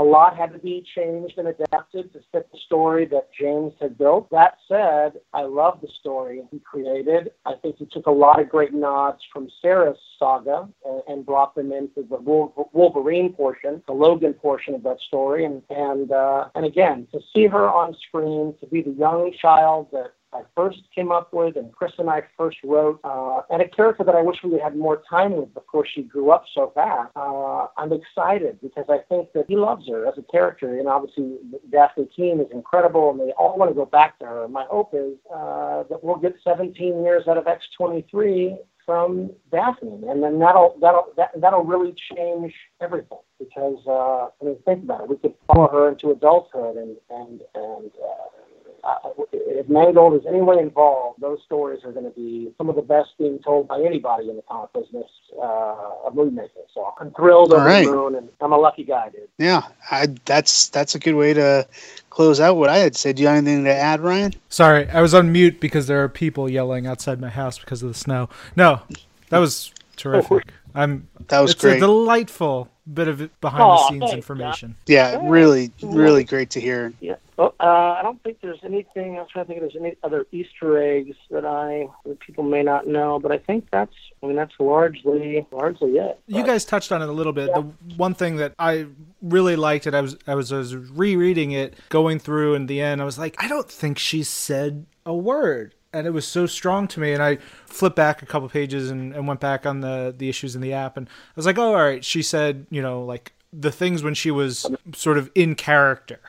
a lot had to be changed and adapted to fit the story that James had built. That said, I love the story he created. I think he took a lot of great nods from Sarah's saga and, and brought them into the Wolverine portion, the Logan portion of that story. And and uh, and again, to see her on screen, to be the young child that I first came up with and Chris and I first wrote, uh, and a character that I wish we had more time with before she grew up so fast. Uh, I'm excited because I think that he loves her as a character, and obviously Dafne Keen is incredible, and they all want to go back to her. My hope is uh, that we'll get 17 years out of X23 from Daphne, and then that'll that'll that, that'll really change everything. Because uh, I mean, think about it, we could follow her into adulthood, and and and. Uh, uh, if Mangold is any way involved, those stories are going to be some of the best being told by anybody in the comic business uh, of movie making. So I'm thrilled over All right. the moon, and I'm a lucky guy, dude. Yeah, I, that's that's a good way to close out what I had said. Do you have anything to add, Ryan? Sorry, I was on mute because there are people yelling outside my house because of the snow. No, that was terrific. I'm. That was it's great. a delightful bit of behind Aw, the scenes thanks, information. Yeah, really, really great to hear. Yeah. Well, uh, I don't think there's anything. I was trying to think if there's any other Easter eggs that I that people may not know, but I think that's. I mean, that's largely largely it. You guys touched on it a little bit. The one thing that I really liked it, I was I was, I was rereading it, going through in the end, I was like, I don't think she said a word. And it was so strong to me, and I flipped back a couple pages and, and went back on the the issues in the app, and I was like, oh, all right. She said, you know, like the things when she was sort of in character,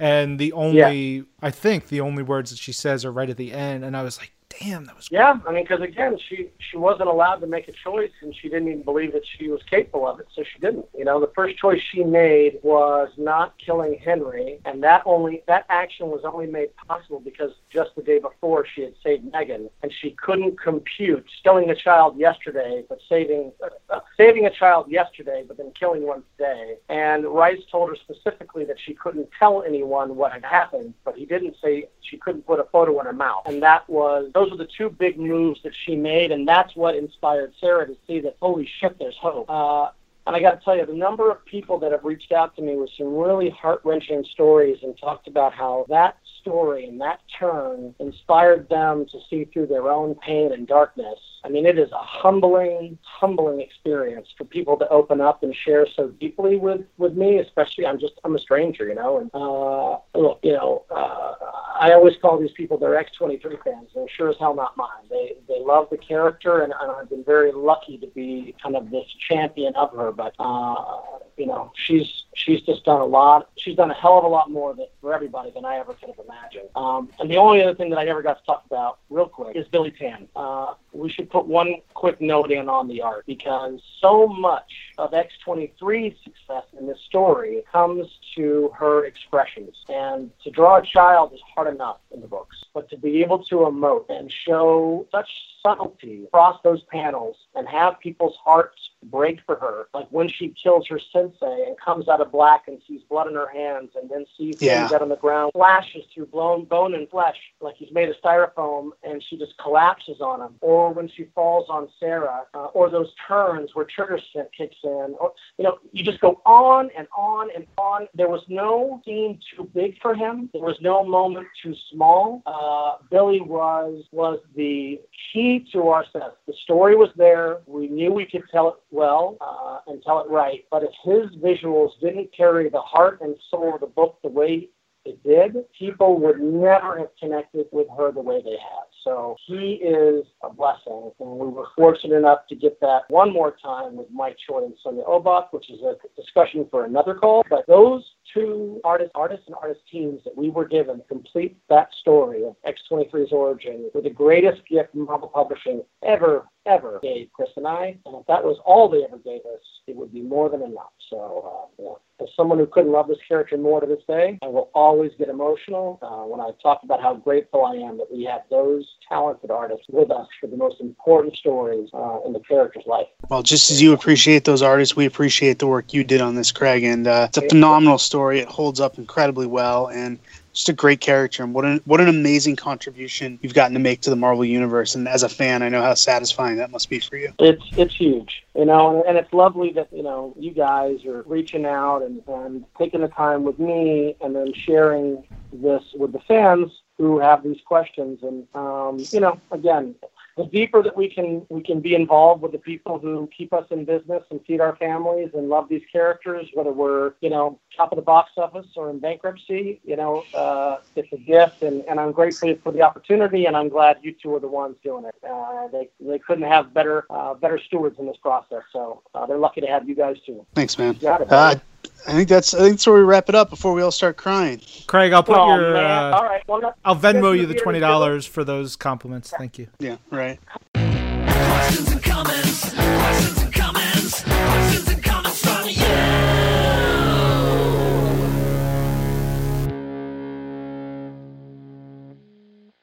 and the only I think the only words that she says are right at the end, and I was like, damn, that was Yeah, I mean, because again, she she wasn't allowed to make a choice, and she didn't even believe that she was capable of it, so she didn't. You know, the first choice she made was not killing Henry, and that only that action was only made possible because just the day before she had saved Megan, and she couldn't compute killing a child yesterday, but saving uh, uh, saving a child yesterday, but then killing one today. And Rice told her specifically that she couldn't tell anyone what had happened, but he didn't say she couldn't put a photo in her mouth, and that was those are the two big moves that she made, and that's what inspired Sarah to see that holy shit, there's hope. Uh, and I got to tell you, the number of people that have reached out to me with some really heart wrenching stories and talked about how that story and that turn inspired them to see through their own pain and darkness. I mean, it is a humbling, humbling experience for people to open up and share so deeply with with me. Especially, I'm just I'm a stranger, you know, and uh, look, you know, uh, I always call these people they're X23 fans. They're sure as hell not mine. They they love the character, and, and I've been very lucky to be kind of this champion of her. But uh, you know, she's she's just done a lot. She's done a hell of a lot more for everybody than I ever could have imagined. Um, and the only other thing that I never got to talk about, real quick, is Billy Tan. Uh, we should put one quick note in on the art because so much of X23's success in this story comes to her expressions. And to draw a child is hard enough in the books, but to be able to emote and show such subtlety across those panels and have people's hearts break for her, like when she kills her sensei and comes out of black and sees blood in her hands and then sees Yeah. things out on the ground, flashes through blown bone and flesh like he's made of styrofoam and she just collapses on him. Or when she falls on Sarah, uh, or those turns where trigger scent kicks in, or you know, you just go on and on and on. There was no scene too big for him. There was no moment too small. Uh, Billy was was the key to our. The story was there. We knew we could tell it well uh, and tell it right. But if his visuals didn't carry the heart and soul of the book the way it did, people would never have connected with her the way they have. So he is a blessing, and we were fortunate enough to get that one more time with Mike Choi and Sonia Oback, which is a discussion for another call. But those two artists, artists and artist teams that we were given complete that story of X23's origin were the greatest gift Marvel Publishing ever, ever gave Chris and I. And if that was all they ever gave us, it would be more than enough. So, uh, yeah. As someone who couldn't love this character more to this day, I will always get emotional uh, when I talk about how grateful I am that we have those talented artists with us for the most important stories uh, in the character's life. Well, just as you appreciate those artists, we appreciate the work you did on this, Craig. And uh, it's a phenomenal story. It holds up incredibly well. And just a great character, and what an what an amazing contribution you've gotten to make to the Marvel universe. And as a fan, I know how satisfying that must be for you. It's it's huge, you know, and it's lovely that you know you guys are reaching out and, and taking the time with me, and then sharing this with the fans who have these questions. And um, you know, again, the deeper that we can we can be involved with the people who keep us in business and feed our families and love these characters, whether we're you know top of the box office or in bankruptcy, you know, uh, it's a gift, and, and I'm grateful for the opportunity, and I'm glad you two are the ones doing it. Uh, they they couldn't have better uh, better stewards in this process, so uh, they're lucky to have you guys too. Thanks, man. Got it. Uh, I think that's I think that's where we wrap it up before we all start crying. Craig, I'll put Oh, your. Uh, All right. Well, I'll Venmo you the twenty dollars for those compliments. Thank you. Yeah, right. Questions and comments. Questions and comments. Questions and comments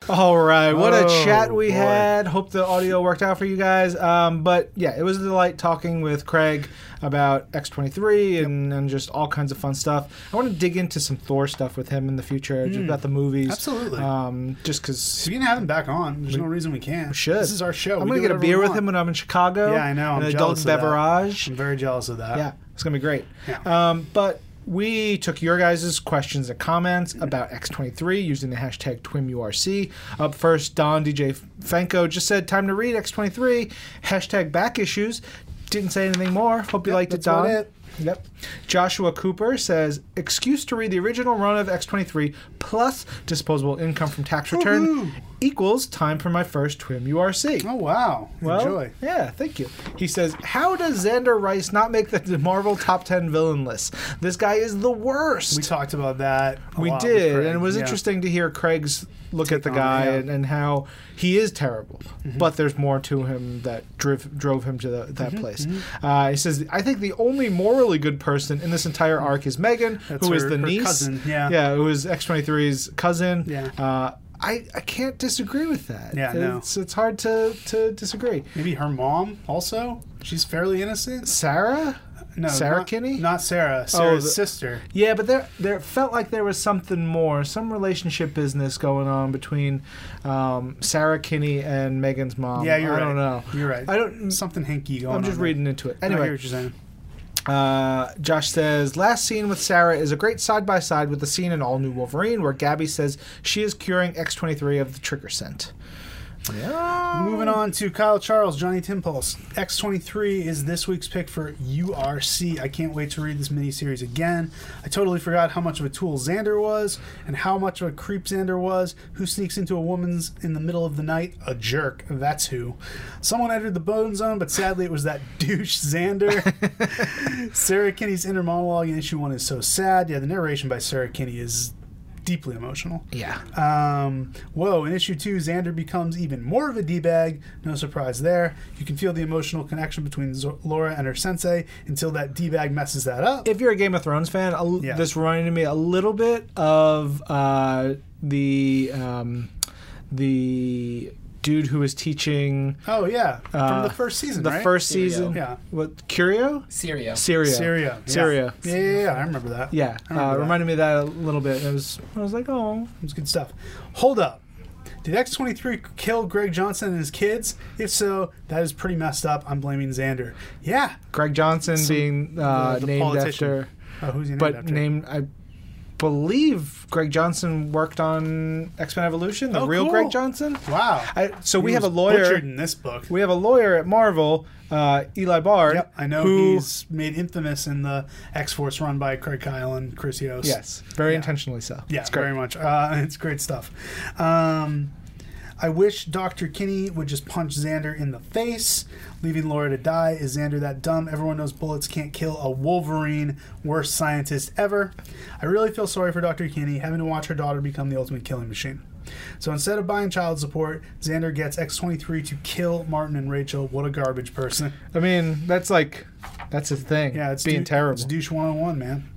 All right, what a Oh, chat we boy. had. Hope the audio worked out for you guys. Um, but yeah, it was a delight talking with Craig about X23 and, and just all kinds of fun stuff. I want to dig into some Thor stuff with him in the future, just about the movies. Absolutely. Um, just because we can have him back on. There's no reason we can't. should. This is our show. I'm gonna get a beer with him when I'm in Chicago. Yeah, I know. I'm An adult beverage. I'm very jealous of that. Yeah, it's gonna be great. Yeah. Um, but we took your guys' questions and comments about X23 using the hashtag TwimURC. Up first, Don DJ Fanko just said, "Time to read X23." Hashtag back issues. Didn't say anything more. Hope you Yep, liked it, Don. it. Yep. Joshua Cooper says, excuse to read the original run of X23 plus disposable income from tax return Woohoo. equals time for my first TWIM URC. Oh wow. Well, Enjoy. yeah, thank you. He says, "How does Zander Rice not make the Marvel top ten villain list? This guy is the worst." We talked about that. We did, and it was Yeah. interesting to hear Craig's look at the on guy yeah. Mm-hmm. and, and how he is terrible, but there's more to him that drove drove him to the, that Mm-hmm, place. Uh, he says, "I think the only morally good person in this entire arc is Megan, That's who is her- the her niece, cousin, yeah. yeah, who is X23's cousin. Yeah. Uh, I, I can't disagree with that. Yeah, no. it's, it's hard to, to disagree. Maybe her mom also. She's fairly innocent. Sarah? No, Sarah not, Kinney? Not Sarah. Sarah's the- sister. Yeah, but there there felt like there was something more, some relationship business going on between um, Sarah Kinney and Megan's mom. yeah, you're I right. don't know. You're right. I don't. Something hinky going on. I'm just there. reading into it. I hear Anyway, what you're saying. uh, Josh says last scene with Sarah is a great side by side with the scene in All New Wolverine where Gabby says she is curing X23 of the trigger scent. Yeah. Moving on to Kyle Charles, Johnny Timpulse. X23 is this week's pick for URC. I can't wait to read this miniseries again. I totally forgot how much of a tool Zander was and how much of a creep Zander was. Who sneaks into a woman's in the middle of the night? A jerk. That's who. Someone entered the bone zone, but sadly it was that douche Zander. Sarah Kinney's inner monologue in issue one is so sad. Yeah, the narration by Sarah Kinney is deeply emotional. Yeah. Um, whoa, in issue two, Zander becomes even more of a D bag. No surprise there. You can feel the emotional connection between Zo- Laura and her sensei until that D bag messes that up. if you're a Game of Thrones fan, l- Yeah. this reminded me a little bit of uh, the um, the dude who was teaching oh, yeah. uh, From the first season, the right? first Syrio. season. Yeah. What Curio? Syrio. Syrio. Syrio. Yeah. Syrio. Yeah, yeah, yeah. I remember that. Yeah, I remember uh, that. reminded me of that a little bit. It was I was like, oh, It was good stuff. Hold up. Did X23 kill Greg Johnson and his kids? If so, that is pretty messed up. I'm blaming Zander. Yeah. Greg Johnson Some- being uh, the- the named politician. after, Oh, who's he named but after? named I believe Greg Johnson worked on X Men Evolution. The Oh, real cool. Greg Johnson. Wow. I, so He we have a lawyer. in this book. We have a lawyer at Marvel, uh, Eli Bard. Yep, I know who, he's made infamous in the X Force run by Craig Kyle and Chris Yost. Yes, very Yeah. intentionally so. yeah, it's very much. Uh, it's great stuff. Um, I wish Dr. Kinney would just punch Zander in the face, leaving Laura to die. Is Zander that dumb? Everyone knows bullets can't kill a Wolverine, worst scientist ever. I really feel sorry for Dr. Kinney having to watch her daughter become the ultimate killing machine. So instead of buying child support, Zander gets X23 to kill Martin and Rachel. What a garbage person. I mean, that's like that's his thing. Yeah, it's being dou- terrible. It's douche 101, man.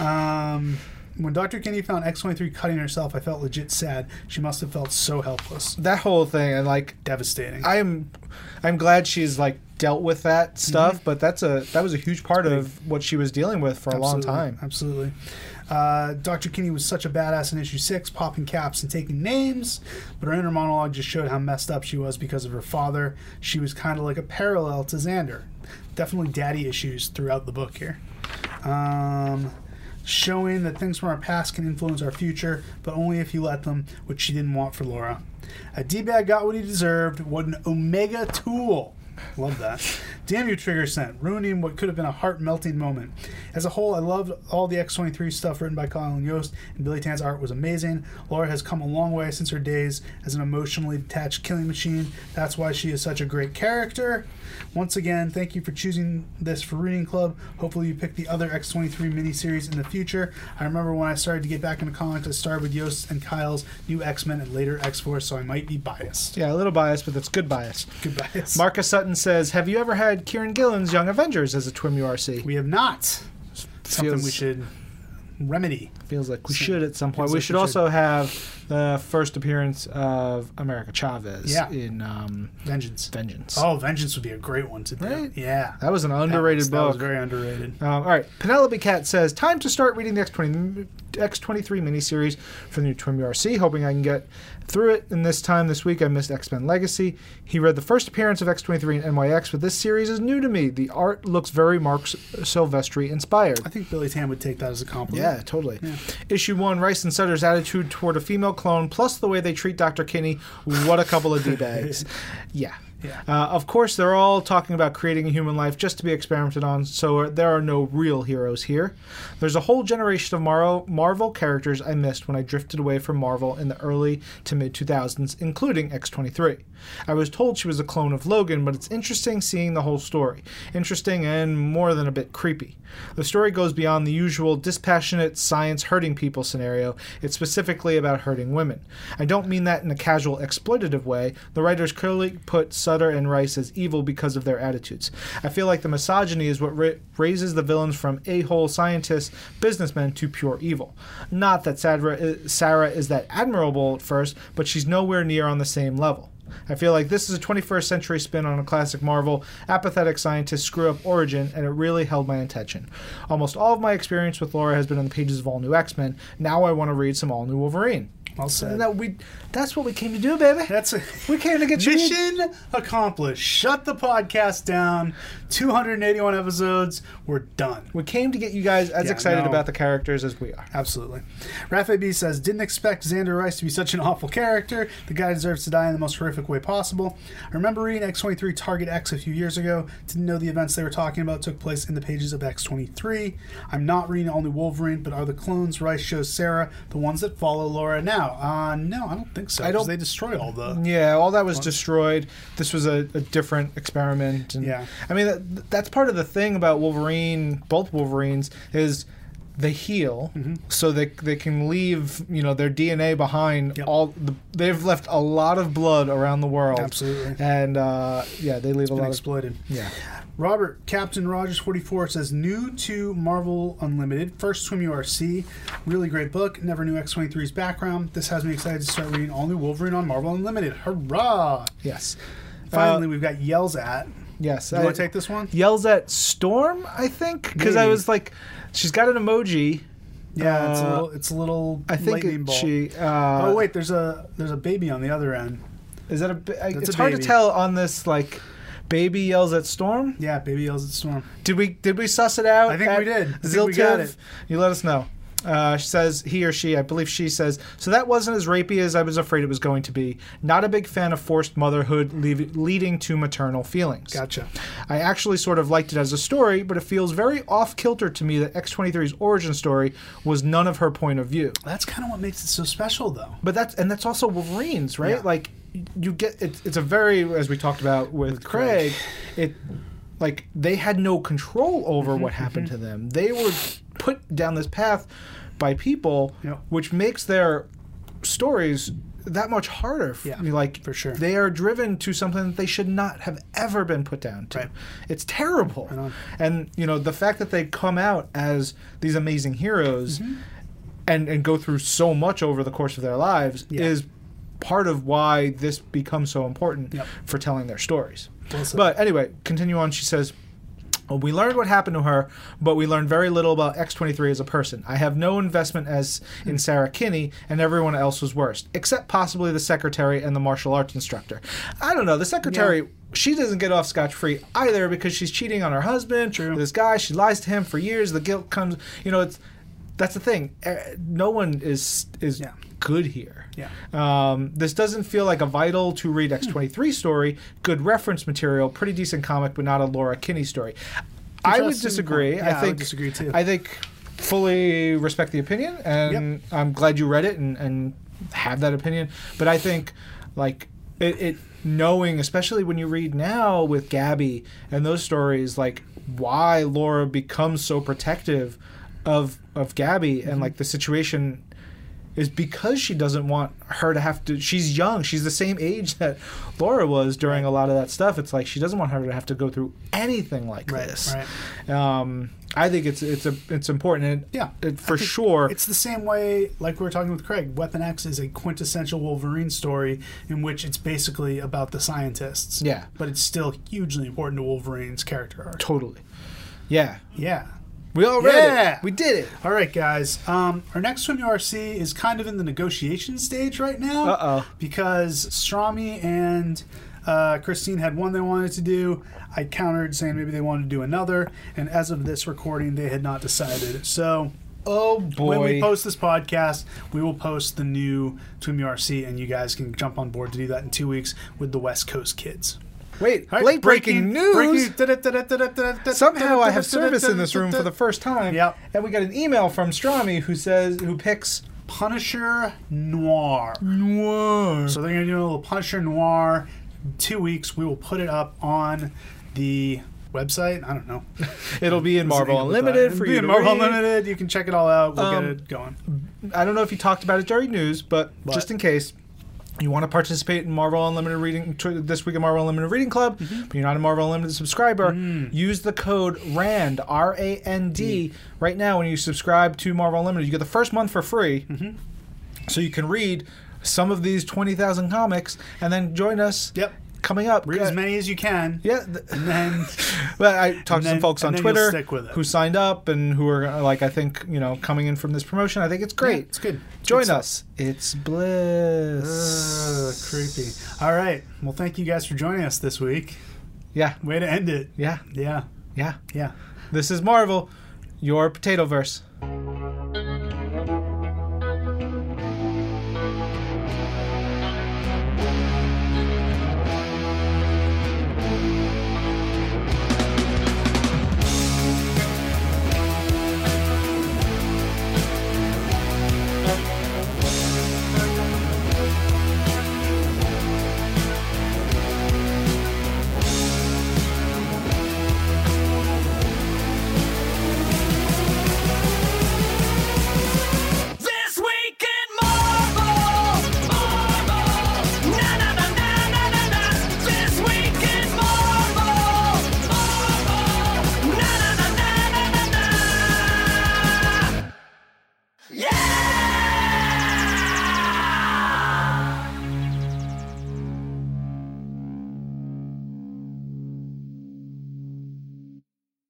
um, when Dr. Kinney found X23 cutting herself, I felt legit sad. She must have felt so helpless. that whole thing, and like Devastating. I'm, I'm glad she's like dealt with that stuff. But that's a that was a huge part of what she was dealing with for a long Mm-hmm. Time. Absolutely. Uh, Dr. Kinney was such a badass in issue six, popping caps and taking names, but her inner monologue just showed how messed up she was because of her father. She was kind of like a parallel to Zander. Definitely daddy issues throughout the book here. Um, showing that things from our past can influence our future, but only if you let them, which she didn't want for Laura. A D-bag got what he deserved. What an Omega tool. Love that. Damn you, Trigger Scent, ruining what could have been a heart melting moment. As a whole, I loved all the X23 stuff written by Colin Yost, and Billy Tan's art was amazing. Laura has come a long way since her days as an emotionally detached killing machine. That's why she is such a great character. Once again, thank you for choosing this for Reading Club. Hopefully, you pick the other X23 miniseries in the future. I remember when I started to get back into comics, I started with Yost and Kyle's new X Men and later X Force, so I might be biased. Yeah, a little biased, but that's good bias. Good bias. Marcus Sutton says, "Have you ever had Kieron Gillen's Young Avengers as a Twim URC?" We have not. Something we should remedy. Feels like we should at some point. Feels We like should we also have the first appearance of America Chavez Yeah. in um, Vengeance. Vengeance. Oh, Vengeance would be a great one to do. Right? Yeah. That was an underrated that was, book. That was very underrated. Um, all right, Penelope Cat says, "Time to start reading the X20 X23 miniseries from the new Twim URC. Hoping I can get through it in this time this week. I missed X Men Legacy. He read the first appearance of X23 in NYX, but this series is new to me. The art looks very Marc Silvestri inspired. I think Billy Tan would take that as a compliment. Yeah, totally. Issue one: Rice and Sutter's attitude toward a female clone, plus the way they treat Dr. Kinney. What a couple of d bags. yeah. Yeah. Uh, of course, they're all talking about creating a human life just to be experimented on, so there are no real heroes here. There's a whole generation of Mar- Marvel characters I missed when I drifted away from Marvel in the early to mid 2000s, including X23. I was told she was a clone of Logan, but it's interesting seeing the whole story. Interesting and more than a bit creepy. The story goes beyond the usual dispassionate science hurting people scenario, it's specifically about hurting women. I don't mean that in a casual exploitative way. The writers clearly put And Rice as evil because of their attitudes. I feel like the misogyny is what ra- raises the villains from a hole scientists, businessmen to pure evil. Not that Sadra, Sarah is that admirable at first, but she's nowhere near on the same level. I feel like this is a 21st century spin on a classic Marvel, apathetic scientist screw up origin, and it really held my attention. Almost all of my experience with Laura has been on the pages of All New X Men. Now I want to read some All New Wolverine. Well said. That we, that's what we came to do, baby. That's a We came to get you. mission accomplished. Shut the podcast down. 281 episodes. We're done. We came to get you guys as Yeah, excited no. about the characters as we are. Absolutely. Rafa B says, didn't expect Zander Rice to be such an awful character. The guy deserves to die in the most horrific way possible. I remember reading X23 Target X a few years ago. Didn't know the events they were talking about took place in the pages of X23. I'm not reading only Wolverine, but are the clones Rice shows Sarah the ones that follow Laura now? Uh, no, I don't think so. I don't- They destroy all the. Yeah, all that was destroyed. This was a, a different experiment. And, Yeah. I mean, that, that's part of the thing about Wolverine, both Wolverines, is they heal Mm-hmm. so they, they can leave, you know, their DNA behind. Yep. All the, They've left a lot of blood around the world. Absolutely. And, uh, yeah, they leave a been lot of... exploited. Yeah. Robert Captain Rogers 44 says new to Marvel Unlimited, first Twim URC, really great book. Never knew X23's background. This has me excited to start reading all new Wolverine on Marvel Unlimited. Hurrah! Yes. Finally, Uh, we've got yells at. Yes. Do you want to take this one? Yells at Storm, I think, because I was like, she's got an emoji. Yeah, it's a Uh, little. It's a little. I think lightning bolt. she. Uh, oh wait, there's a there's a baby on the other end. Is that a? That's It's a hard to baby. tell on this like. Baby yells at Storm. Yeah, baby yells at Storm. Did we did we suss it out? I think at we did. I think we Ziltiv? it. You let us know. Uh, she says he or she, I believe she says, so that wasn't as rapey as I was afraid it was going to be. Not a big fan of forced motherhood leave, leading to maternal feelings. Gotcha. I actually sort of liked it as a story, but it feels very off kilter to me that X23's origin story was none of her point of view. That's kind of what makes it so special, though. But that's and that's also Wolverine's, right? Yeah. Like you get it, it's a very as we talked about with, Craig, it like they had no control over Mm-hmm, what happened to them. They were put down this path by people, Yep. which makes their stories that much harder. Yeah, like for sure. they are driven to something that they should not have ever been put down to. Right. It's terrible. on. And you know the fact that they come out as these amazing heroes and and go through so much over the course of their lives Yeah. is part of why this becomes so important Yep. for telling their stories. Well. But anyway, continue on. She says, Well, we learned what happened to her, but we learned very little about X23 as a person. I have no investment as in Sarah Kinney, and everyone else was worse, except possibly the secretary and the martial arts instructor. I don't know. The secretary, she doesn't get off scotch free either because she's cheating on her husband. with This guy, she lies to him for years. The guilt comes. You know, it's that's the thing. Eh, No one is is Yeah. good here. Yeah. Um, this doesn't feel like a vital to read X23 story. Good reference material, pretty decent comic, but not a Laura Kinney story. I would disagree. point. I Yeah, I would disagree too. I think fully respect the opinion, and I'm glad you read it and, and have that opinion. But I think like it, it knowing, especially when you read now with Gabby and those stories, like why Laura becomes so protective of of Gabby Mm-hmm. and like the situation is because she doesn't want her to have to she's young she's the same age that laura was during a lot of that stuff it's like she doesn't want her to have to go through anything like Right, this right. um i think it's it's a it's important and Yeah, it, for sure It's the same way, like we were talking with Craig. Weapon X is a quintessential Wolverine story in which it's basically about the scientists. Yeah. but it's still hugely important to Wolverine's character arc. totally yeah Yeah. We all read Yeah. it we did it All right, guys. Um, our next Twim URC is kind of in the negotiation stage right now. Uh-oh. Because Strami and uh, Christine had one they wanted to do. I countered saying maybe they wanted to do another. And as of this recording, they had not decided. So oh boy! when we post this podcast, we will post the new Twim URC, and you guys can jump on board to do that in two weeks with the West Coast kids. Wait right, late breaking, news breaking- Somehow I have service in this room for the first time. Yep. And we got an email from Strami who says who picks Punisher Noir. Noir. So they're to do a little Punisher Noir. Two weeks. We will put it up on the website. I don't know. It'll be in Marvel Unlimited for in you to Marvel read. Unlimited. You can check it all out. We'll Um, get it going. I don't know if you talked about it during news, but What? just in case you want to participate in Marvel Unlimited reading this week at Marvel Unlimited Reading Club, Mm-hmm. but you're not a Marvel Unlimited subscriber, Mm. use the code RAND R A N D right now when you subscribe to Marvel Unlimited. You get the first month for free, Mm-hmm. so you can read some of these twenty thousand comics and then join us. Yep. Coming up, Read as many as you can. Yeah, th- And then but I talked to some then- folks on then you'll Twitter stick with it. who signed up and who are like, I think you know, coming in from this promotion. I think it's great. It's good. Join stuff. us. It's bliss. Creepy. All right. Well, thank you guys for joining us this week. Yeah, Way to end it. yeah, Yeah. yeah. Yeah. This is Marvel, your potato verse.